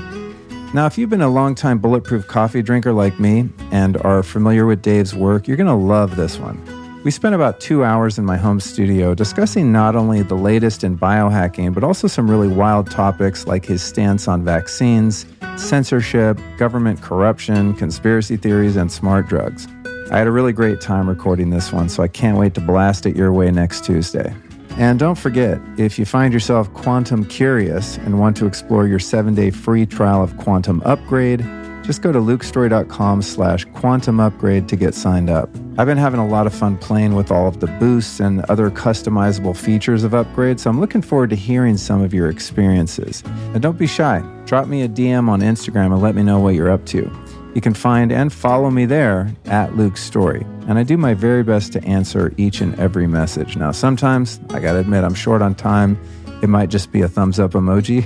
Now, if you've been a longtime bulletproof coffee drinker like me and are familiar with Dave's work, you're going to love this one. We spent about two hours in my home studio discussing not only the latest in biohacking, but also some really wild topics like his stance on vaccines, censorship, government corruption, conspiracy theories, and smart drugs. I had a really great time recording this one, so I can't wait to blast it your way next Tuesday. And don't forget, if you find yourself quantum curious and want to explore your seven day free trial of Quantum Upgrade, just go to lukestorey.com slash quantum upgrade to get signed up. I've been having a lot of fun playing with all of the boosts and other customizable features of Upgrade, so I'm looking forward to hearing some of your experiences. And don't be shy. Drop me a DM on Instagram and let me know what you're up to. You can find and follow me there at Luke Storey. And I do my very best to answer each and every message. Now, sometimes I gotta admit, I'm short on time. It might just be a thumbs up emoji,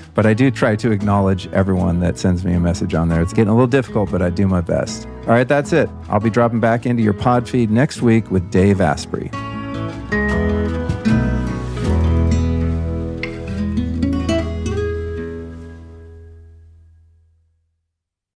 but I do try to acknowledge everyone that sends me a message on there. It's getting a little difficult, but I do my best. All right, that's it. I'll be dropping back into your pod feed next week with Dave Asprey.